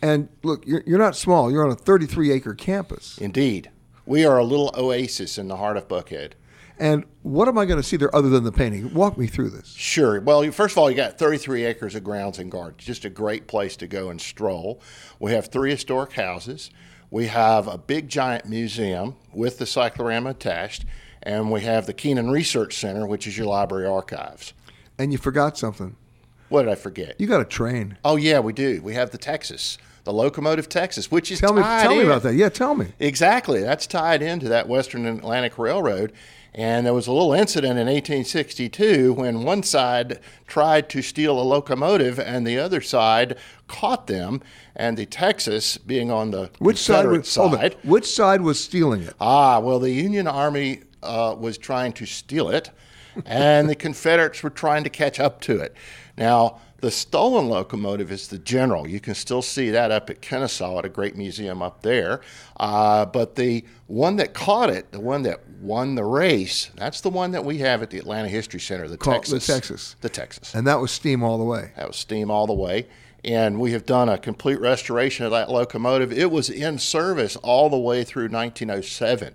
[SPEAKER 2] And look, you're, you're not small. You're on a 33 acre campus.
[SPEAKER 12] Indeed. We are a little oasis in the heart of Buckhead.
[SPEAKER 2] And what am I going to see there other than the painting? Walk me through this.
[SPEAKER 12] Sure. Well, first of all, you got 33 acres of grounds and gardens. Just a great place to go and stroll. We have three historic houses. We have a big giant museum with the cyclorama attached. And we have the Kenan Research Center, which is your library archives.
[SPEAKER 2] And you forgot something.
[SPEAKER 12] What did I forget?
[SPEAKER 2] You got a train.
[SPEAKER 12] Oh, yeah, we do. We have the Texas the locomotive Texas, which is
[SPEAKER 2] tell me tell
[SPEAKER 12] in.
[SPEAKER 2] me about that. Yeah, tell me
[SPEAKER 12] exactly. That's tied into that Western Atlantic Railroad. And there was a little incident in 1862 when one side tried to steal a locomotive and the other side caught them. And the Texas, being on the
[SPEAKER 2] which side, was,
[SPEAKER 12] side
[SPEAKER 2] which side was stealing it?
[SPEAKER 12] Ah, well, the Union Army uh, was trying to steal it, and the Confederates were trying to catch up to it. Now, the stolen locomotive is the General. You can still see that up at Kennesaw at a great museum up there. Uh, but the one that caught it, the one that won the race, that's the one that we have at the Atlanta History Center, the Texas.
[SPEAKER 2] The Texas.
[SPEAKER 12] The Texas.
[SPEAKER 2] And that was steam all the way.
[SPEAKER 12] That was steam all the way. And we have done a complete restoration of that locomotive. It was in service all the way through 1907.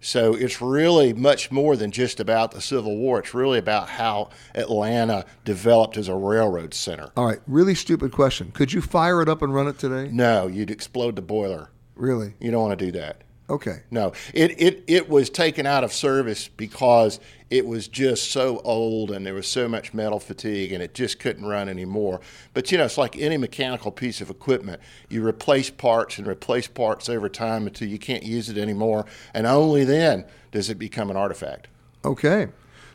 [SPEAKER 12] So it's really much more than just about the Civil War. It's really about how Atlanta developed as a railroad center.
[SPEAKER 2] All right, really stupid question. Could you fire it up and run it today?
[SPEAKER 12] No, you'd explode the boiler.
[SPEAKER 2] Really?
[SPEAKER 12] You don't want to do that.
[SPEAKER 2] Okay.
[SPEAKER 12] No, it, it, it was taken out of service because it was just so old and there was so much metal fatigue and it just couldn't run anymore. But you know, it's like any mechanical piece of equipment. You replace parts and replace parts over time until you can't use it anymore. And only then does it become an artifact.
[SPEAKER 2] Okay.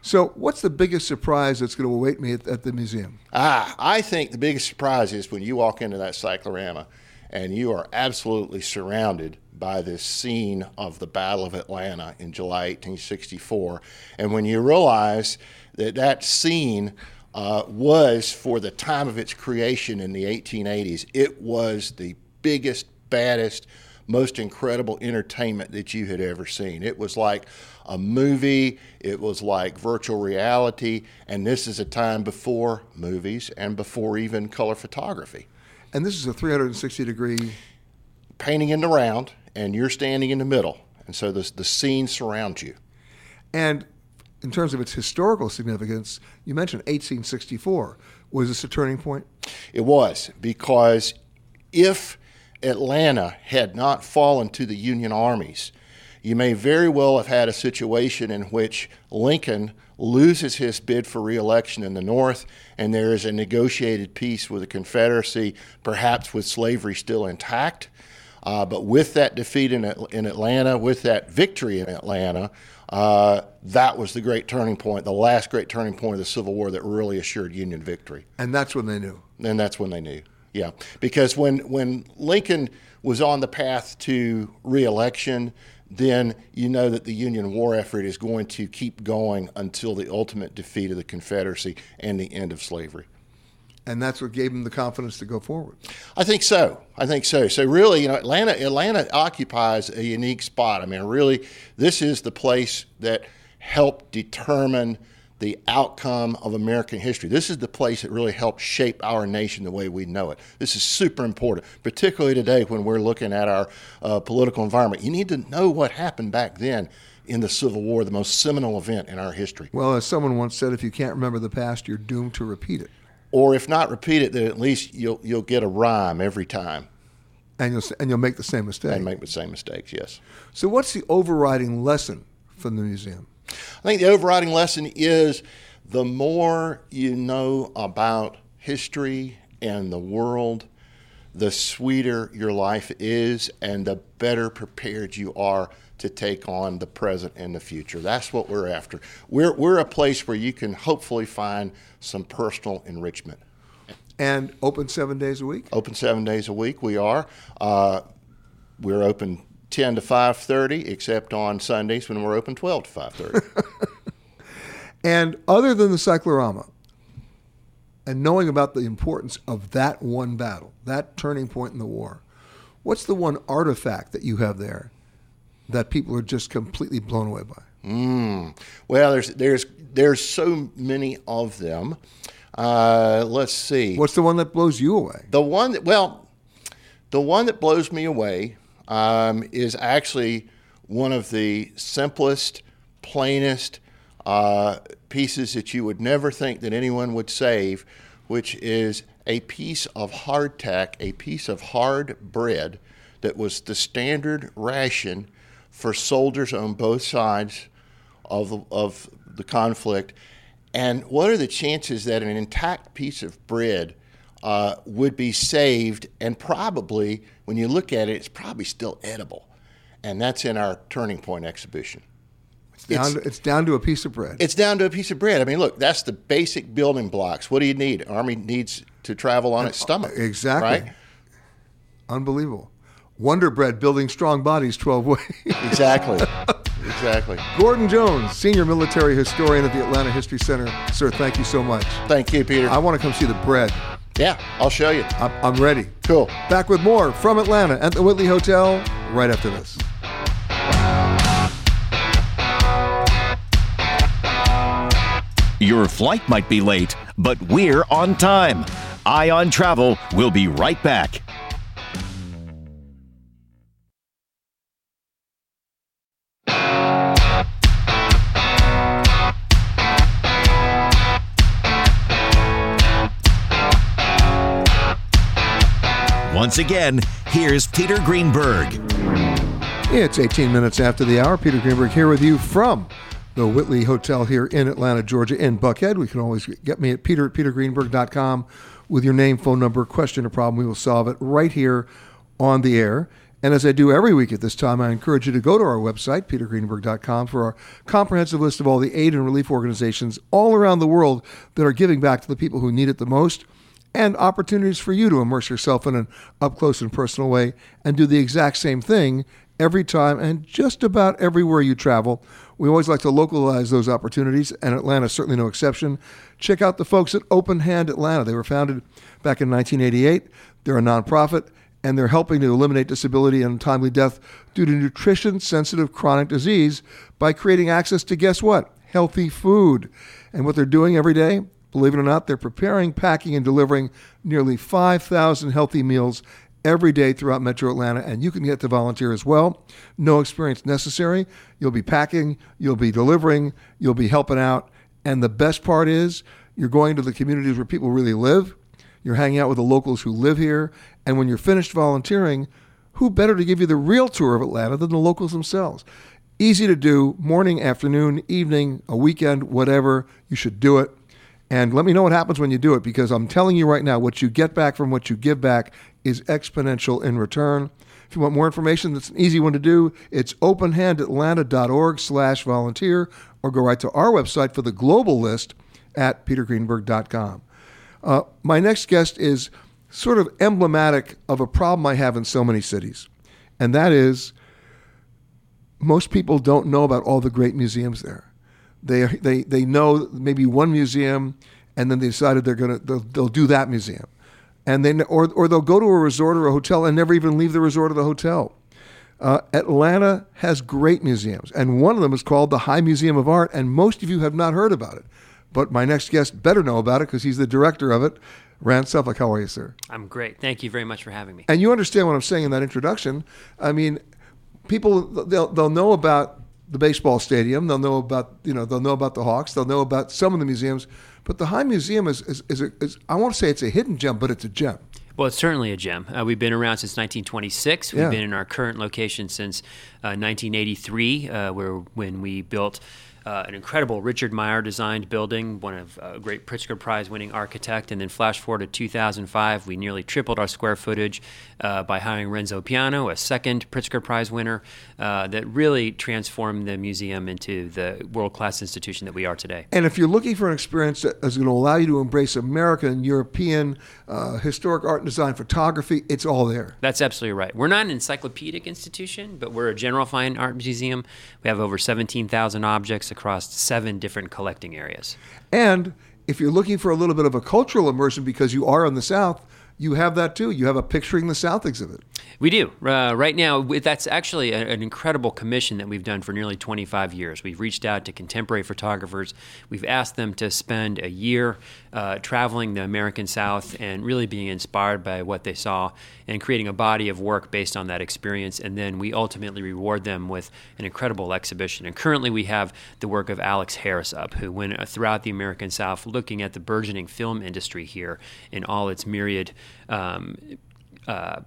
[SPEAKER 2] So, what's the biggest surprise that's going to await me at, at the museum?
[SPEAKER 12] Ah, I think the biggest surprise is when you walk into that cyclorama and you are absolutely surrounded by this scene of the Battle of Atlanta in July 1864. And when you realize that that scene uh, was, for the time of its creation in the 1880s, it was the biggest, baddest, most incredible entertainment that you had ever seen. It was like a movie, it was like virtual reality, and this is a time before movies and before even color photography.
[SPEAKER 2] And this is a 360 degree
[SPEAKER 12] painting in the round, and you're standing in the middle, and so the the scene surrounds you.
[SPEAKER 2] And in terms of its historical significance, you mentioned 1864. Was this a turning point?
[SPEAKER 12] It was because if Atlanta had not fallen to the Union armies, you may very well have had a situation in which Lincoln loses his bid for reelection in the North, and there is a negotiated peace with the Confederacy, perhaps with slavery still intact. Uh, but with that defeat in, in Atlanta, with that victory in Atlanta, uh, that was the great turning point, the last great turning point of the Civil War that really assured Union victory.
[SPEAKER 2] And that's when they knew.
[SPEAKER 12] And that's when they knew. Yeah, because when when Lincoln was on the path to reelection, then you know that the Union war effort is going to keep going until the ultimate defeat of the Confederacy and the end of slavery.
[SPEAKER 2] And that's what gave him the confidence to go forward.
[SPEAKER 12] I think so. I think so. So really, you know, Atlanta Atlanta occupies a unique spot. I mean, really, this is the place that helped determine the outcome of American history. This is the place that really helped shape our nation the way we know it. This is super important, particularly today when we're looking at our uh, political environment. You need to know what happened back then in the Civil War, the most seminal event in our history.
[SPEAKER 2] Well, as someone once said, if you can't remember the past, you're doomed to repeat it.
[SPEAKER 12] Or if not repeat it, then at least you'll you'll get a rhyme every time.
[SPEAKER 2] And you'll and you'll make the same mistake.
[SPEAKER 12] And make the same mistakes. Yes.
[SPEAKER 2] So, what's the overriding lesson from the museum?
[SPEAKER 12] I think the overriding lesson is the more you know about history and the world, the sweeter your life is, and the better prepared you are to take on the present and the future. That's what we're after. We're, we're a place where you can hopefully find some personal enrichment.
[SPEAKER 2] And open seven days a week?
[SPEAKER 12] Open seven days a week, we are. Uh, we're open 10 to 5.30 except on sundays when we're open 12 to 5.30
[SPEAKER 2] and other than the cyclorama and knowing about the importance of that one battle that turning point in the war what's the one artifact that you have there that people are just completely blown away by.
[SPEAKER 12] Mm. well there's there's there's so many of them. Uh, let's see.
[SPEAKER 2] What's the one that blows you away?
[SPEAKER 12] The one that well the one that blows me away um, is actually one of the simplest, plainest uh, pieces that you would never think that anyone would save, which is a piece of hardtack, a piece of hard bread that was the standard ration for soldiers on both sides of the, of the conflict. And what are the chances that an intact piece of bread uh, would be saved, and probably, when you look at it, it's probably still edible. And that's in our Turning Point exhibition.
[SPEAKER 2] It's down, it's, to, it's down to a piece of bread.
[SPEAKER 12] It's down to a piece of bread. I mean, look, that's the basic building blocks. What do you need? Army needs to travel on its stomach.
[SPEAKER 2] Exactly.
[SPEAKER 12] Right?
[SPEAKER 2] Unbelievable. Wonder Bread building strong bodies 12 ways.
[SPEAKER 12] exactly. Exactly.
[SPEAKER 2] Gordon Jones, senior military historian at the Atlanta History Center. Sir, thank you so much.
[SPEAKER 12] Thank you, Peter.
[SPEAKER 2] I want to come see the bread.
[SPEAKER 12] Yeah, I'll show you.
[SPEAKER 2] I'm, I'm ready.
[SPEAKER 12] Cool.
[SPEAKER 2] Back with more from Atlanta at the Whitley Hotel right after this.
[SPEAKER 4] Your flight might be late, but we're on time. Eye on Travel will be right back. Once again, here's Peter Greenberg.
[SPEAKER 2] It's 18 minutes after the hour. Peter Greenberg here with you from the Whitley Hotel here in Atlanta, Georgia, in Buckhead. We can always get me at peter at petergreenberg.com with your name, phone number, question, or problem. We will solve it right here on the air. And as I do every week at this time, I encourage you to go to our website, petergreenberg.com, for our comprehensive list of all the aid and relief organizations all around the world that are giving back to the people who need it the most and opportunities for you to immerse yourself in an up close and personal way and do the exact same thing every time and just about everywhere you travel. We always like to localize those opportunities, and Atlanta is certainly no exception. Check out the folks at Open Hand Atlanta. They were founded back in 1988. They're a nonprofit, and they're helping to eliminate disability and untimely death due to nutrition sensitive chronic disease by creating access to guess what? Healthy food. And what they're doing every day, Believe it or not, they're preparing, packing, and delivering nearly 5,000 healthy meals every day throughout Metro Atlanta, and you can get to volunteer as well. No experience necessary. You'll be packing, you'll be delivering, you'll be helping out. And the best part is, you're going to the communities where people really live. You're hanging out with the locals who live here. And when you're finished volunteering, who better to give you the real tour of Atlanta than the locals themselves? Easy to do, morning, afternoon, evening, a weekend, whatever. You should do it. And let me know what happens when you do it because I'm telling you right now, what you get back from what you give back is exponential in return. If you want more information, that's an easy one to do. It's openhandatlanta.org slash volunteer or go right to our website for the global list at petergreenberg.com. Uh, my next guest is sort of emblematic of a problem I have in so many cities, and that is most people don't know about all the great museums there. They, they, they know maybe one museum, and then they decided they're gonna they'll, they'll do that museum, and then or or they'll go to a resort or a hotel and never even leave the resort or the hotel. Uh, Atlanta has great museums, and one of them is called the High Museum of Art, and most of you have not heard about it. But my next guest better know about it because he's the director of it. Rand Suffolk, how are you, sir?
[SPEAKER 13] I'm great. Thank you very much for having me.
[SPEAKER 2] And you understand what I'm saying in that introduction. I mean, people they'll they'll know about the baseball stadium. They'll know about you know they'll know about the Hawks. They'll know about some of the museums. But the High Museum is is, is, a, is I won't say it's a hidden gem, but it's a gem.
[SPEAKER 13] Well, it's certainly a gem. Uh, we've been around since 1926. We've
[SPEAKER 2] Yeah.
[SPEAKER 13] been in our current location since uh, 1983, uh, where when we built uh, an incredible Richard Meier designed building, one of a great Pritzker Prize winning architect. And then flash forward to 2005, we nearly tripled our square footage uh, by hiring Renzo Piano, a second Pritzker Prize winner, uh, that really transformed the museum into the world class institution that we are today.
[SPEAKER 2] And if you're looking for an experience that is going to allow you to embrace American, European, uh, historic art and design photography, it's all there.
[SPEAKER 13] That's absolutely right. We're not an encyclopedic institution, but we're a general fine art museum. We have over 17,000 objects across seven different collecting areas.
[SPEAKER 2] And if you're looking for a little bit of a cultural immersion because you are in the South, you have that too. You have a Picturing the South exhibit.
[SPEAKER 13] We do. Uh, right now, that's actually a, an incredible commission that we've done for nearly 25 years. We've reached out to contemporary photographers. We've asked them to spend a year uh, traveling the American South and really being inspired by what they saw and creating a body of work based on that experience. And then we ultimately reward them with an incredible exhibition. And currently, we have the work of Alex Harris up, who went uh, throughout the American South looking at the burgeoning film industry here in all its myriad. Um, uh,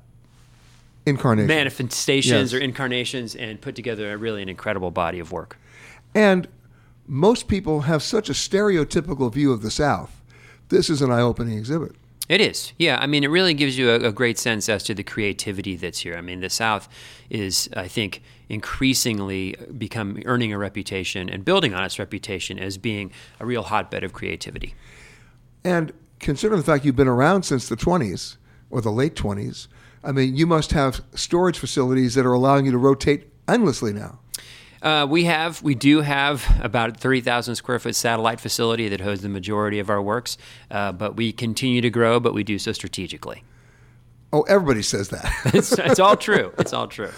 [SPEAKER 2] Incarnation.
[SPEAKER 13] manifestations
[SPEAKER 2] Yes.
[SPEAKER 13] or incarnations and put together a really an incredible body of work.
[SPEAKER 2] And most people have such a stereotypical view of the South. This is an eye opening exhibit.
[SPEAKER 13] It is, yeah. I mean, it really gives you a, a great sense as to the creativity that's here. I mean, the South is, I think, increasingly become earning a reputation and building on its reputation as being a real hotbed of creativity.
[SPEAKER 2] And considering the fact you've been around since the 20s or the late 20s, I mean, you must have storage facilities that are allowing you to rotate endlessly now.
[SPEAKER 13] Uh, we have, we do have about a 30,000 square foot satellite facility that hosts the majority of our works, uh, but we continue to grow, but we do so strategically.
[SPEAKER 2] Oh, everybody says that.
[SPEAKER 13] it's, it's all true. It's all true.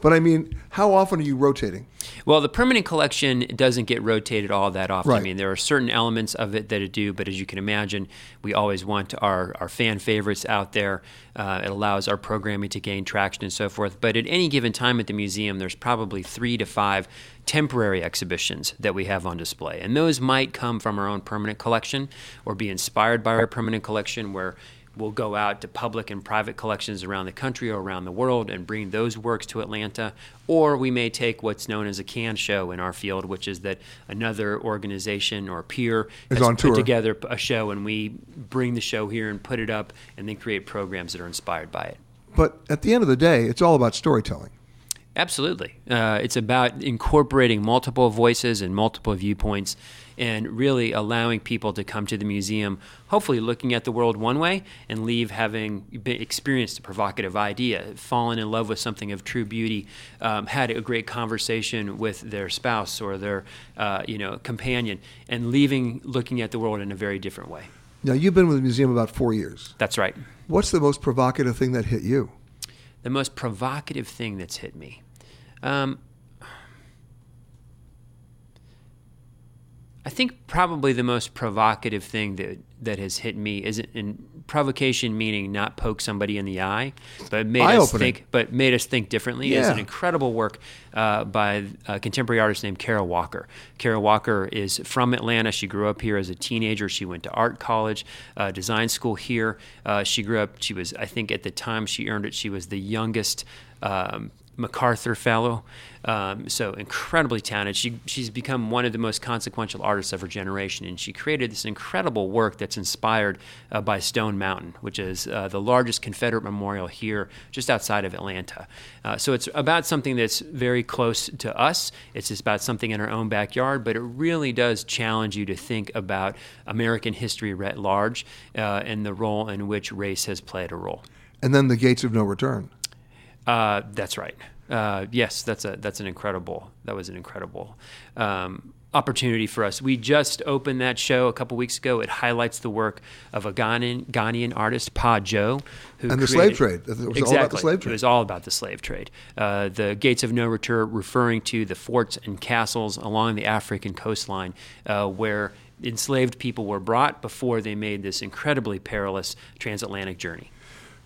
[SPEAKER 2] But I mean, how often are you rotating?
[SPEAKER 13] Well, the permanent collection doesn't get rotated all that often. I mean, there are certain elements of it that it do, but as you can imagine, we always want our, our fan favorites out there. Uh, it allows our programming to gain traction and so forth. But at any given time at the museum, there's probably three to five temporary exhibitions that we have on display. And those might come from our own permanent collection or be inspired by our permanent collection where We'll go out to public and private collections around the country or around the world and bring those works to Atlanta. Or we may take what's known as a can show in our field, which is that another organization or peer
[SPEAKER 2] Is
[SPEAKER 13] has
[SPEAKER 2] on
[SPEAKER 13] put
[SPEAKER 2] tour.
[SPEAKER 13] together a show and we bring the show here and put it up and then create programs that are inspired by it.
[SPEAKER 2] But at the end of the day, it's all about storytelling.
[SPEAKER 13] Absolutely. Uh, it's about incorporating multiple voices and multiple viewpoints and really allowing people to come to the museum, hopefully looking at the world one way and leave having experienced a provocative idea, fallen in love with something of true beauty, um, had a great conversation with their spouse or their uh, you know, companion, and leaving looking at the world in a very different way.
[SPEAKER 2] Now, you've been with the museum about four years.
[SPEAKER 13] That's right.
[SPEAKER 2] What's the most provocative thing that hit you?
[SPEAKER 13] The most provocative thing that's hit me. Um, I think probably the most provocative thing that that has hit me is in provocation meaning not poke somebody in the eye, but made us think, but made us think differently.
[SPEAKER 2] Yeah.
[SPEAKER 13] Is an incredible work uh, by a contemporary artist named Kara Walker. Kara Walker is from Atlanta. She grew up here as a teenager. She went to art college, uh, design school here. Uh, she grew up. She was, I think, at the time she earned it, she was the youngest. Um, MacArthur Fellow, um, so incredibly talented. She she's become one of the most consequential artists of her generation, and she created this incredible work that's inspired uh, by Stone Mountain, which is uh, the largest Confederate memorial here, just outside of Atlanta. Uh, so it's about something that's very close to us. It's about something in our own backyard, but it really does challenge you to think about American history writ large uh, and the role in which race has played a role.
[SPEAKER 2] And then the gates of no return.
[SPEAKER 13] Uh, that's right. Uh, yes, that's a that's an incredible. That was an incredible um, opportunity for us. We just opened that show a couple weeks ago. It highlights the work of a Ghanaian, Ghanaian artist, Pa Joe, who
[SPEAKER 2] And the
[SPEAKER 13] created-
[SPEAKER 2] slave trade. It was all
[SPEAKER 13] exactly.
[SPEAKER 2] about the slave trade.
[SPEAKER 13] It was all about the slave trade. Uh, the Gates of No Return, referring to the forts and castles along the African coastline, uh, where enslaved people were brought before they made this incredibly perilous transatlantic journey.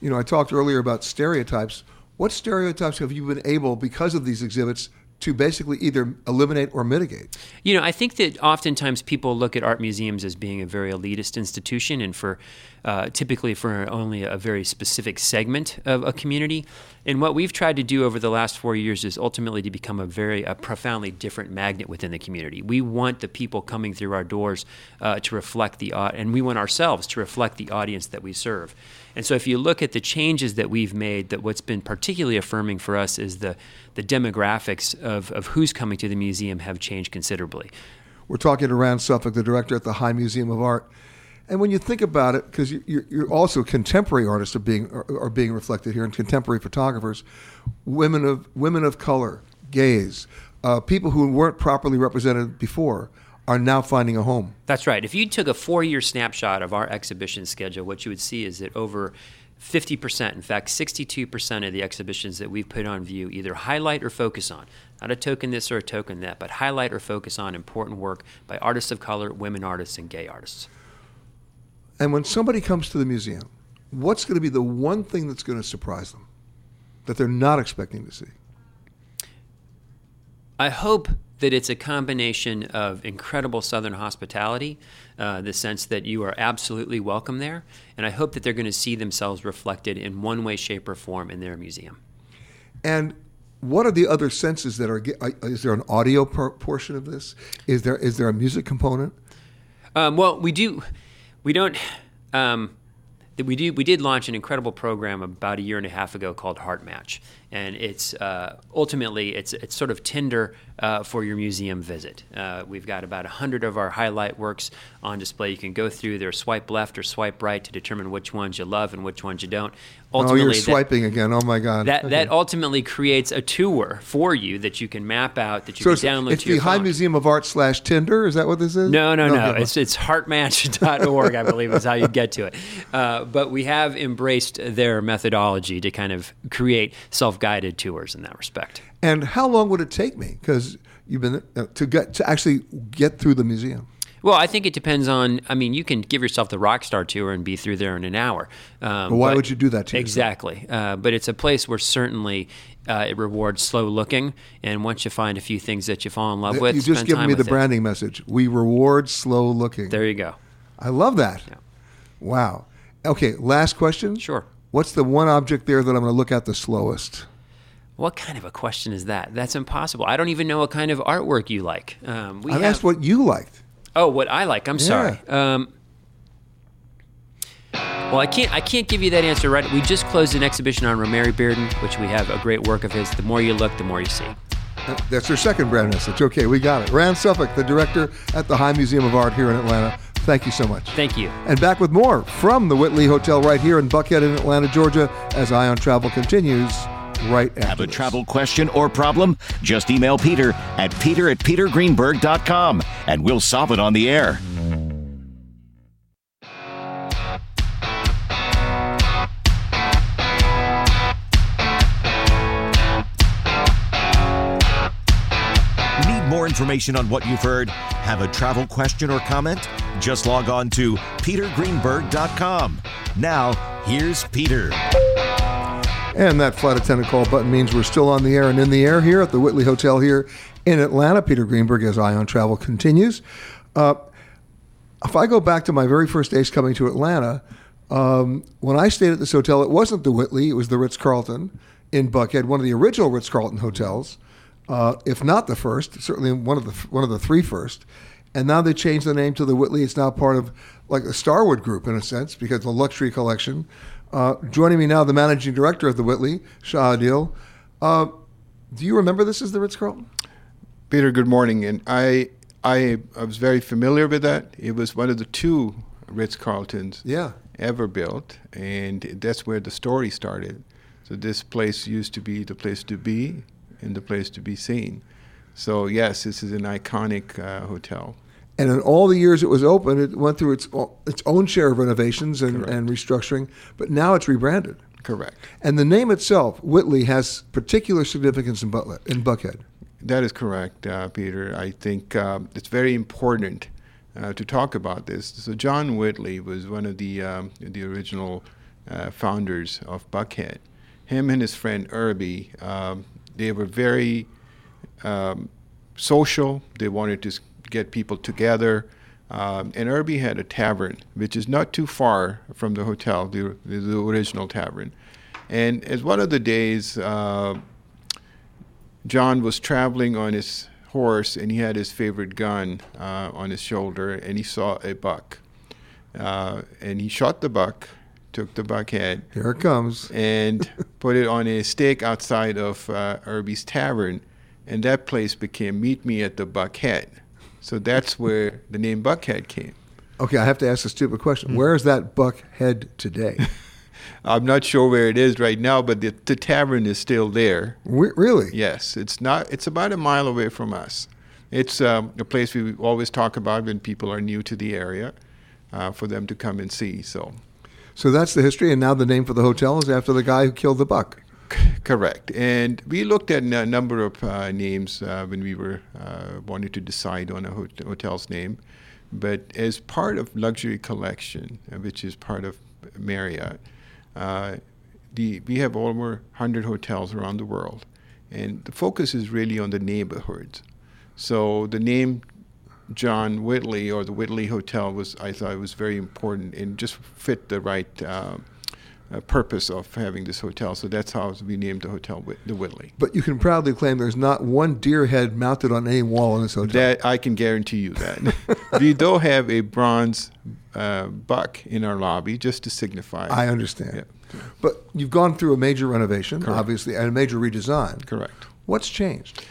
[SPEAKER 2] You know, I talked earlier about stereotypes. What stereotypes have you been able, because of these exhibits, to basically either eliminate or mitigate?
[SPEAKER 13] You know, I think that oftentimes people look at art museums as being a very elitist institution, and for uh, typically for only a very specific segment of a community. And what we've tried to do over the last four years is ultimately to become a very a profoundly different magnet within the community. We want the people coming through our doors uh, to reflect the au- and we want ourselves to reflect the audience that we serve. And so, if you look at the changes that we've made, that what's been particularly affirming for us is the the demographics of, of who's coming to the museum have changed considerably.
[SPEAKER 2] We're talking to Rand Suffolk, the director at the High Museum of Art. And when you think about it, because you're, you're also contemporary artists are being are, are being reflected here, and contemporary photographers, women of women of color, gays, uh, people who weren't properly represented before, are now finding a home.
[SPEAKER 13] That's right. If you took a four year snapshot of our exhibition schedule, what you would see is that over 50%, in fact, 62% of the exhibitions that we've put on view either highlight or focus on, not a token this or a token that, but highlight or focus on important work by artists of color, women artists, and gay artists.
[SPEAKER 2] And when somebody comes to the museum, what's going to be the one thing that's going to surprise them that they're not expecting to see?
[SPEAKER 13] I hope that it's a combination of incredible Southern hospitality, uh, the sense that you are absolutely welcome there, and I hope that they're going to see themselves reflected in one way, shape, or form in their museum.
[SPEAKER 2] And what are the other senses that are? uh, Is there an audio por- portion of this? Is there is there a music component?
[SPEAKER 13] Um, well, we do. We don't. Um, we do. We did launch an incredible program about a year and a half ago called Heart Match, and it's uh, ultimately it's it's sort of Tinder uh, for your museum visit. Uh, we've got about hundred of our highlight works on display. You can go through there, swipe left or swipe right to determine which ones you love and which ones you don't.
[SPEAKER 2] oh, you're
[SPEAKER 13] that-
[SPEAKER 2] swiping again. Oh my God.
[SPEAKER 13] That,
[SPEAKER 2] Okay.
[SPEAKER 13] that ultimately creates a tour for you that you can map out that you
[SPEAKER 2] so
[SPEAKER 13] can download
[SPEAKER 2] it's
[SPEAKER 13] to
[SPEAKER 2] the
[SPEAKER 13] your
[SPEAKER 2] High. Museum of Art slash Tinder. Is that what this is?
[SPEAKER 13] No, no, no.
[SPEAKER 2] okay.
[SPEAKER 13] It's it's heartmatch.org, I believe, is how you get to it. Uh, but we have embraced their methodology to kind of create self-guided tours in that respect.
[SPEAKER 2] And how long would it take me? Because you've been uh, to get to actually get through the museum.
[SPEAKER 13] Well, I think it depends on. I mean, you can give yourself the rock star tour and be through there in an hour. Um,
[SPEAKER 2] But why
[SPEAKER 13] but-
[SPEAKER 2] would you do that to?
[SPEAKER 13] Exactly. Uh, but it's a place where certainly uh, it rewards slow looking, and once you find a few things that you fall in love with,
[SPEAKER 2] you just given me the
[SPEAKER 13] with it.
[SPEAKER 2] branding message. We reward slow looking.
[SPEAKER 13] There you go.
[SPEAKER 2] I love that. Wow. Okay, last question.
[SPEAKER 13] Sure.
[SPEAKER 2] What's the one object there that I'm going to look at the slowest?
[SPEAKER 13] What kind of a question is that? That's impossible. I don't even know what kind of artwork you like. Um, we
[SPEAKER 2] I've asked what you liked.
[SPEAKER 13] Oh, what I like. I'm
[SPEAKER 2] Yeah.
[SPEAKER 13] sorry. Um, well, I can't. I can't give you that answer right. We just closed an exhibition on Romare Bearden, which we have a great work of his. The more you look, the more you see.
[SPEAKER 2] That's your second brand message. Okay, we got it. Rand Suffolk, the director at the High Museum of Art here in Atlanta. Thank you so much.
[SPEAKER 13] Thank you.
[SPEAKER 2] And back with more from the Whitley Hotel right here in Buckhead in Atlanta, Georgia, as Eye on Travel continues right after
[SPEAKER 4] Have a travel question or problem? Just email Peter at peter at petergreenberg.com and we'll solve it on the air. Need more information on what you've heard? Have a travel question or comment? Just log on to petergreenberg.com. Now, here's Peter.
[SPEAKER 2] And that flight attendant call button means we're still on the air and in the air here at the Whitley Hotel here in Atlanta. Peter Greenberg as Eye on Travel continues. Uh, if I go back to my very first days coming to Atlanta, um, when I stayed at this hotel, it wasn't the Whitley, it was the Ritz Carlton in Buckhead, one of the original Ritz Carlton hotels, uh, if not the first, certainly one of the one of the three first. And now they changed the name to the Whitley. It's now part of like the Starwood Group in a sense because the luxury collection. Uh, joining me now, the managing director of the Whitley, Shah Adil. Uh, do you remember this as the Ritz Carlton?
[SPEAKER 14] Peter, good morning. And I, I, I was very familiar with that. It was one of the two Ritz Carltons
[SPEAKER 2] yeah.
[SPEAKER 14] ever built, and that's where the story started. So this place used to be the place to be and the place to be seen. So yes, this is an iconic uh, hotel.
[SPEAKER 2] And in all the years it was open, it went through its its own share of renovations and, and restructuring. But now it's rebranded.
[SPEAKER 14] Correct.
[SPEAKER 2] And the name itself, Whitley, has particular significance in, Butler, in Buckhead.
[SPEAKER 14] That is correct, uh, Peter. I think um, it's very important uh, to talk about this. So John Whitley was one of the um, the original uh, founders of Buckhead. Him and his friend Irby, um, they were very um, social. They wanted to get people together. Um, and Irby had a tavern, which is not too far from the hotel, the, the original tavern. And as one of the days, uh, John was traveling on his horse and he had his favorite gun uh, on his shoulder and he saw a buck. Uh, and he shot the buck, took the buck head.
[SPEAKER 2] Here it comes.
[SPEAKER 14] And put it on a stake outside of uh, Irby's Tavern. And that place became Meet Me at the Buckhead. So that's where the name Buckhead came.
[SPEAKER 2] Okay, I have to ask a stupid question. Mm-hmm. Where is that Buckhead today?
[SPEAKER 14] I'm not sure where it is right now, but the, the tavern is still there.
[SPEAKER 2] We, really?
[SPEAKER 14] Yes, it's not. It's about a mile away from us. It's um, a place we always talk about when people are new to the area, uh, for them to come and see. So,
[SPEAKER 2] so that's the history, and now the name for the hotel is after the guy who killed the buck.
[SPEAKER 14] Correct. And we looked at a number of uh, names uh, when we were uh, wanting to decide on a hotel's name. But as part of Luxury Collection, uh, which is part of Marriott, uh, the, we have over 100 hotels around the world. And the focus is really on the neighborhoods. So the name John Whitley or the Whitley Hotel was, I thought, was very important and just fit the right um, uh, purpose of having this hotel. So that's how we named the hotel the Whitley.
[SPEAKER 2] But you can proudly claim there's not one deer head mounted on any wall in this hotel.
[SPEAKER 14] That I can guarantee you that. we do have a bronze uh, buck in our lobby just to signify.
[SPEAKER 2] I understand. Yeah. But you've gone through a major renovation,
[SPEAKER 14] Correct.
[SPEAKER 2] obviously, and a major redesign.
[SPEAKER 14] Correct.
[SPEAKER 2] What's changed?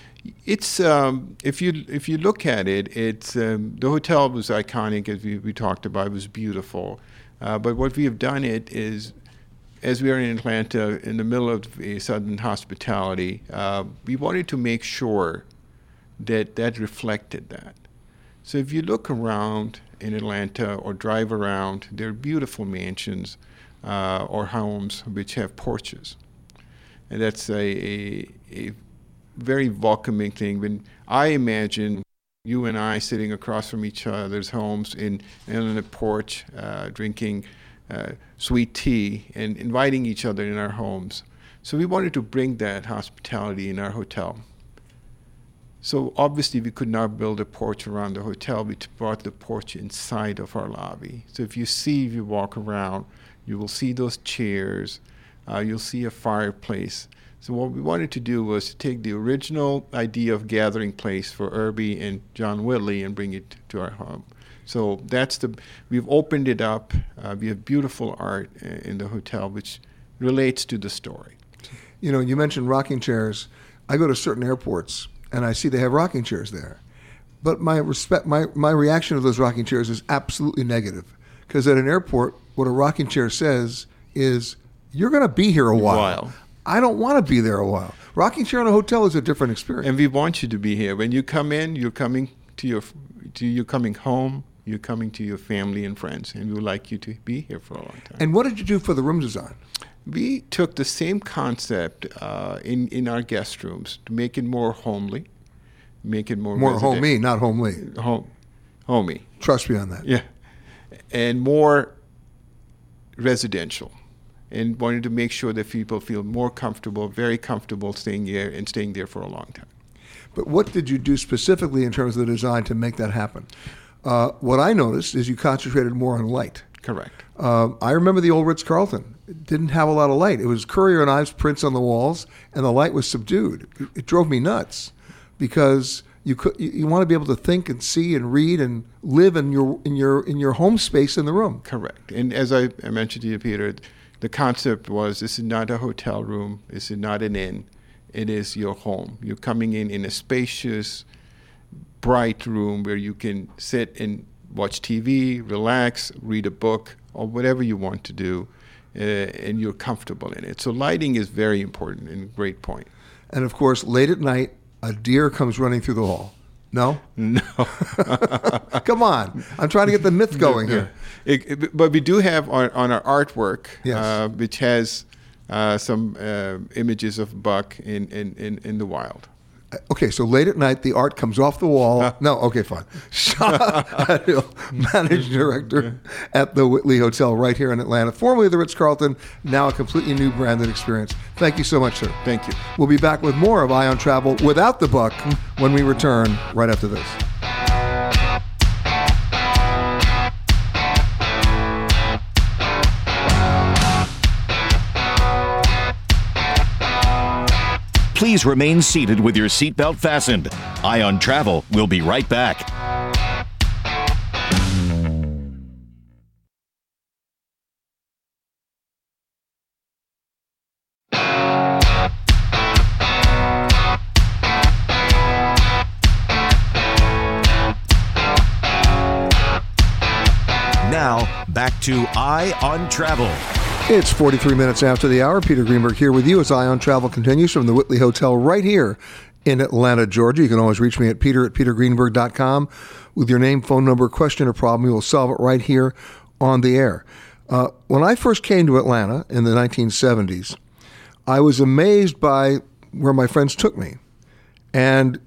[SPEAKER 14] It's um, if you if you look at it, it's um, the hotel was iconic as we, we talked about. It was beautiful, uh, but what we have done it is as we are in Atlanta, in the middle of a Southern hospitality, uh, we wanted to make sure that that reflected that. So if you look around in Atlanta or drive around, there are beautiful mansions uh, or homes which have porches. And that's a, a, a very welcoming thing. When I imagine you and I sitting across from each other's homes in, in on a porch, uh, drinking uh, sweet tea and inviting each other in our homes. So we wanted to bring that hospitality in our hotel. So obviously we could not build a porch around the hotel. We brought the porch inside of our lobby. So if you see, if you walk around, you will see those chairs. Uh, you'll see a fireplace. So what we wanted to do was to take the original idea of gathering place for Irby and John Whitley and bring it to our home. So that's the we've opened it up. Uh, we have beautiful art in the hotel, which relates to the story.
[SPEAKER 2] You know, you mentioned rocking chairs. I go to certain airports and I see they have rocking chairs there, but my respect, my my reaction to those rocking chairs is absolutely negative because at an airport, what a rocking chair says is you're going to be here a while.
[SPEAKER 14] while.
[SPEAKER 2] I don't want to be there a while. Rocking chair in a hotel is a different experience.
[SPEAKER 14] And we want you to be here. When you come in, you're coming to your to you coming home you're coming to your family and friends, and we would like you to be here for a long time.
[SPEAKER 2] And what did you do for the room design?
[SPEAKER 14] We took the same concept uh, in in our guest rooms to make it more homely, make it more
[SPEAKER 2] More
[SPEAKER 14] resident-
[SPEAKER 2] homey, not homely.
[SPEAKER 14] Home, homey.
[SPEAKER 2] Trust me on that.
[SPEAKER 14] Yeah, and more residential, and wanted to make sure that people feel more comfortable, very comfortable staying here and staying there for a long time.
[SPEAKER 2] But what did you do specifically in terms of the design to make that happen? Uh, what I noticed is you concentrated more on light.
[SPEAKER 14] Correct.
[SPEAKER 2] Uh, I remember the old Ritz Carlton. It didn't have a lot of light. It was Currier and Ives prints on the walls, and the light was subdued. It, it drove me nuts because you could you, you want to be able to think and see and read and live in your in your in your home space in the room.
[SPEAKER 14] Correct. And as I, I mentioned to you, Peter, the concept was this is not a hotel room. This is not an inn. It is your home. You're coming in in a spacious, bright room where you can sit and watch TV, relax, read a book, or whatever you want to do, uh, and you're comfortable in it. So lighting is very important and a great point.
[SPEAKER 2] And of course, late at night, a deer comes running through the hall. No,
[SPEAKER 14] no.
[SPEAKER 2] Come on, I'm trying to get the myth going here.
[SPEAKER 14] It- it- but we do have on, on our artwork,
[SPEAKER 2] Yes.
[SPEAKER 14] uh, which has uh, some uh, images of buck in, in, in, in the wild.
[SPEAKER 2] Uh, okay, so late at night, the art comes off the wall. No, okay, fine. Adil, managing director at the Whitley Hotel right here in Atlanta, formerly the Ritz Carlton, now a completely new branded experience. Thank you so much, sir.
[SPEAKER 14] Thank you.
[SPEAKER 2] We'll be back with more of Eye on Travel without the buck when we return right after this.
[SPEAKER 4] Please remain seated with your seatbelt fastened. Eye on Travel will be right back. Now, back to Eye on Travel.
[SPEAKER 2] It's 43 minutes after the hour. Peter Greenberg here with you as Eye on Travel continues from the Whitley Hotel right here in Atlanta, Georgia. You can always reach me at peter at petergreenberg.com with your name, phone number, question, or problem. We will solve it right here on the air. Uh, when I first came to Atlanta in the 1970s, I was amazed by where my friends took me. And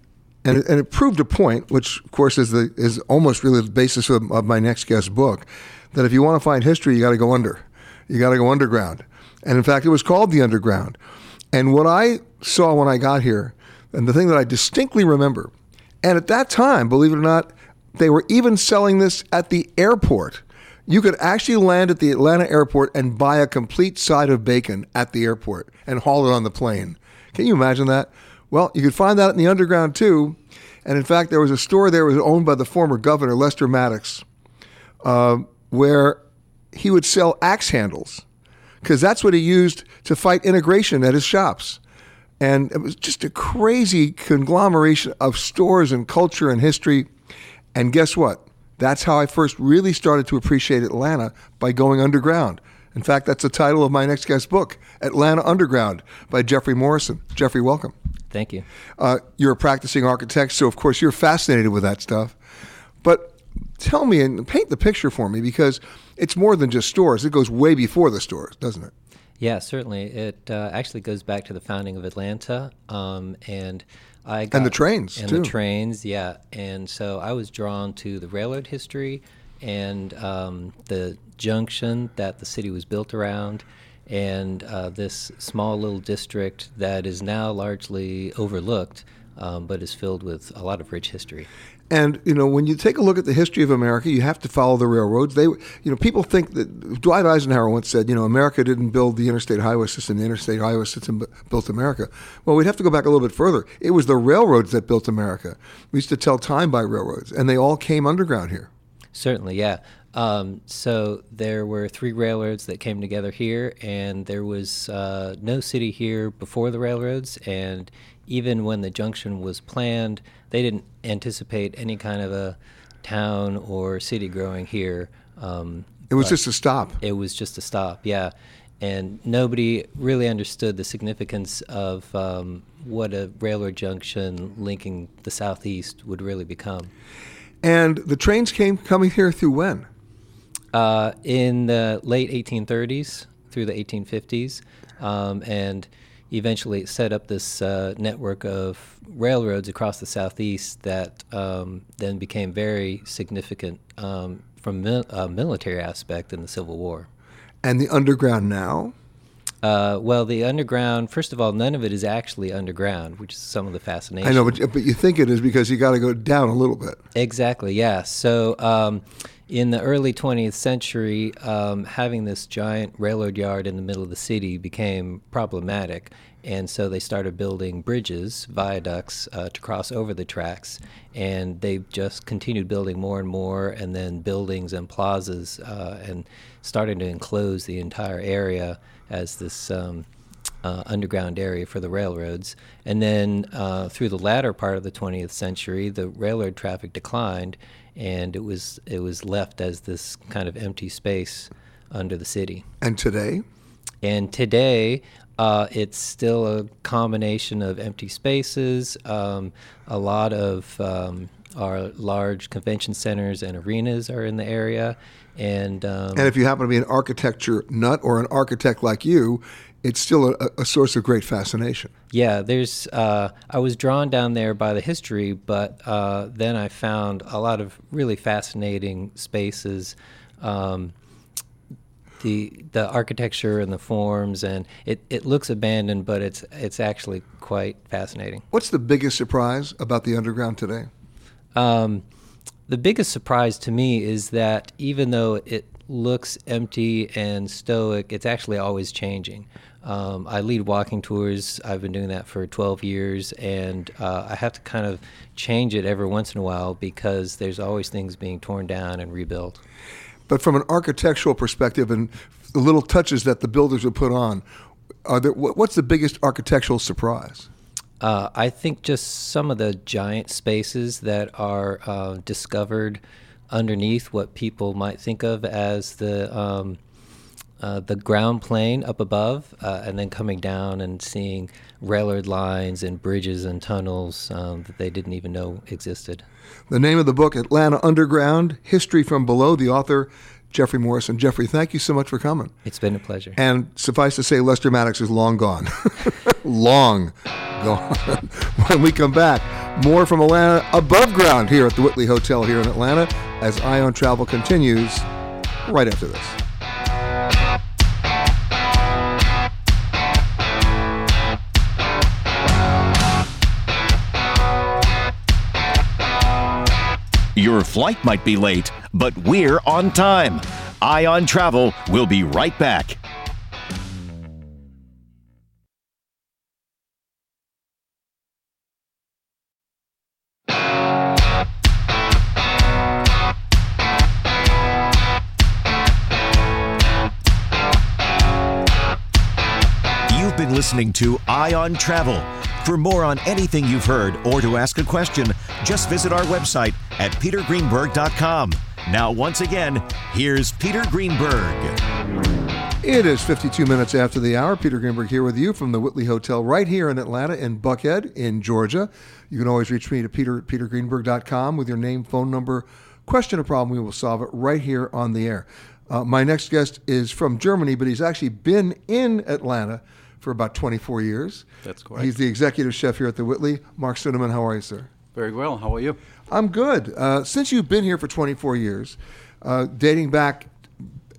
[SPEAKER 2] and it, and it proved a point, which of course is the is almost really the basis of, of my next guest book, that if you want to find history, you got to go under, you got to go underground, and in fact, it was called the underground. And what I saw when I got here, and the thing that I distinctly remember, and at that time, believe it or not, they were even selling this at the airport. You could actually land at the Atlanta airport and buy a complete side of bacon at the airport and haul it on the plane. Can you imagine that? Well, you could find that in the underground too. And in fact, there was a store there that was owned by the former governor, Lester Maddox, uh, where he would sell axe handles because that's what he used to fight integration at his shops. And it was just a crazy conglomeration of stores and culture and history. And guess what? That's how I first really started to appreciate Atlanta by going underground. In fact, that's the title of my next guest book, Atlanta Underground by Jeffrey Morrison. Jeffrey, welcome.
[SPEAKER 15] Thank you.
[SPEAKER 2] Uh, you're a practicing architect, so of course you're fascinated with that stuff. But tell me and paint the picture for me because it's more than just stores. It goes way before the stores, doesn't it?
[SPEAKER 15] Yeah, certainly. It uh, actually goes back to the founding of Atlanta, um, and I
[SPEAKER 2] And the trains,
[SPEAKER 15] and
[SPEAKER 2] too.
[SPEAKER 15] the trains, yeah. And so I was drawn to the railroad history and um, the junction that the city was built around, and uh, this small little district that is now largely overlooked, um, but is filled with a lot of rich history.
[SPEAKER 2] And you know, when you take a look at the history of America, you have to follow the railroads. They, you know, people think that Dwight Eisenhower once said, you know, America didn't build the interstate highway system; the interstate highway system built America. Well, we'd have to go back a little bit further. It was the railroads that built America. We used to tell time by railroads, and they all came underground here.
[SPEAKER 15] Certainly, yeah. Um, so there were three railroads that came together here, and there was uh, no city here before the railroads. And even when the junction was planned, they didn't anticipate any kind of a town or city growing here. Um,
[SPEAKER 2] It was just a stop.
[SPEAKER 15] It was just a stop, yeah. And nobody really understood the significance of um, what a railroad junction linking the southeast would really become.
[SPEAKER 2] And the trains came coming here through when?
[SPEAKER 15] Uh, in the late 1830s through the 1850s. Um, and eventually set up this uh, network of railroads across the southeast that um, then became very significant um, from mil- a military aspect in the Civil War.
[SPEAKER 2] And the underground now?
[SPEAKER 15] Uh, well, the underground, first of all, none of it is actually underground, which is some of the fascination.
[SPEAKER 2] I know, but, but you think it is because you got to go down a little bit.
[SPEAKER 15] Exactly, yeah. So um, in the early 20th century, um, having this giant railroad yard in the middle of the city became problematic. And so they started building bridges, viaducts uh, to cross over the tracks. And they just continued building more and more, and then buildings and plazas, uh, and starting to enclose the entire area as this um, uh, underground area for the railroads. And then uh, through the latter part of the 20th century, the railroad traffic declined, and it was it was left as this kind of empty space under the city.
[SPEAKER 2] And today?
[SPEAKER 15] And today, uh, it's still a combination of empty spaces, um, a lot of um, our large convention centers and arenas are in the area. And, um,
[SPEAKER 2] and if you happen to be an architecture nut or an architect like you, it's still a, a source of great fascination.
[SPEAKER 15] Yeah, there's. Uh, I was drawn down there by the history, but uh, then I found a lot of really fascinating spaces. Um, the the architecture and the forms, and it, it looks abandoned, but it's it's actually quite fascinating.
[SPEAKER 2] What's the biggest surprise about the underground today?
[SPEAKER 15] Um, the biggest surprise to me is that even though it looks empty and stoic, it's actually always changing. Um, I lead walking tours. I've been doing that for 12 years, and uh, I have to kind of change it every once in a while because there's always things being torn down and rebuilt.
[SPEAKER 2] But from an architectural perspective and the little touches that the builders would put on, are there, what's the biggest architectural surprise?
[SPEAKER 15] Uh, I think just some of the giant spaces that are uh, discovered underneath what people might think of as the um, uh, the ground plane up above, uh, and then coming down and seeing railroad lines and bridges and tunnels um, that they didn't even know existed.
[SPEAKER 2] The name of the book, Atlanta Underground History from Below, the author, Jeffrey Morrison. Jeffrey, thank you so much for coming.
[SPEAKER 15] It's been a pleasure.
[SPEAKER 2] And suffice to say, Lester Maddox is long gone. long gone. when we come back, more from Atlanta above ground here at the Whitley Hotel here in Atlanta as Eye on Travel continues right after this.
[SPEAKER 4] Your flight might be late, but we're on time. Eye on Travel will be right back. You've been listening to Eye on Travel. For more on anything you've heard or to ask a question, just visit our website at petergreenberg.com. Now, once again, here's Peter Greenberg.
[SPEAKER 2] It is 52 minutes after the hour. Peter Greenberg here with you from the Whitley Hotel right here in Atlanta in Buckhead in Georgia. You can always reach me at peter petergreenberg.com with your name, phone number, question or problem. We will solve it right here on the air. Uh, my next guest is from Germany, but he's actually been in Atlanta for about 24 years.
[SPEAKER 16] That's correct.
[SPEAKER 2] He's the executive chef here at the Whitley. Mark Cinnamon, how are you, sir?
[SPEAKER 16] Very well. How are you?
[SPEAKER 2] I'm good. Uh, since you've been here for 24 years, uh, dating back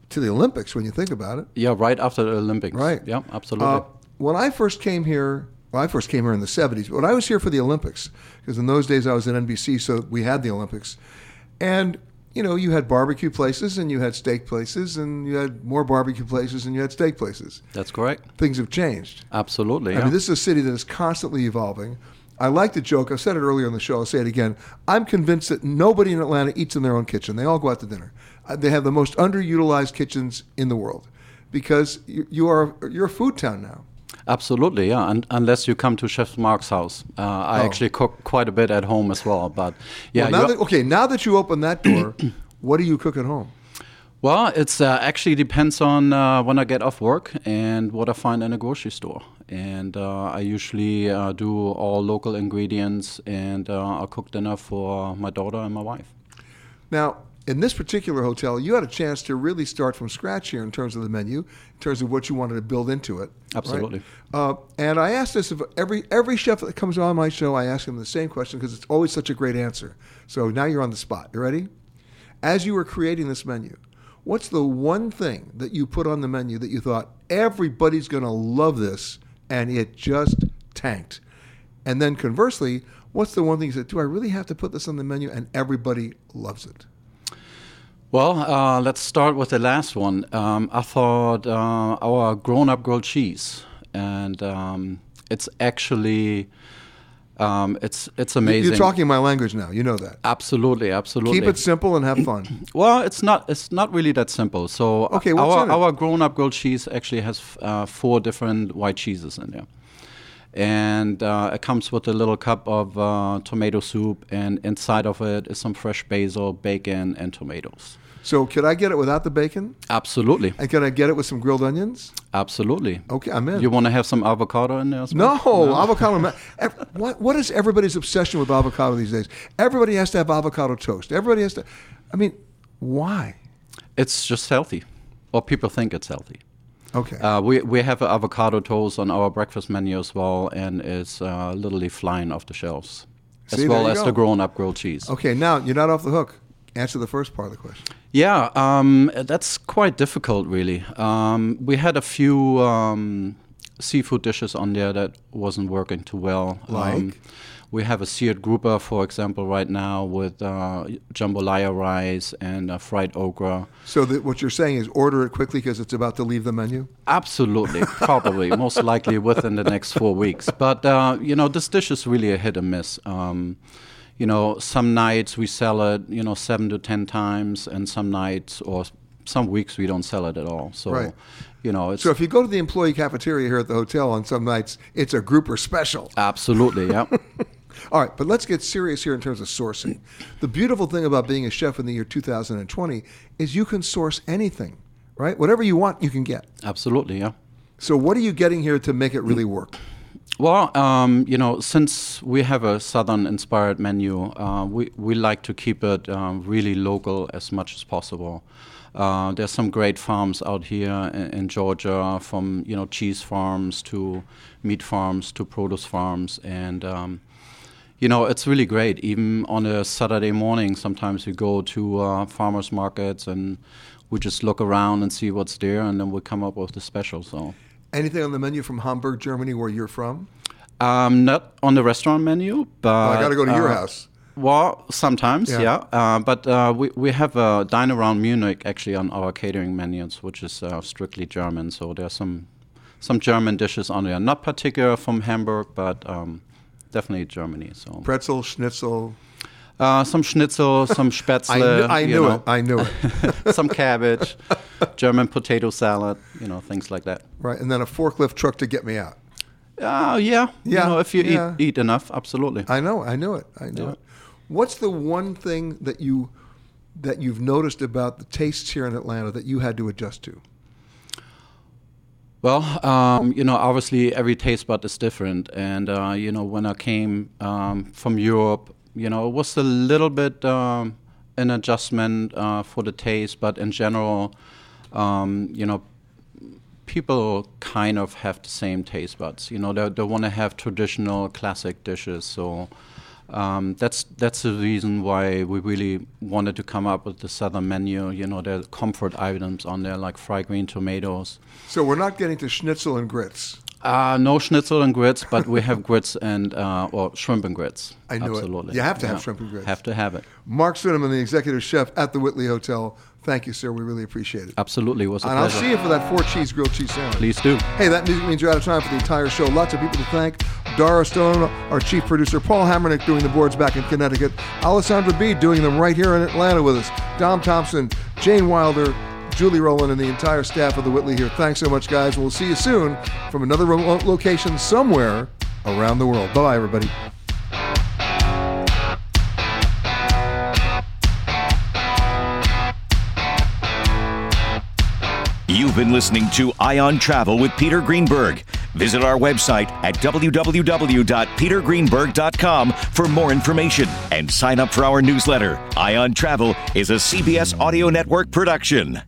[SPEAKER 2] to the Olympics, when you think about it.
[SPEAKER 16] Yeah, right after the Olympics.
[SPEAKER 2] Right.
[SPEAKER 16] Yeah, absolutely.
[SPEAKER 2] Uh, when I first came here, well, I first came here in the 70s, but I was here for the Olympics, because in those days I was at NBC, so we had the Olympics. And you know, you had barbecue places and you had steak places and you had more barbecue places and you had steak places.
[SPEAKER 16] That's correct.
[SPEAKER 2] Things have changed.
[SPEAKER 16] Absolutely.
[SPEAKER 2] I
[SPEAKER 16] yeah.
[SPEAKER 2] mean, this is a city that is constantly evolving. I like the joke. I said it earlier in the show. I'll say it again. I'm convinced that nobody in Atlanta eats in their own kitchen. They all go out to dinner. Uh, They have the most underutilized kitchens in the world because you, you are you're a food town now.
[SPEAKER 16] Absolutely, yeah. And unless you come to Chef Mark's house, uh, I
[SPEAKER 2] Oh.
[SPEAKER 16] actually cook quite a bit at home as well. But yeah,
[SPEAKER 2] Well, now that, okay, now that you open that door, what do you cook at home?
[SPEAKER 16] Well, it's uh, actually depends on uh, when I get off work and what I find in a grocery store. And uh, I usually uh, do all local ingredients, and uh, I'll cook dinner for my daughter and my wife.
[SPEAKER 2] Now, in this particular hotel, you had a chance to really start from scratch here in terms of the menu, in terms of what you wanted to build into it. right?
[SPEAKER 16] Absolutely.
[SPEAKER 2] Uh, and I ask this of every every chef that comes on my show. I ask them the same question because it's always such a great answer. So now you're on the spot. You ready? As you were creating this menu, what's the one thing that you put on the menu that you thought everybody's going to love this, and it just tanked? And then conversely, what's the one thing you said? Do I really have to put this on the menu, and everybody loves it?
[SPEAKER 16] Well, uh, let's start with the last one. Um, I thought uh, our grown-up grilled cheese, and um, it's actually um, it's it's amazing.
[SPEAKER 2] You're talking my language now. You know that.
[SPEAKER 16] Absolutely, absolutely.
[SPEAKER 2] Keep it simple and have fun.
[SPEAKER 16] Well, it's not it's not really that simple. So
[SPEAKER 2] Okay,
[SPEAKER 16] our our grown-up grilled cheese actually has uh, four different white cheeses in there, and uh, it comes with a little cup of uh, tomato soup, and inside of it is some fresh basil, bacon, and tomatoes.
[SPEAKER 2] So, could I get it without the bacon?
[SPEAKER 16] Absolutely.
[SPEAKER 2] And can I get it with some grilled onions?
[SPEAKER 16] Absolutely.
[SPEAKER 2] Okay, I'm in.
[SPEAKER 16] You want to have some avocado in there as
[SPEAKER 2] No,
[SPEAKER 16] well?
[SPEAKER 2] avocado. What what is everybody's obsession with avocado these days? Everybody has to have avocado toast. Everybody has to. I mean, why?
[SPEAKER 16] It's just healthy, or people think it's healthy.
[SPEAKER 2] Okay.
[SPEAKER 16] Uh, we we have avocado toast on our breakfast menu as well, and it's uh, literally flying off the shelves,
[SPEAKER 2] See,
[SPEAKER 16] as well as
[SPEAKER 2] go.
[SPEAKER 16] the grown-up grilled cheese.
[SPEAKER 2] Okay, now you're not off the hook. Answer the first part of the question.
[SPEAKER 16] Yeah, um, that's quite difficult, really. Um, we had a few um, seafood dishes on there that wasn't working too well.
[SPEAKER 2] Like?
[SPEAKER 16] We have a seared grouper, for example, right now with uh, jambalaya rice and uh, fried okra.
[SPEAKER 2] So that what you're saying is order it quickly because it's about to leave the menu.
[SPEAKER 16] Absolutely, probably, most likely within the next four weeks. But uh, you know, this dish is really a hit and miss. Um, you know, some nights we sell it, you know, seven to ten times, and some nights or some weeks we don't sell it at all. So,
[SPEAKER 2] Right.
[SPEAKER 16] you know, it's
[SPEAKER 2] So if you go to the employee cafeteria here at the hotel on some nights, it's a grouper special.
[SPEAKER 16] absolutely, yeah.
[SPEAKER 2] All right, but let's get serious here in terms of sourcing. The beautiful thing about being a chef in the year 2020 is you can source anything, right? Whatever you want, you can get.
[SPEAKER 16] Absolutely, yeah.
[SPEAKER 2] So what are you getting here to make it really work?
[SPEAKER 16] Well, um, you know, since we have a southern-inspired menu, uh, we we like to keep it um, really local as much as possible. Uh, there's some great farms out here in, in Georgia, from you know cheese farms to meat farms to produce farms, and um, you know it's really great. Even on a Saturday morning, sometimes we go to uh, farmers markets and we just look around and see what's there, and then we come up with the special. So.
[SPEAKER 2] Anything on the menu from Hamburg, Germany, where you're from?
[SPEAKER 16] Um, not on the restaurant menu, but
[SPEAKER 2] I gotta go to your
[SPEAKER 16] uh,
[SPEAKER 2] house.
[SPEAKER 16] Well, sometimes,
[SPEAKER 2] Yeah.
[SPEAKER 16] yeah. Uh, but uh, we we have a dine around Munich actually on our catering menus, which is uh, strictly German. So there's some some German dishes on there, not particular from Hamburg, but um, definitely Germany. So
[SPEAKER 2] Pretzel, schnitzel.
[SPEAKER 16] uh, some schnitzel, some spätzle.
[SPEAKER 2] I knew- I knew
[SPEAKER 16] know.
[SPEAKER 2] it, I knew it.
[SPEAKER 16] some cabbage, German potato salad, you know, things like that.
[SPEAKER 2] Right, and then a forklift truck to get me out.
[SPEAKER 16] Oh yeah,
[SPEAKER 2] Yeah,
[SPEAKER 16] You know, if you
[SPEAKER 2] yeah.
[SPEAKER 16] eat eat enough, absolutely.
[SPEAKER 2] I know, I knew it, I knew
[SPEAKER 16] Yeah.
[SPEAKER 2] it. What's the one thing that you that you've noticed about the tastes here in Atlanta that you had to adjust to?
[SPEAKER 16] Well, um, you know, obviously every taste bud is different, and uh, you know, when I came um, from Europe, you know, it was a little bit um, an adjustment uh, for the taste, but in general, um, you know, people kind of have the same taste buds. You know, they they want to have traditional classic dishes, so. Um, that's that's the reason why we really wanted to come up with the southern menu. You know, there are comfort items on there like fried green tomatoes,
[SPEAKER 2] So we're not getting to schnitzel and grits.
[SPEAKER 16] uh, no schnitzel and grits, but we have grits and uh, or shrimp and grits.
[SPEAKER 2] I knew
[SPEAKER 16] Absolutely.
[SPEAKER 2] it. You have to have
[SPEAKER 16] Yeah.
[SPEAKER 2] shrimp and grits.
[SPEAKER 16] Have to have it.
[SPEAKER 2] Mark Cinnamon, the executive chef at the Whitley Hotel. Thank you, sir. We really appreciate it.
[SPEAKER 16] Absolutely, it was a
[SPEAKER 2] and I'll see you for that four cheese grilled cheese sandwich.
[SPEAKER 16] Please do.
[SPEAKER 2] Hey, that music means you're out of time for the entire show. Lots of people to thank. Dara Stone, our chief producer, Paul Hammernick doing the boards back in Connecticut, Alessandra B doing them right here in Atlanta with us, Dom Thompson, Jane Wilder, Julie Rowland, and the entire staff of the Whitley here. Thanks so much, guys. We'll see you soon from another remote location somewhere around the world. Bye bye, everybody.
[SPEAKER 4] You've been listening to Eye on Travel with Peter Greenberg. Visit our website at www.petergreenberg.com for more information and sign up for our newsletter. Eye on Travel is a CBS Audio Network production.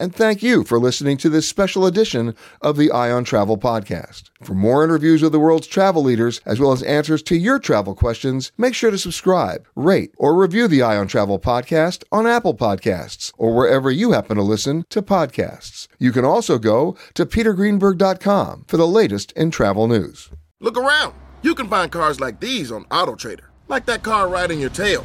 [SPEAKER 2] And thank you for listening to this special edition of the Eye on Travel Podcast. For more interviews with the world's travel leaders, as well as answers to your travel questions, make sure to subscribe, rate, or review the Eye on Travel Podcast on Apple Podcasts or wherever you happen to listen to podcasts. You can also go to petergreenberg.com for the latest in travel news.
[SPEAKER 17] Look around. You can find cars like these on AutoTrader, like that car right in your tail.